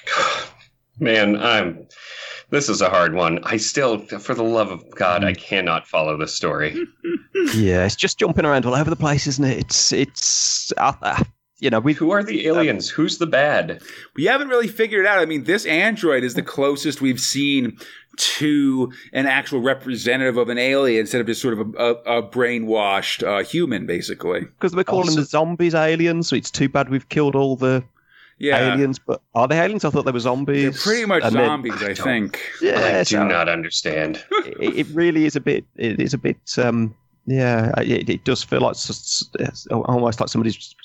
Man, I'm. This is a hard one. I still, for the love of God, I cannot follow this story. Yeah, it's just jumping around all over the place, isn't it? It's it's uh, uh, you know we Who are the aliens? Who's the bad? We haven't really figured it out. I mean, this android is the closest we've seen to an actual representative of an alien instead of just sort of a, a, a brainwashed uh, human, basically. because we're calling Also- the zombies aliens, so it's too bad we've killed all the Yeah, aliens. But are they aliens? I thought they were zombies. they're pretty much And then- zombies, I, think. Yeah, I do so not understand. it, it really is a bit. It is a bit. Um, Uh, yeah, it, it does feel like s- s- almost like somebody's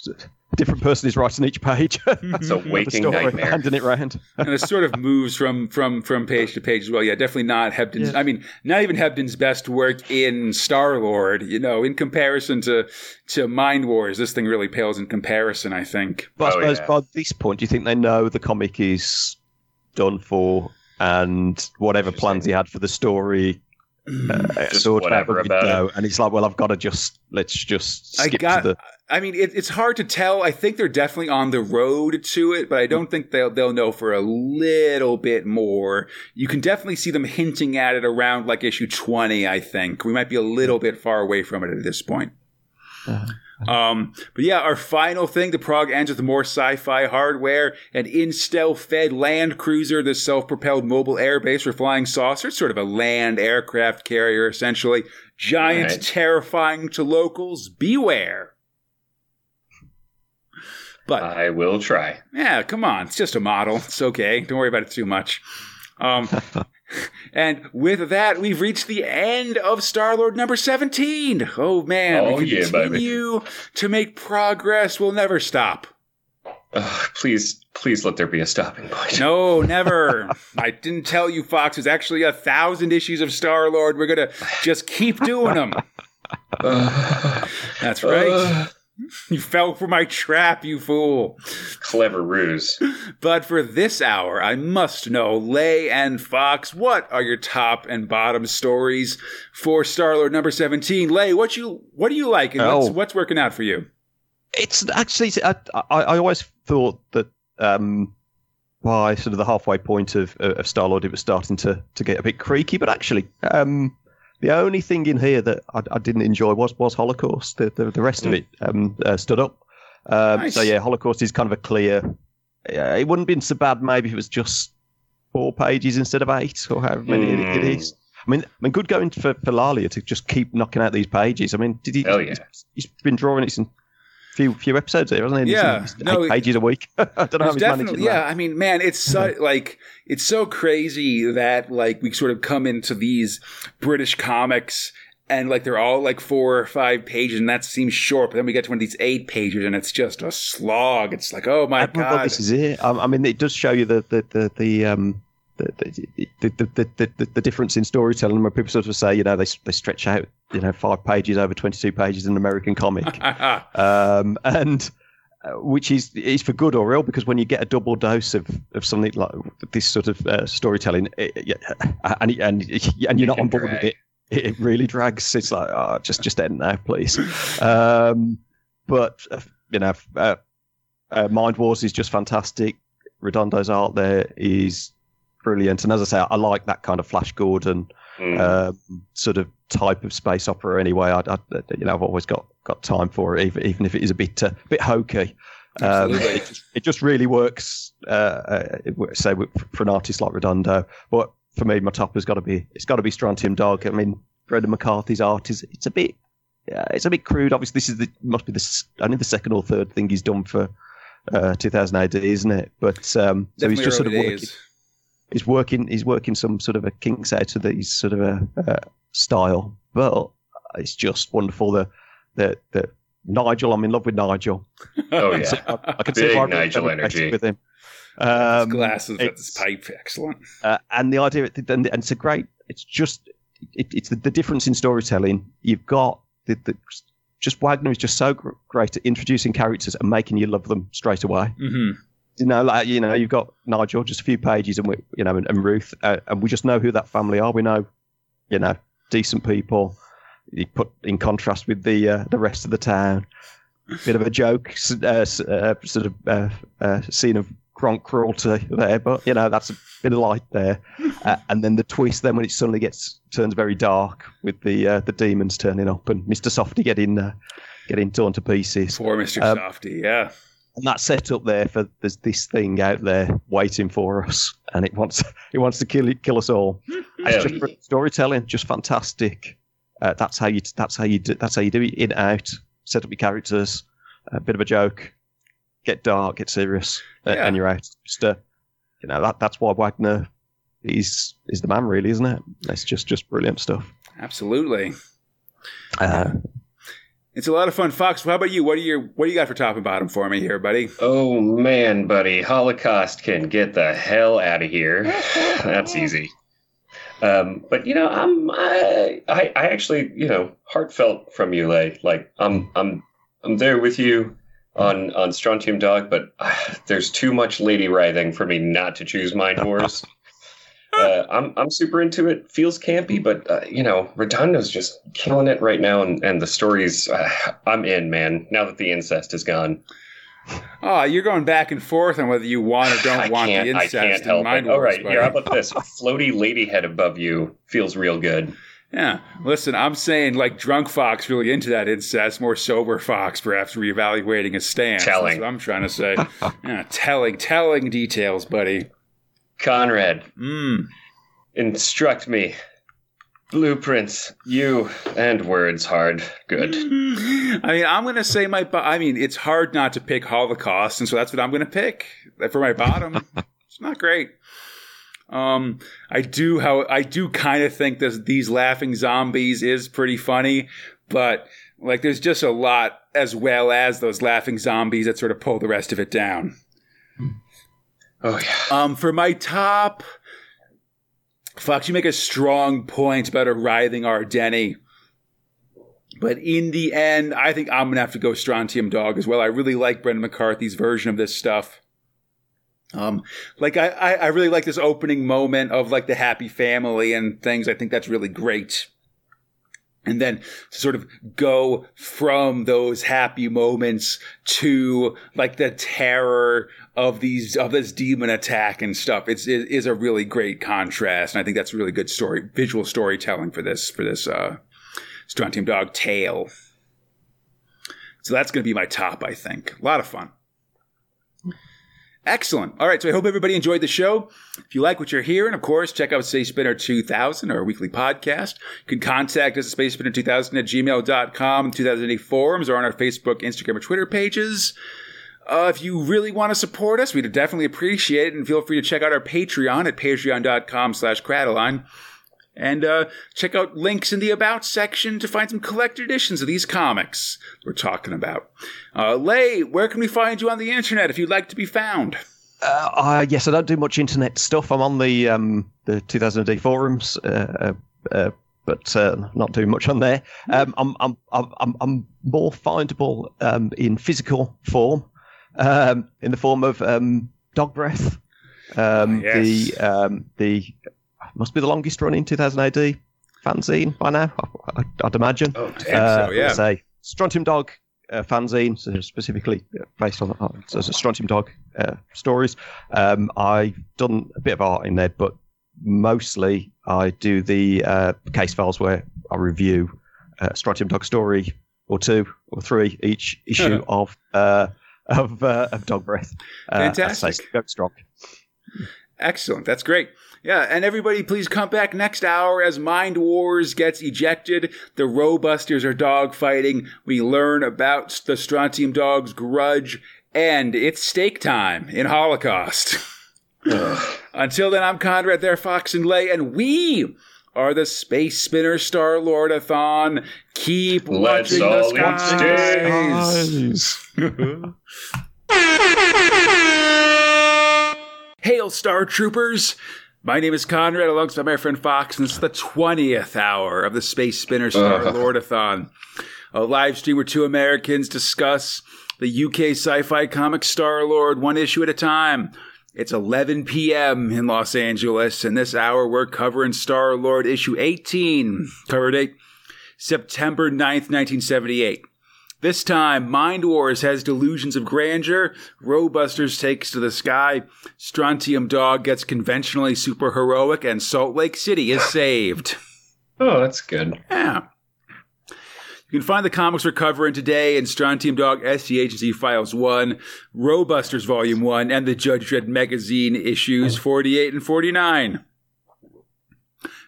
a different person is writing each page. Mm-hmm. It's a waking story, nightmare. handing it round. and it sort of moves from from from page to page as well. Yeah, definitely not Hebden's. Yeah. I mean, not even Hebden's best work in Star Lord. You know, in comparison to to Mind Wars, this thing really pales in comparison. I think. But I Oh, suppose yeah. by this point, do you think they know the comic is done for, and whatever plans he had for the story, uh, Just sort of out whatever the about window, and it's like, well, I've got to just let's just I got. to the. I mean, it, it's hard to tell. I think they're definitely on the road to it, but I don't think they'll they'll know for a little bit more. You can definitely see them hinting at it around like issue twenty. I think we might be a little bit far away from it at this point. Uh-huh. Um, but yeah, our final thing, the prog ends with more sci-fi hardware, an Instel-fed land cruiser, the self-propelled mobile airbase for flying saucers, sort of a land aircraft carrier, essentially. Giant, Right. terrifying to locals. Beware. But I will try. yeah, come on. It's just a model. It's okay. Don't worry about it too much. Um, and with that, we've reached the end of Star Lord number 17. Oh, man. Oh, we yeah, baby. continue to make progress. We'll never stop. Ugh, please, please let there be a stopping point. No, never. I didn't tell you, Fox. There's actually a thousand issues of Star Lord. We're going to just keep doing them. Ugh. That's right. Ugh. You fell for my trap, you fool. clever ruse. But for this hour, I must know, Lay and Fox, what are your top and bottom stories for Starlord number seventeen? Lay, what you what do you like, and what's, Oh. what's working out for you? It's actually, I, I, I always thought that um, by sort of the halfway point of of Star Lord, it was starting to to get a bit creaky. But actually, um, the only thing in here that I, I didn't enjoy was was Holocaust. The the, the rest of it um, uh, stood up. Um, Nice. So yeah, Holocaust is kind of a clear. Yeah, it wouldn't have been so bad maybe if it was just four pages instead of eight or however many it- it Mm. is. I mean, I mean, good going for, for Lalia to just keep knocking out these pages. I mean, did he? Yeah. he's- he's been drawing it since few few episodes there, hasn't he? Yeah. It's No, eight pages a week. I don't know how he's managing yeah. that. I mean, man, it's so like it's so crazy that like we sort of come into these British comics and like they're all like four or five pages, and that seems short. But then we get to one of these eight pages, and it's just a slog. It's like, oh my god, this is it. Um, I mean, it does show you the the the, the um. The the, the, the, the, difference in storytelling where people sort of say, you know, they, they stretch out, you know, five pages over 22 pages in an American comic. um, and uh, which is is for good or ill because when you get a double dose of, of something like this sort of uh, storytelling, it, and and and you're not on board with it, it really drags. It's like, oh, just just end now, please. Um, but uh, you know, uh, uh, Mind Wars is just fantastic. Redondo's art there is brilliant, and as I say, I like that kind of Flash Gordon Mm. um, sort of type of space opera. Anyway, I, I you know I've always got, got time for it, even, even if it is a bit uh, bit hokey. Um, it, just, it just really works. Uh, uh, say for an artist like Redondo, but for me, my top has got to be it's got to be Strontium Dog. I mean, Brendan McCarthy's art is it's a bit yeah, it's a bit crude. Obviously, this is the must be the only the second or third thing he's done for uh, 2000 AD, isn't it? But um, so he's just sort of working days. He's working he's working some sort of a kinks out of these sort of a, uh style but it's just wonderful the the the Nigel, I'm in love with Nigel. Oh yeah, So I, I can Big see why Nigel I'm energy. with him. His Um, glasses with his it's- pipe. Excellent. uh, and the idea, and, and it's a great. It's just, it, it's the, the difference in storytelling. You've got the, the just Wagner is just so gr- great at introducing characters and making you love them straight away. hmm You know, like you know, you've got Nigel, just a few pages, and we, you know, and, and Ruth, uh, and we just know who that family are. We know, you know, decent people. You put in contrast with the uh, the rest of the town. Bit of a joke, uh, uh, sort of uh, uh, scene of Gronk cruelty there, but you know that's a bit of light there. Uh, and then the twist, then when it suddenly gets turns very dark with the uh, the demons turning up and Mister Softy getting uh, getting torn to pieces Poor Mr. Um, Softy. Yeah. And that's set up there for there's this thing out there waiting for us, and it wants it wants to kill kill us all. It's just storytelling, just fantastic. Uh, that's how you that's how you do that's how you do it in out. Set up your characters, a bit of a joke, get dark, get serious, uh, Yeah. and you're out. Just uh, you know that that's why Wagner is is the man, really, isn't it? It's just just brilliant stuff. Absolutely. Uh, It's a lot of fun. Fox, how about you? What do you what do you got for top and bottom for me here, buddy? Oh man, buddy, Holocaust can get the hell out of here. That's easy. Um, but you know, I'm I, I I actually you know heartfelt from you, Lay. Like I'm I'm I'm there with you on on Strontium Dog, but uh, there's too much lady writhing for me not to choose Mind Wars. Uh, I'm I'm super into it. Feels campy, but uh, you know, Redondo's just killing it right now, and and the stories. Uh, I'm in, man. Now that the incest is gone. Oh, you're going back and forth on whether you want or don't I want the can't, I incest can't in help Mind it. All right, here, how about this? A floaty lady head above you feels real good. Yeah. Listen, I'm saying like drunk Fox really into that incest, more sober Fox perhaps reevaluating his stance. Telling. That's what I'm trying to say. yeah, telling, telling details, buddy. Conrad, Mm. instruct me. Blueprints, you and words hard. Good. I mean, I'm going to say my. bo- I mean, it's hard not to pick Holocaust, and so that's what I'm going to pick for my bottom. it's not great. Um, I do how I do kind of think this these laughing zombies is pretty funny, but like there's just a lot as well as those laughing zombies that sort of pull the rest of it down. Oh yeah. Um, for my top, Fox, you make a strong point about a writhing Ardeni. But in the end, I think I'm gonna have to go Strontium Dog as well. I really like Brendan McCarthy's version of this stuff. Um, like I, I, I really like this opening moment of like the happy family and things. I think that's really great. And then to sort of go from those happy moments to like the terror of these of this demon attack and stuff. It's it is a really great contrast, and I think that's really good story visual storytelling for this for this uh, Strontium Dog tale. So that's going to be my top, I think. A lot of fun. Excellent. All right, so I hope everybody enjoyed the show. If you like what you're hearing, of course, check out Space Spinner 2000, our weekly podcast. You can contact us at spacespinner2000 at gmail.com, 2000 AD forums, or on our Facebook, Instagram, or Twitter pages. Uh, if you really want to support us, we'd definitely appreciate it, and feel free to check out our Patreon at patreon.com slash Crataline. And uh, check out links in the About section to find some collected editions of these comics we're talking about. Uh, Lay, where can we find you on the internet if you'd like to be found? Uh, yes, I don't do much internet stuff. I'm on the um, the 2000 AD forums, uh, uh, uh, but not doing much on there. Um, I'm, I'm, I'm, I'm, I'm more findable um, in physical form, um, in the form of um, dog breath. Um, Ah, yes. The um, the must be the longest running 2000 AD fanzine by now. I, I'd imagine. Oh damn. so, yeah. Say Strontium Dog uh, fanzine, so specifically uh, based on uh, so Strontium Dog uh, stories. Um, I've done a bit of art in there, but mostly I do the uh, case files where I review uh, Strontium Dog story or two or three each issue of uh, of uh, of Dog Breath. Uh, as Fantastic. Very strong. Excellent. That's great. Yeah, and everybody please come back next hour as Mind Wars gets ejected. The Robusters are dogfighting. We learn about the Strontium Dog's grudge, and it's steak time in Holocaust. Until then, I'm Conrad, there, Fox and Lay, and we are the Space Spinner Star Lordathon. Keep Let's watching all the eat skies. Hail, Star Troopers! My name is Conrad, alongside my friend Fox, and this is the 20th hour of the Space Spinner Star Uh. Lordathon, a live stream where two Americans discuss the UK sci fi comic Star Lord one issue at a time. It's 11 p.m. in Los Angeles, and this hour we're covering Star Lord issue 18, cover date September 9th, 1978. This time, Mind Wars has delusions of grandeur, Robusters takes to the sky, Strontium Dog gets conventionally super heroic, and Salt Lake City is saved. Oh, that's good. Yeah. You can find the comics we're covering today in Strontium Dog SC Agency Files 1, Robusters Volume 1, and the Judge Dredd Magazine issues 48 and 49.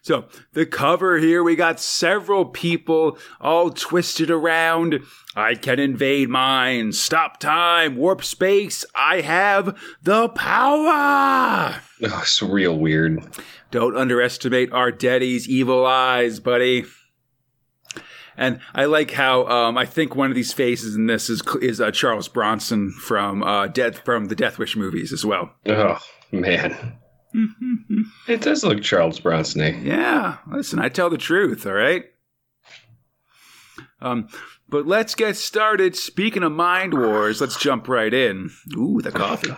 So, the cover here, we got several people all twisted around. I can invade minds, stop time, warp space. I have the power. Oh, it's real weird. Don't underestimate Ardeni's evil eyes, buddy. And I like how um, I think one of these faces in this is is uh, Charles Bronson from uh, Death from the Death Wish movies as well. Oh man, it does look Charles Bronson. Yeah, listen, I tell the truth, all right? Um, but let's get started. Speaking of Mind Wars, let's jump right in. Ooh, the coffee.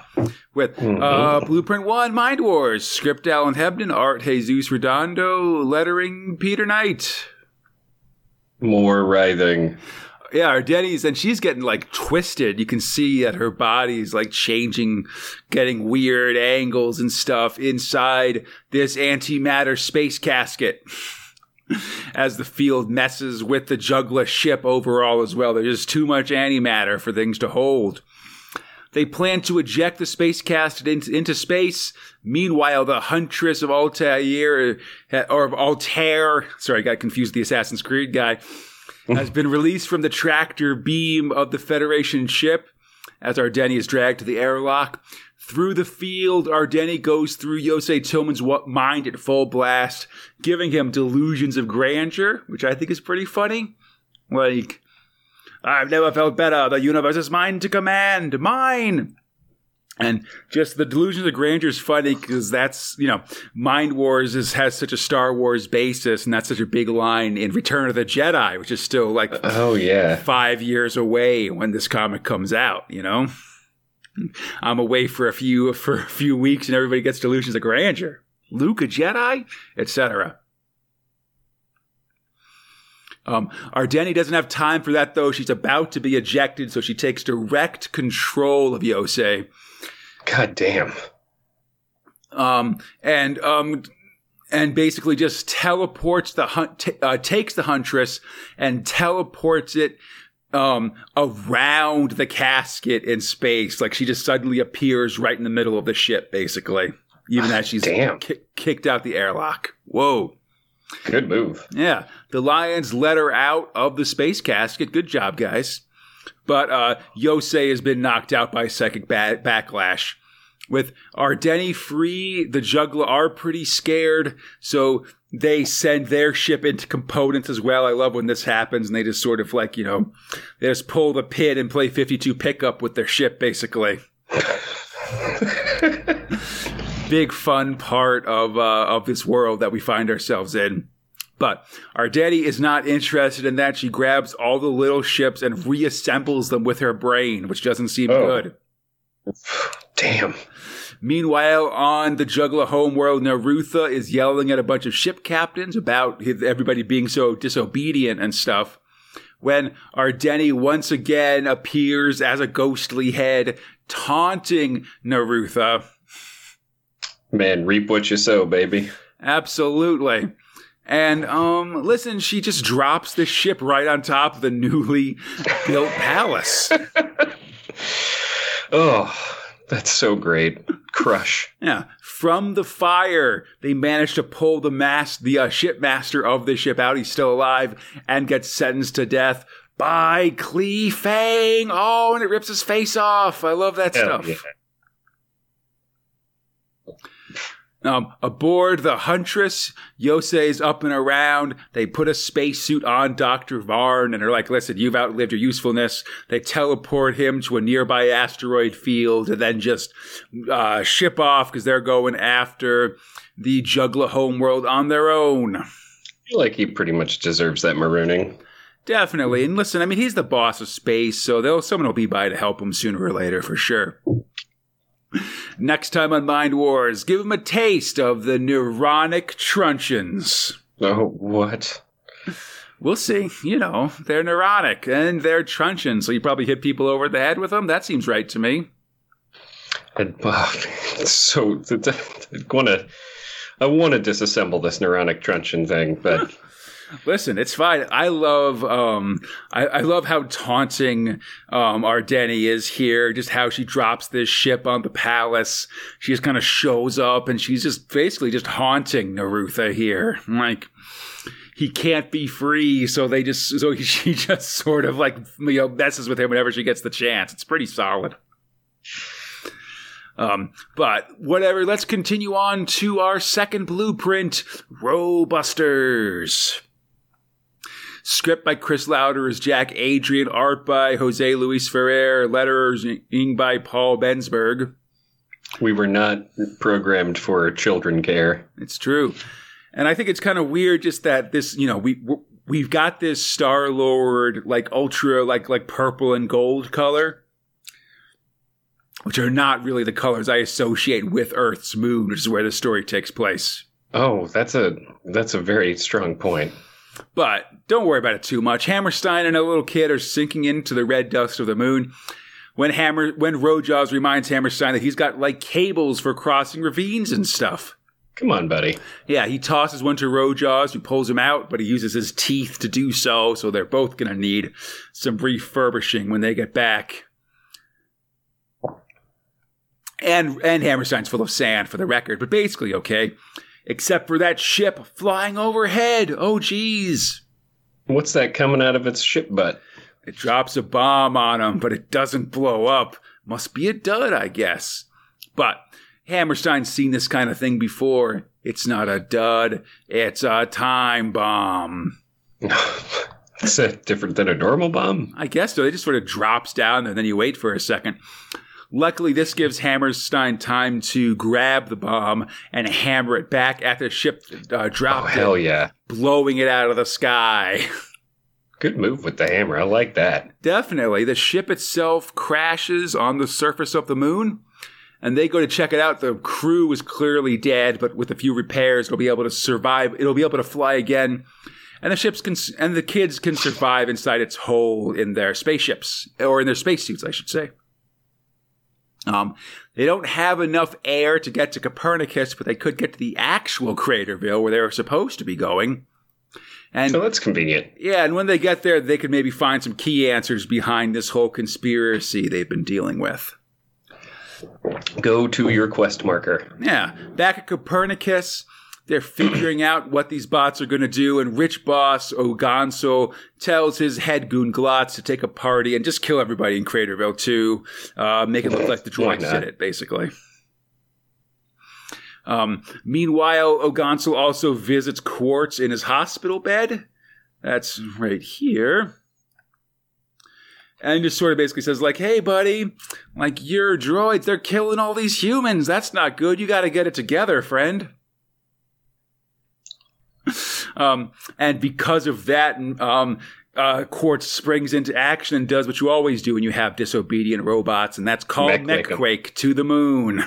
With uh, Blueprint 1, Mind Wars, script Alan Hebden, art Jesus Redondo, lettering Peter Knight. More writhing. Yeah, Ardeni's, and she's getting like twisted. You can see that her body's like changing, getting weird angles and stuff inside this antimatter space casket. As the field messes with the Jugula ship overall as well, there's just too much antimatter for things to hold. They plan to eject the space casket into, into space. Meanwhile, the Huntress of Altair, uh, or of Altair, sorry, I got confused with the Assassin's Creed guy, has been released from the tractor beam of the Federation ship as Ardeni is dragged to the airlock. Through the field, Ardeni goes through Yosei Tillman's mind at full blast, giving him delusions of grandeur, which I think is pretty funny. Like, I've never felt better. The universe is mine to command. Mine. And just the delusions of grandeur is funny because that's, you know, Mind Wars is, has such a Star Wars basis, and that's such a big line in Return of the Jedi, which is still like Oh yeah. five years away when this comic comes out, you know? I'm away for a few for a few weeks and everybody gets delusions of grandeur. Luke a Jedi, etc. Um, Ardeni doesn't have time for that though. She's about to be ejected, so she takes direct control of Yosei. God damn. um, and um, and basically just teleports the hunt, t- uh, takes the huntress and teleports it um, around the casket in space. Like she just suddenly appears right in the middle of the ship, basically, even as she's ki- kicked out the airlock. Whoa. Good move. Yeah, the Lions let her out of the space casket. Good job, guys. But uh, Yosei has been knocked out by psychic ba- backlash. With Ardeni free, the Jugula are pretty scared, so they send their ship into components as well. I love when this happens, and they just sort of like, you know, they just pull the pin and play 52 pickup with their ship, basically. big fun part of uh, of this world that we find ourselves in. But Ardeni is not interested in that. She grabs all the little ships and reassembles them with her brain, which doesn't seem Oh. good. Damn. Meanwhile, on the Jugula homeworld, Narutha is yelling at a bunch of ship captains about everybody being so disobedient and stuff. When Ardeni once again appears as a ghostly head, taunting Narutha. Man, reap what you sow, baby. Absolutely. And um, listen, she just drops the ship right on top of the newly built palace. Oh, that's so great. Crush. Yeah, from the fire, they manage to pull the mas- the uh, shipmaster of the ship out. He's still alive and gets sentenced to death by Klee Fang. Oh, and it rips his face off. I love that Hell stuff. yeah. Um, aboard the Huntress, Yosei's up and around. They put a spacesuit on Dr. Varn and are like, listen, you've outlived your usefulness. They teleport him to a nearby asteroid field and then just uh, ship off because they're going after the Jugula homeworld on their own. I feel like he pretty much deserves that marooning. Definitely. And listen, I mean, he's the boss of space, so they'll, someone will be by to help him sooner or later for sure. Next time on Mind Wars, give him a taste of the neuronic truncheons. Oh, what? We'll see. You know, they're neuronic and they're truncheons, so you probably hit people over the head with them. That seems right to me. And, uh, so I want to, I want to disassemble this neuronic truncheon thing, but Listen, it's fine. I love, um, I, I love how taunting um, Ardeni is here. Just how she drops this ship on the palace. She just kind of shows up, and she's just basically just haunting Narutha here. Like he can't be free, so they just so she just sort of like you know messes with him whenever she gets the chance. It's pretty solid. Um, but whatever, let's continue on to our second blueprint, Ro-Busters. Script by Chris Lowder as Jack Adrian, art by Jose Luis Ferrer, lettering by Paul Bensberg. we were not programmed for children care. It's true. And I think it's kind of weird just that this, you know, we we've got this Star Lord like ultra like like purple and gold color which are not really the colors I associate with Earth's moon, which is where the story takes place. Oh, that's a that's a very strong point. But don't worry about it too much. Hammerstein and a little kid are sinking into the red dust of the moon. When Hammer, when Ro-Jaws reminds Hammerstein that he's got like cables for crossing ravines and stuff. Come on, buddy. Yeah, he tosses one to Ro-Jaws, who pulls him out, but he uses his teeth to do so. So they're both going to need some refurbishing when they get back. And and Hammerstein's full of sand for the record, but basically okay except for that ship flying overhead. Oh, geez. What's that coming out of its ship butt? It drops a bomb on him, but it doesn't blow up. Must be a dud, I guess. But Hammerstein's seen this kind of thing before. It's not a dud, it's a time bomb. Is that different than a normal bomb? I guess so. It just sort of drops down and then you wait for a second. Luckily, this gives Hammerstein time to grab the bomb and hammer it back at the ship uh, dropped. Oh, hell it, yeah. Blowing it out of the sky. Good move with the hammer. I like that. Definitely. The ship itself crashes on the surface of the moon, and they go to check it out. The crew is clearly dead, but with a few repairs, it'll be able to survive. It'll be able to fly again. And the ships can, and the kids can survive inside its hole in their spaceships, or in their spacesuits, I should say. Um, they don't have enough air to get to Copernicus, but they could get to the actual Craterville where they were supposed to be going. And so that's convenient. Yeah, and when they get there, they could maybe find some key answers behind this whole conspiracy they've been dealing with. Go to your quest marker. Yeah, back at Copernicus, they're figuring out what these bots are going to do, and Rich Boss Oganso tells his head goon Glotz to take a party and just kill everybody in Craterville too, uh, make it look like the droids did it, basically. Um, meanwhile, Ogansel also visits Quartz in his hospital bed. That's right here. And just sort of basically says, like, hey, buddy, like, your droids, they're killing all these humans. That's not good. You got to get it together, friend. Um, and because of that, um, uh, Quartz springs into action and does what you always do when you have disobedient robots, and that's called Mek-Quake to the moon.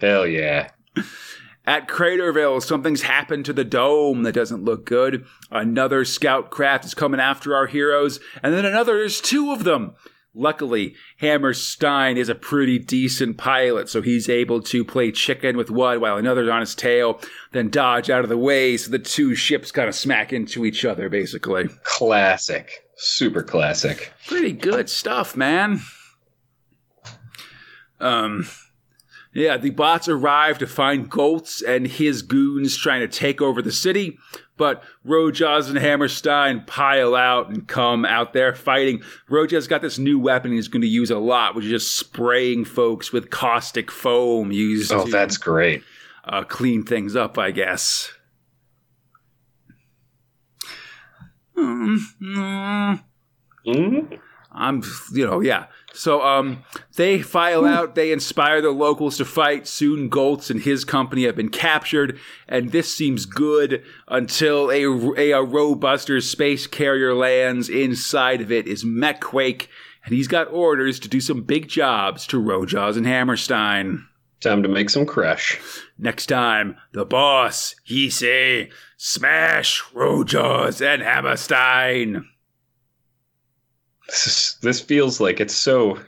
Hell yeah. At Craterville, something's happened to the dome that doesn't look good. Another scout craft is coming after our heroes, and then another, there's two of them. Luckily, Hammerstein is a pretty decent pilot, so he's able to play chicken with one while another's on his tail, then dodge out of the way so the two ships kind of smack into each other, basically. Classic. Super classic. Pretty good stuff, man. Um, yeah, the bots arrive to find Goltz and his goons trying to take over the city, but Ro-Jaws and Hammerstein pile out and come out there fighting. Ro-Jaws got this new weapon he's going to use a lot, which is just spraying folks with caustic foam used. Oh, to, that's great. uh, clean things up, I guess. Mm, mm. Mhm. I'm, you know, yeah. So, um, they file out. They inspire the locals to fight. Soon, Goltz and his company have been captured, and this seems good until a, a, a Ro-Buster space carrier lands. Inside of it is Mek-Quake, and he's got orders to do some big jobs to Ro-Jaws and Hammerstein. Time to make some crush. Next time, the boss, he say, smash Ro-Jaws and Hammerstein. This is, this feels like it's so.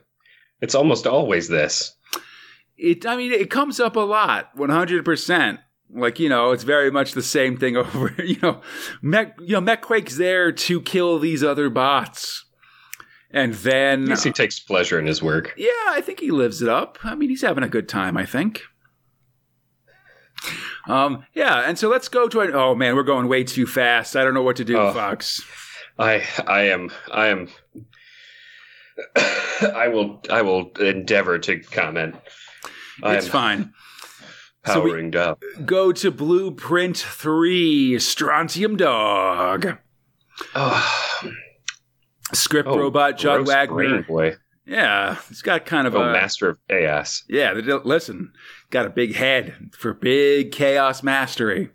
It's almost always this. It, I mean, it comes up a lot, one hundred percent. Like you know, it's very much the same thing over. You know, Mek, you know, Mek-Quake's there to kill these other bots, and then least he takes pleasure in his work. yeah, I think he lives it up. I mean, he's having a good time. I think. Um, yeah, and so let's go to an. Oh man, we're going way too fast. I don't know what to do, Oh. Fox. I I am I am. I will I will endeavor to comment. It's I'm fine. So powering up. Go to Blueprint Three, Strontium Dog. Oh, Script oh, robot gross Wagner. boy. Yeah, he's got kind of Oh, a master of chaos. yeah. Listen, got a big head for big chaos mastery.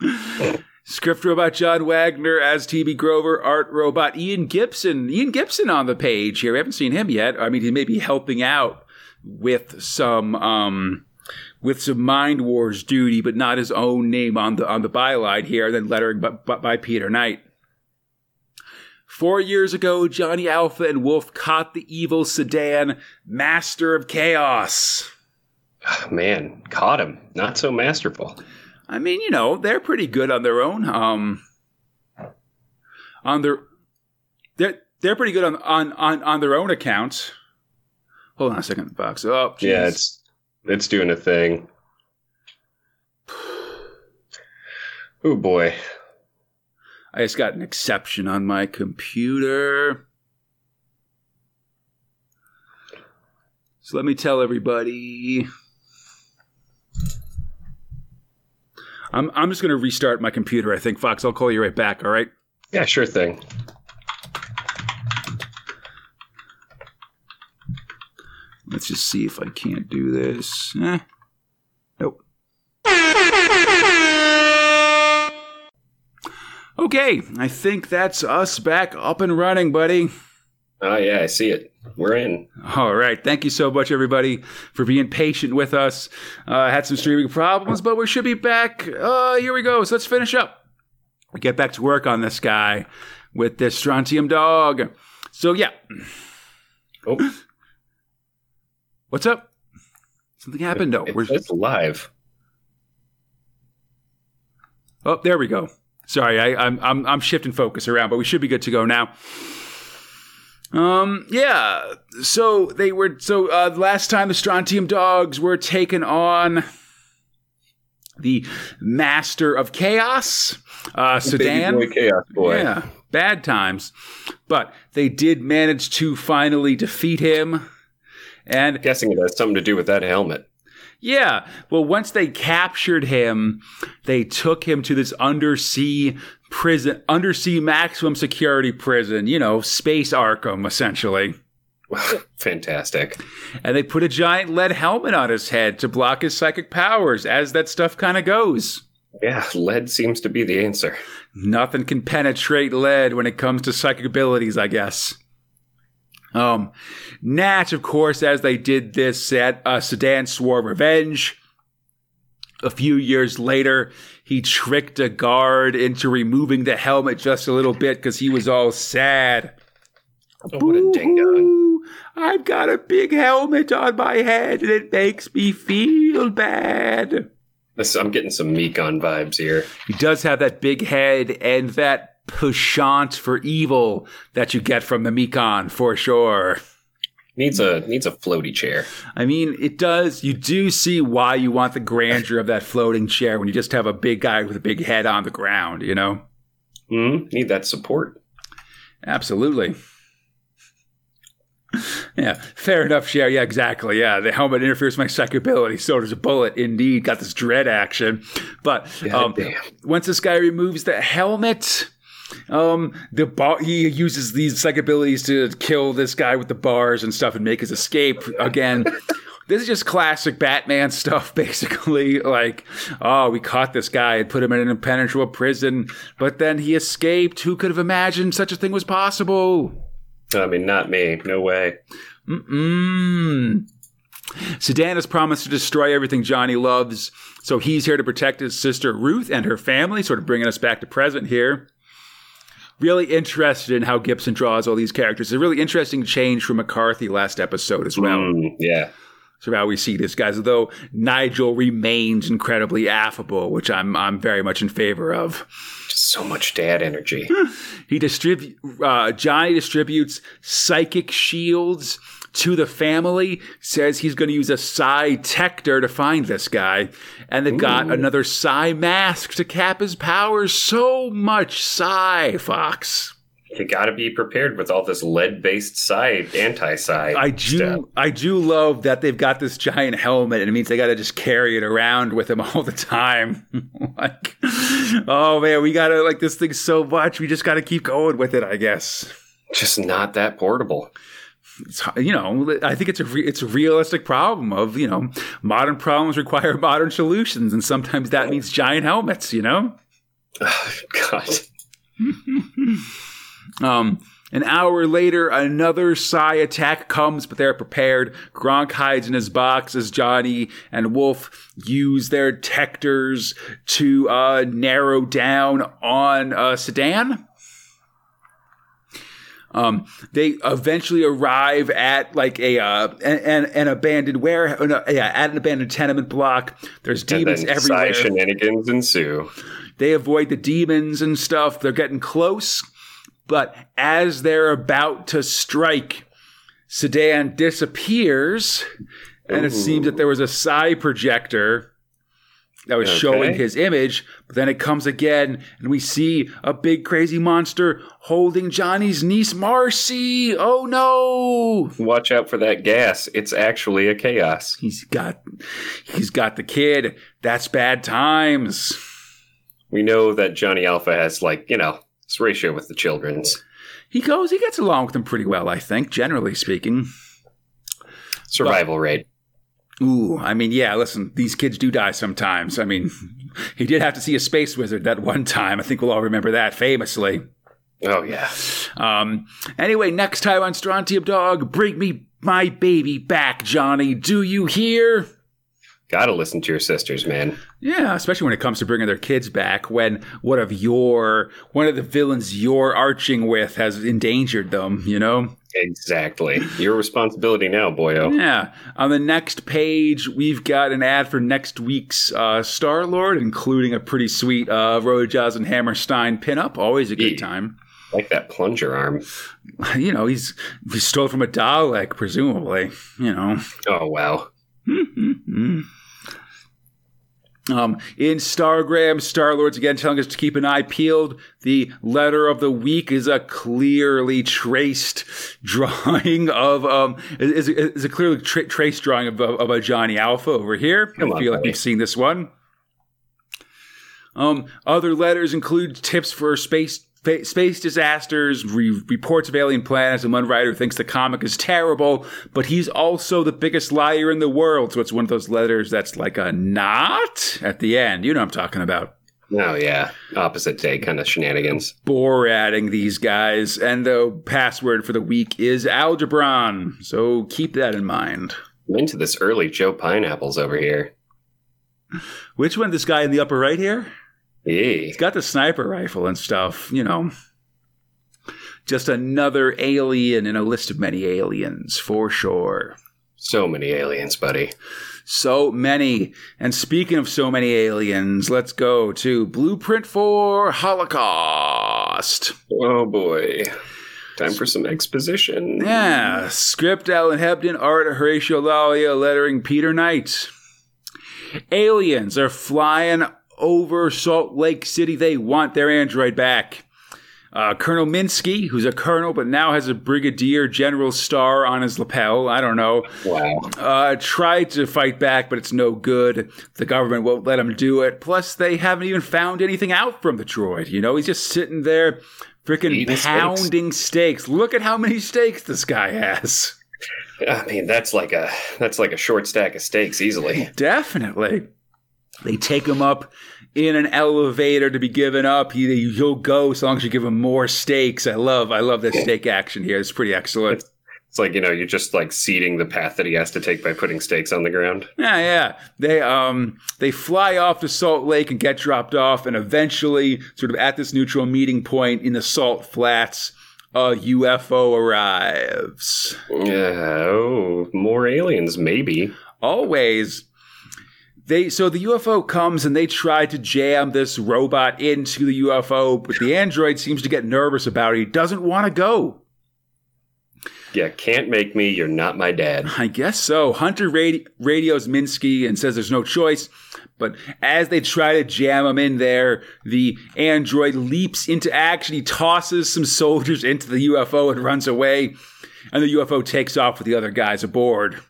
Script robot John Wagner as TB Grover, art robot Ian Gibson. Ian Gibson on the page here. We haven't seen him yet. I mean, he may be helping out with some um with some Mind Wars duty, but not his own name on the on the byline here. Then lettering by, by, Peter Knight. Four years ago, Johnny Alpha and Wolf caught the evil sedan, Master of Chaos. Ah, Man, caught him. Not so masterful. I mean, you know, they're pretty good on their own. Um, on their, they're they're pretty good on on on, on their own account. Hold on a second, Fox. Oh, geez. Yeah, it's it's doing a thing. Oh boy. I just got an exception on my computer. So let me tell everybody. I'm I'm just gonna restart my computer. I think Fox. I'll call you right back. All right. Yeah, sure thing. Let's just see if I can't do this. Eh. Nope. Okay, I think that's us back up and running, buddy. Oh yeah, I see it. We're in. All right. Thank you so much, everybody, for being patient with us. Uh, had some streaming problems, but we should be back. Uh, here we go. So let's finish up. We get back to work on this guy with this strontium dog. So, yeah. Oh, What's up? Something happened? No. it We're, says live. oh, there we go. Sorry, I, I'm, I'm I'm shifting focus around, but we should be good to go now. Um, yeah. So they were. So uh, last time the strontium dogs were taken on the master of chaos, uh, Sedan. Boy, chaos boy. Yeah, bad times, but they did manage to finally defeat him. And Guessing it has something to do with that helmet. yeah, well, once they captured him, they took him to this undersea prison, undersea maximum security prison. You know, space Arkham, essentially. Fantastic. And they put a giant lead helmet on his head to block his psychic powers, as that stuff kind of goes. Yeah, lead seems to be the answer. Nothing can penetrate lead when it comes to psychic abilities, I guess. Um, Natch, of course, as they did this, at, uh, Sedan swore revenge. A few years later, he tricked a guard into removing the helmet just a little bit because he was all sad. Oh, what a ding I've got a big helmet on my head and it makes me feel bad. This, I'm getting some Mekon vibes here. He does have that big head and that penchant for evil that you get from the Mekon for sure. Needs a needs a floaty chair. I mean, it does. You do see why you want the grandeur of that floating chair when you just have a big guy with a big head on the ground, you know? Hmm. Need that support. Absolutely. Yeah, fair enough, Share. Yeah, exactly. Yeah, the helmet interferes with my psychic ability. So does a bullet. Indeed, got this dread action. But um, once this guy removes the helmet, um, the bar he uses these psychic abilities to kill this guy with the bars and stuff and make his escape again. This is just classic Batman stuff, basically. Like, oh, we caught this guy and put him in an impenetrable prison, but then he escaped. Who could have imagined such a thing was possible? I mean, not me. No way. Mm. Sedan has promised to destroy everything Johnny loves, so he's here to protect his sister Ruth and her family, sort of bringing us back to present here. Really interested in how Gibson draws all these characters. It's a really interesting change from McCarthy last episode as well. Mm, yeah. So how we see these guys, although Nigel remains incredibly affable, which I'm I'm very much in favor of. Just so much dad energy. He distribute uh, Johnny distributes psychic shields to the family. Says he's going to use a psi tector to find this guy, and they've got another psi mask to cap his powers. So much psi, Fox. You got to be prepared with all this lead-based psi, anti-psi. I do, stuff. I do love that they've got this giant helmet, and it means they got to just carry it around with them all the time. like, oh man, we gotta like this thing so much. We just got to keep going with it, I guess. Just not that portable. It's, you know, I think it's a re- it's a realistic problem of you know modern problems require modern solutions, and sometimes that means giant helmets. You know. God. Um, an hour later, another Psy attack comes, but they're prepared. Gronk hides in his box as Johnny and Wolf use their tectors to uh, narrow down on uh, Sedan. Um, they eventually arrive at like a uh, an, an, an abandoned warehouse, no, yeah, at an abandoned tenement block. There's And demons then everywhere. shenanigans ensue. They avoid the demons and stuff. They're getting close. But as they're about to strike, Sedan disappears. And it seems that there was a psi projector that was Okay. showing his image. But then it comes again, and we see a big crazy monster holding Johnny's niece Marcy. Oh no! Watch out for that gas. It's actually a chaos. He's got he's got the kid. That's bad times. We know that Johnny Alpha has like, you know, this ratio with the children's. He goes, he gets along with them pretty well, I think, generally speaking. Survival rate. Ooh, I mean, yeah, listen, these kids do die sometimes. I mean, he did have to see a space wizard that one time. I think we'll all remember that famously. Oh yeah. Um, anyway, next time on Strontium Dog, bring me my baby back, Johnny. Do you hear? Gotta listen to your sisters, man. Yeah, especially when it comes to bringing their kids back when one of your, one of the villains you're arching with has endangered them, you know? Exactly. Your responsibility now, boyo. Yeah. On the next page, we've got an ad for next week's uh, Star Lord, including a pretty sweet uh, Ro-Jaws and Hammerstein pinup. Always a good Yeah. time. Like that plunger arm. You know, he's he stole from a Dalek, presumably. You know. Oh wow. Um, in Stargram, Star Lord's again telling us to keep an eye peeled. The letter of the week is a clearly traced drawing of um is, is a clearly tra- traced drawing of, of a Johnny Alpha over here. Come I feel like we've seen this one. Um, other letters include tips for space space disasters, re- reports of alien planets, and one writer thinks the comic is terrible, but he's also the biggest liar in the world. So it's one of those letters that's like a not at the end. You know what I'm talking about. Oh yeah. Opposite day kind of shenanigans. Borating these guys, and the password for the week is Algebron. So keep that in mind. I'm into this early Joe Pineapples over here. Which one? This guy in the upper right here? He's got the sniper rifle and stuff, you know. Just another alien in a list of many aliens, for sure. So many aliens, buddy. So many. And speaking of so many aliens, let's go to Blueprint for Holocaust. Oh boy. Time for some exposition. Yeah, script Alan Hebden, art Horacio Lalia, lettering Peter Knight. Aliens are flying over Salt Lake City. They want their android back. Uh, colonel Minsky, who's a colonel but now has a brigadier general star on his lapel, I don't know, Wow. uh, tried to fight back, but it's no good. The government won't let him do it. Plus, they haven't even found anything out from the droid. You know, he's just sitting there, freaking Eating steaks. pounding steaks. Look at how many steaks this guy has. I mean, that's like a that's like a short stack of steaks easily. Definitely. They take him up in an elevator to be given up. He, he'll go as long as you give him more stakes. I love, I love this stake action here. It's pretty excellent. It's like you know, you're just like seeding the path that he has to take by putting stakes on the ground. Yeah, yeah. They um they fly off to Salt Lake and get dropped off, and eventually, sort of at this neutral meeting point in the Salt Flats, a UFO arrives. Yeah. Oh, more aliens, maybe. Always. They so the UFO comes and they try to jam this robot into the UFO, but the android seems to get nervous about it. He doesn't want to go. Yeah, can't make me. You're not my dad. I guess so. Hunter radi- radios Minsky and says there's no choice. But as they try to jam him in there, the android leaps into action. He tosses some soldiers into the UFO and runs away. And the UFO takes off with the other guys aboard.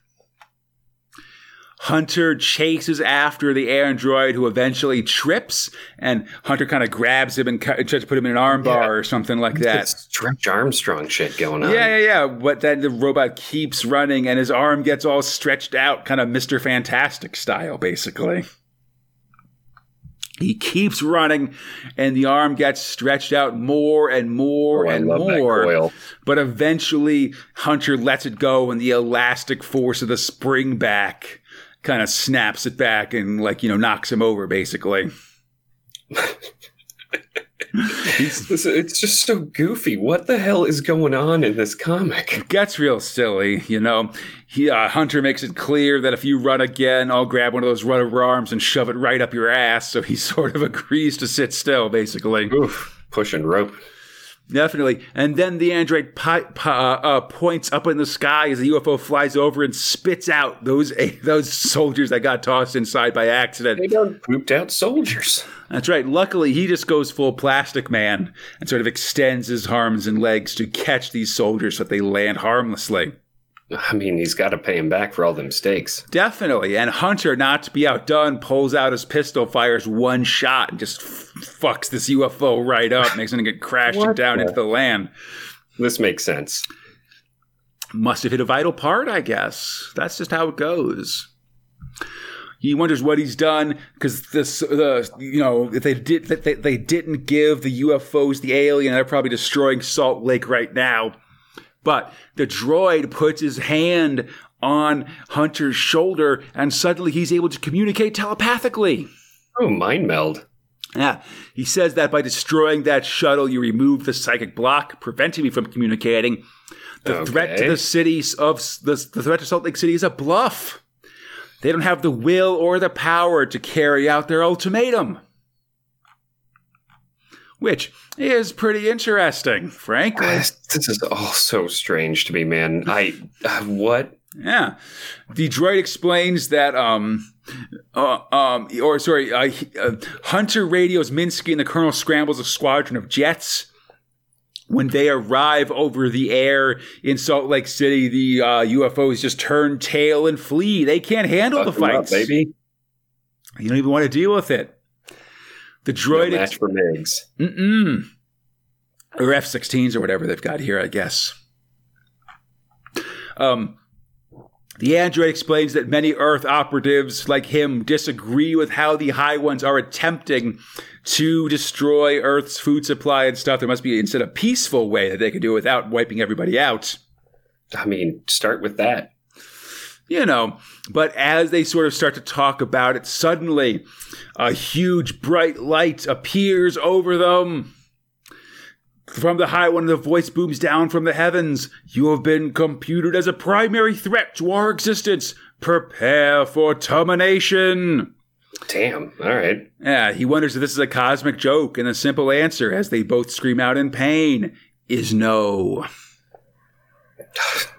Hunter chases after the android who eventually trips, and Hunter kind of grabs him and tries to put him in an armbar Yeah. or something like that. It's Stretch Armstrong shit going on. Yeah, yeah, yeah. But then the robot keeps running and his arm gets all stretched out, kind of Mr. Fantastic style, basically. He keeps running and the arm gets stretched out more and more Oh, and more. But eventually, Hunter lets it go and the elastic force of the spring back kind of snaps it back and, like, you know, knocks him over, basically. It's just so goofy. What the hell is going on in this comic? gets real silly, you know. He, uh, Hunter makes it clear that if you run again, I'll grab one of those rubber arms and shove it right up your ass. So he sort of agrees to sit still, basically. Oof, pushing rope. Definitely. And then the android pi- pi- uh, uh, points up in the sky as the UFO flies over and spits out those those soldiers that got tossed inside by accident. They don't pooped out soldiers. That's right. Luckily, he just goes full plastic man and sort of extends his arms and legs to catch these soldiers so that they land harmlessly. I mean, he's got to pay him back for all the mistakes. Definitely. And Hunter, not to be outdone, pulls out his pistol, fires one shot, and just f- fucks this UFO right up, makes it get crashed down the- into the land. This makes sense. Must have hit a vital part, I guess. That's just how it goes. He wonders what he's done because this, the you know, if they did, they, they didn't give the UFOs the alien, they're probably destroying Salt Lake right now. But the droid puts his hand on Hunter's shoulder, and suddenly he's able to communicate telepathically. Oh, mind meld. Yeah, he says that by destroying that shuttle, you remove the psychic block, preventing me from communicating. The threat to the cities of the, the threat to Salt Lake City is a bluff. They don't have the will or the power to carry out their ultimatum. Which is pretty interesting, frankly. This is all so strange to me, man. I uh, what? Yeah. The droid explains that, um, uh, um, or sorry, uh, uh, Hunter radios Minsky and the Colonel scrambles a squadron of jets. When they arrive over the air in Salt Lake City, the uh, UFOs just turn tail and flee. They can't handle the Fuck 'em up, baby. You don't even want to deal with it. The No droid match for Migs. Mm-mm. Or F 16s or whatever they've got here, I guess. Um, the android explains that many Earth operatives like him disagree with how the High Ones are attempting to destroy Earth's food supply and stuff. There must be instead a peaceful way that they could do it without wiping everybody out. I mean, start with that. You know. But as they sort of start to talk about it, suddenly a huge bright light appears over them. From the high one, the voice booms down from the heavens. You have been computed as a primary threat to our existence. Prepare for termination. Damn. All right. Yeah, he wonders if this is a cosmic joke, and the simple answer, as they both scream out in pain, is no.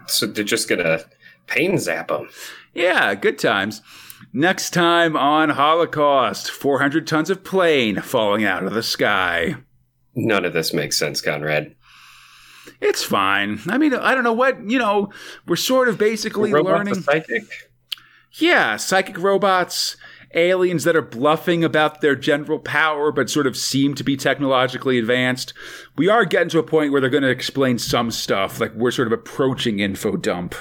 So they're just gonna pain zap them. Yeah, good times. Next time on Holocaust, 400 tons of plane falling out of the sky. None of this makes sense, Conrad. It's fine. I mean, I don't know what, you know, we're sort of basically Robot's learning. psychic. Yeah, psychic robots, aliens that are bluffing about their general power but sort of seem to be technologically advanced. We are getting to a point where they're going to explain some stuff, like we're sort of approaching info dump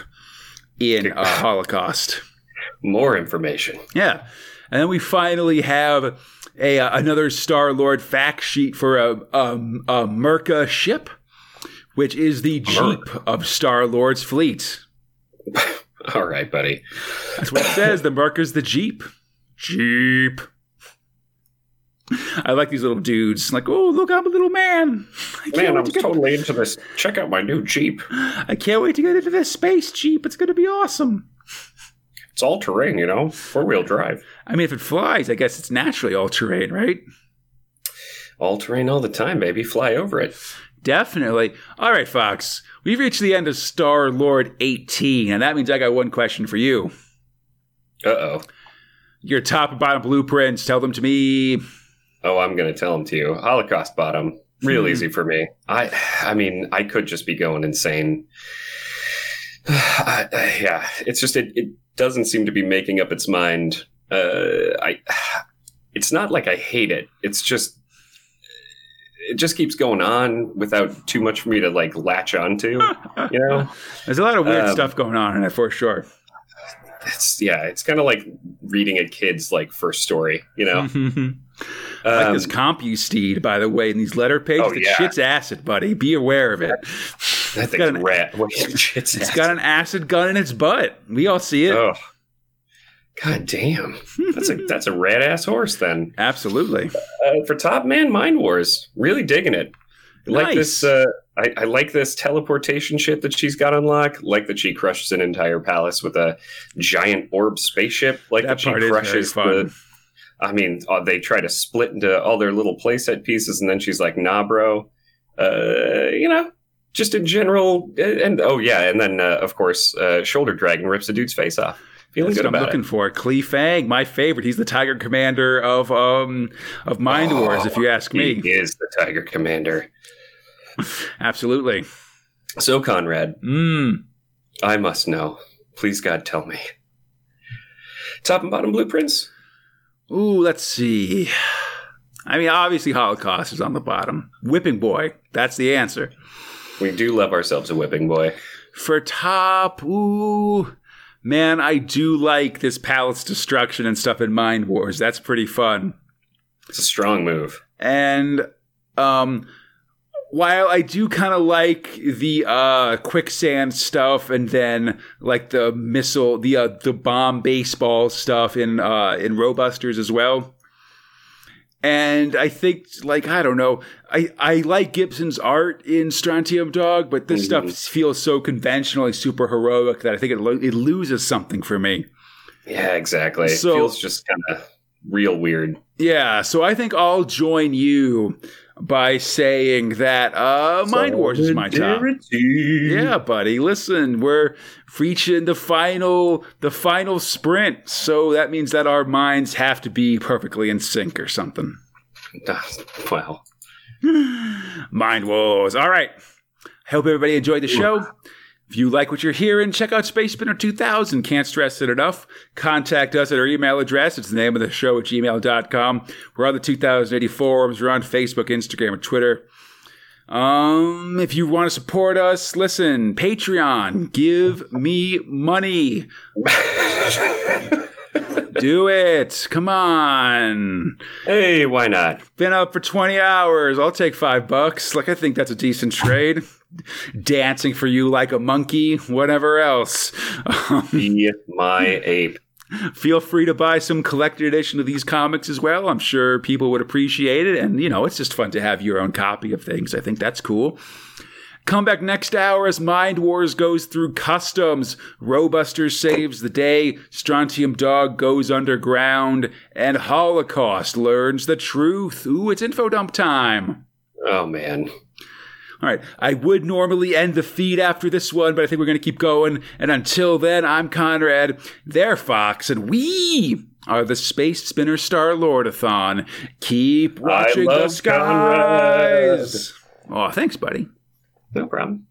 in a Holocaust. More information. Yeah. And then we finally have a uh, another Star Lord fact sheet for a, a, a Merca ship, which is the Jeep of Star Lord's fleet. All right, buddy. That's what it says. The Merca's the Jeep. Jeep. I like these little dudes. Like, oh, look, I'm a little man. Man, I'm to totally into this. Check out my new Jeep. I can't wait to get into this space Jeep. It's going to be awesome. It's all terrain, you know, four wheel drive. I mean, if it flies, I guess it's naturally all terrain, right? All terrain all the time, baby. Fly over it. Definitely. All right, Fox. We've reached the end of Star Lord 18, and that means I got one question for you. Uh oh. Your top and bottom blueprints, tell them to me. Oh, I'm gonna tell them to you. Holocaust bottom. Real Hmm. easy for me. I, I mean, I could just be going insane. I, I- yeah, it's just it, it doesn't seem to be making up its mind. Uh, I, it's not like I hate it. It's just it just keeps going on without too much for me to like latch onto. You know, There's a lot of weird Um, stuff going on in it for sure. it's yeah, it's kind of like reading a kid's like first story. You know, I like Um, this CompuSteed, by the way, in these letter pages. Oh, the yeah. shit's acid, buddy. Be aware of it. that got, thing's an, rat. It's, it's got an acid gun in its butt. We all see it. Oh, god damn! That's a that's a rad ass horse. Then Absolutely. uh, for top man, Mind Wars, really digging it. I Like Nice. this, uh, I, I like this teleportation shit that she's got unlocked. Like that she crushes an entire palace with a giant orb spaceship. Like that, That she part is very crushes fun. the. I mean, uh, they try to split into all their little playset pieces, and then she's like, "Nah, bro." Uh, you know, just in general, and oh yeah, and then uh, of course, uh, Shoulder Dragon rips a dude's face off. Feeling That's good what I'm looking it. for. Klee Fang, my favorite. He's the Tiger Commander of um of Mind Wars, if you ask me. He is the Tiger Commander. Absolutely. So, Conrad, Mm. I must know. Please, God, tell me. Top and bottom blueprints? Ooh, let's see. I mean, obviously, Holocaust is on the bottom. Whipping Boy, that's the answer. We do love ourselves a whipping boy. For top, ooh, man, I do like this palace destruction and stuff in Mind Wars. That's pretty fun. It's a strong move. And um, while I do kind of like the uh, quicksand stuff, and then like the missile, the uh, the bomb baseball stuff in uh, in Ro-Busters as well. And I think, like, I don't know, I, I like Gibson's art in Strontium Dog, but this Mhm. stuff feels so conventionally super heroic that I think it, lo- it loses something for me. Yeah, exactly. So- it feels just kind of real weird. Yeah, so I think I'll join you by saying that uh, Mind Wars is my top. Yeah, buddy. Listen, we're reaching the final the final sprint, so that means that our minds have to be perfectly in sync or something. Well, Mind Wars. All right. Hope everybody enjoyed the show. If you like what you're hearing, check out Space Spinner 2000. Can't stress it enough. Contact us at our email address. It's the name of the show at gmail.com. We're on the 2000 AD forums. We're on Facebook, Instagram, and Twitter. Um, if you want to support us, listen, Patreon, give me money. Do it. Come on. hey, why not? Been up for 20 hours. I'll take five bucks. Like, I think that's a decent trade. Dancing for you like a monkey, whatever else. Um, Be my ape. feel free to buy some collected edition of these comics as well. I'm sure people would appreciate it. And, you know, it's just fun to have your own copy of things. I think that's cool. Come back next hour as Mind Wars goes through customs. Ro-Buster saves the day. Strontium Dog goes underground. And Holocaust learns the truth. Ooh, it's info dump time. Oh man. All right. I would normally end the feed after this one, but I think we're going to keep going. And until then, I'm Conrad. They're Fox, and we are the Space Spinner Star Lordathon. Keep watching the skies. Conrad. Oh, thanks, buddy. No problem.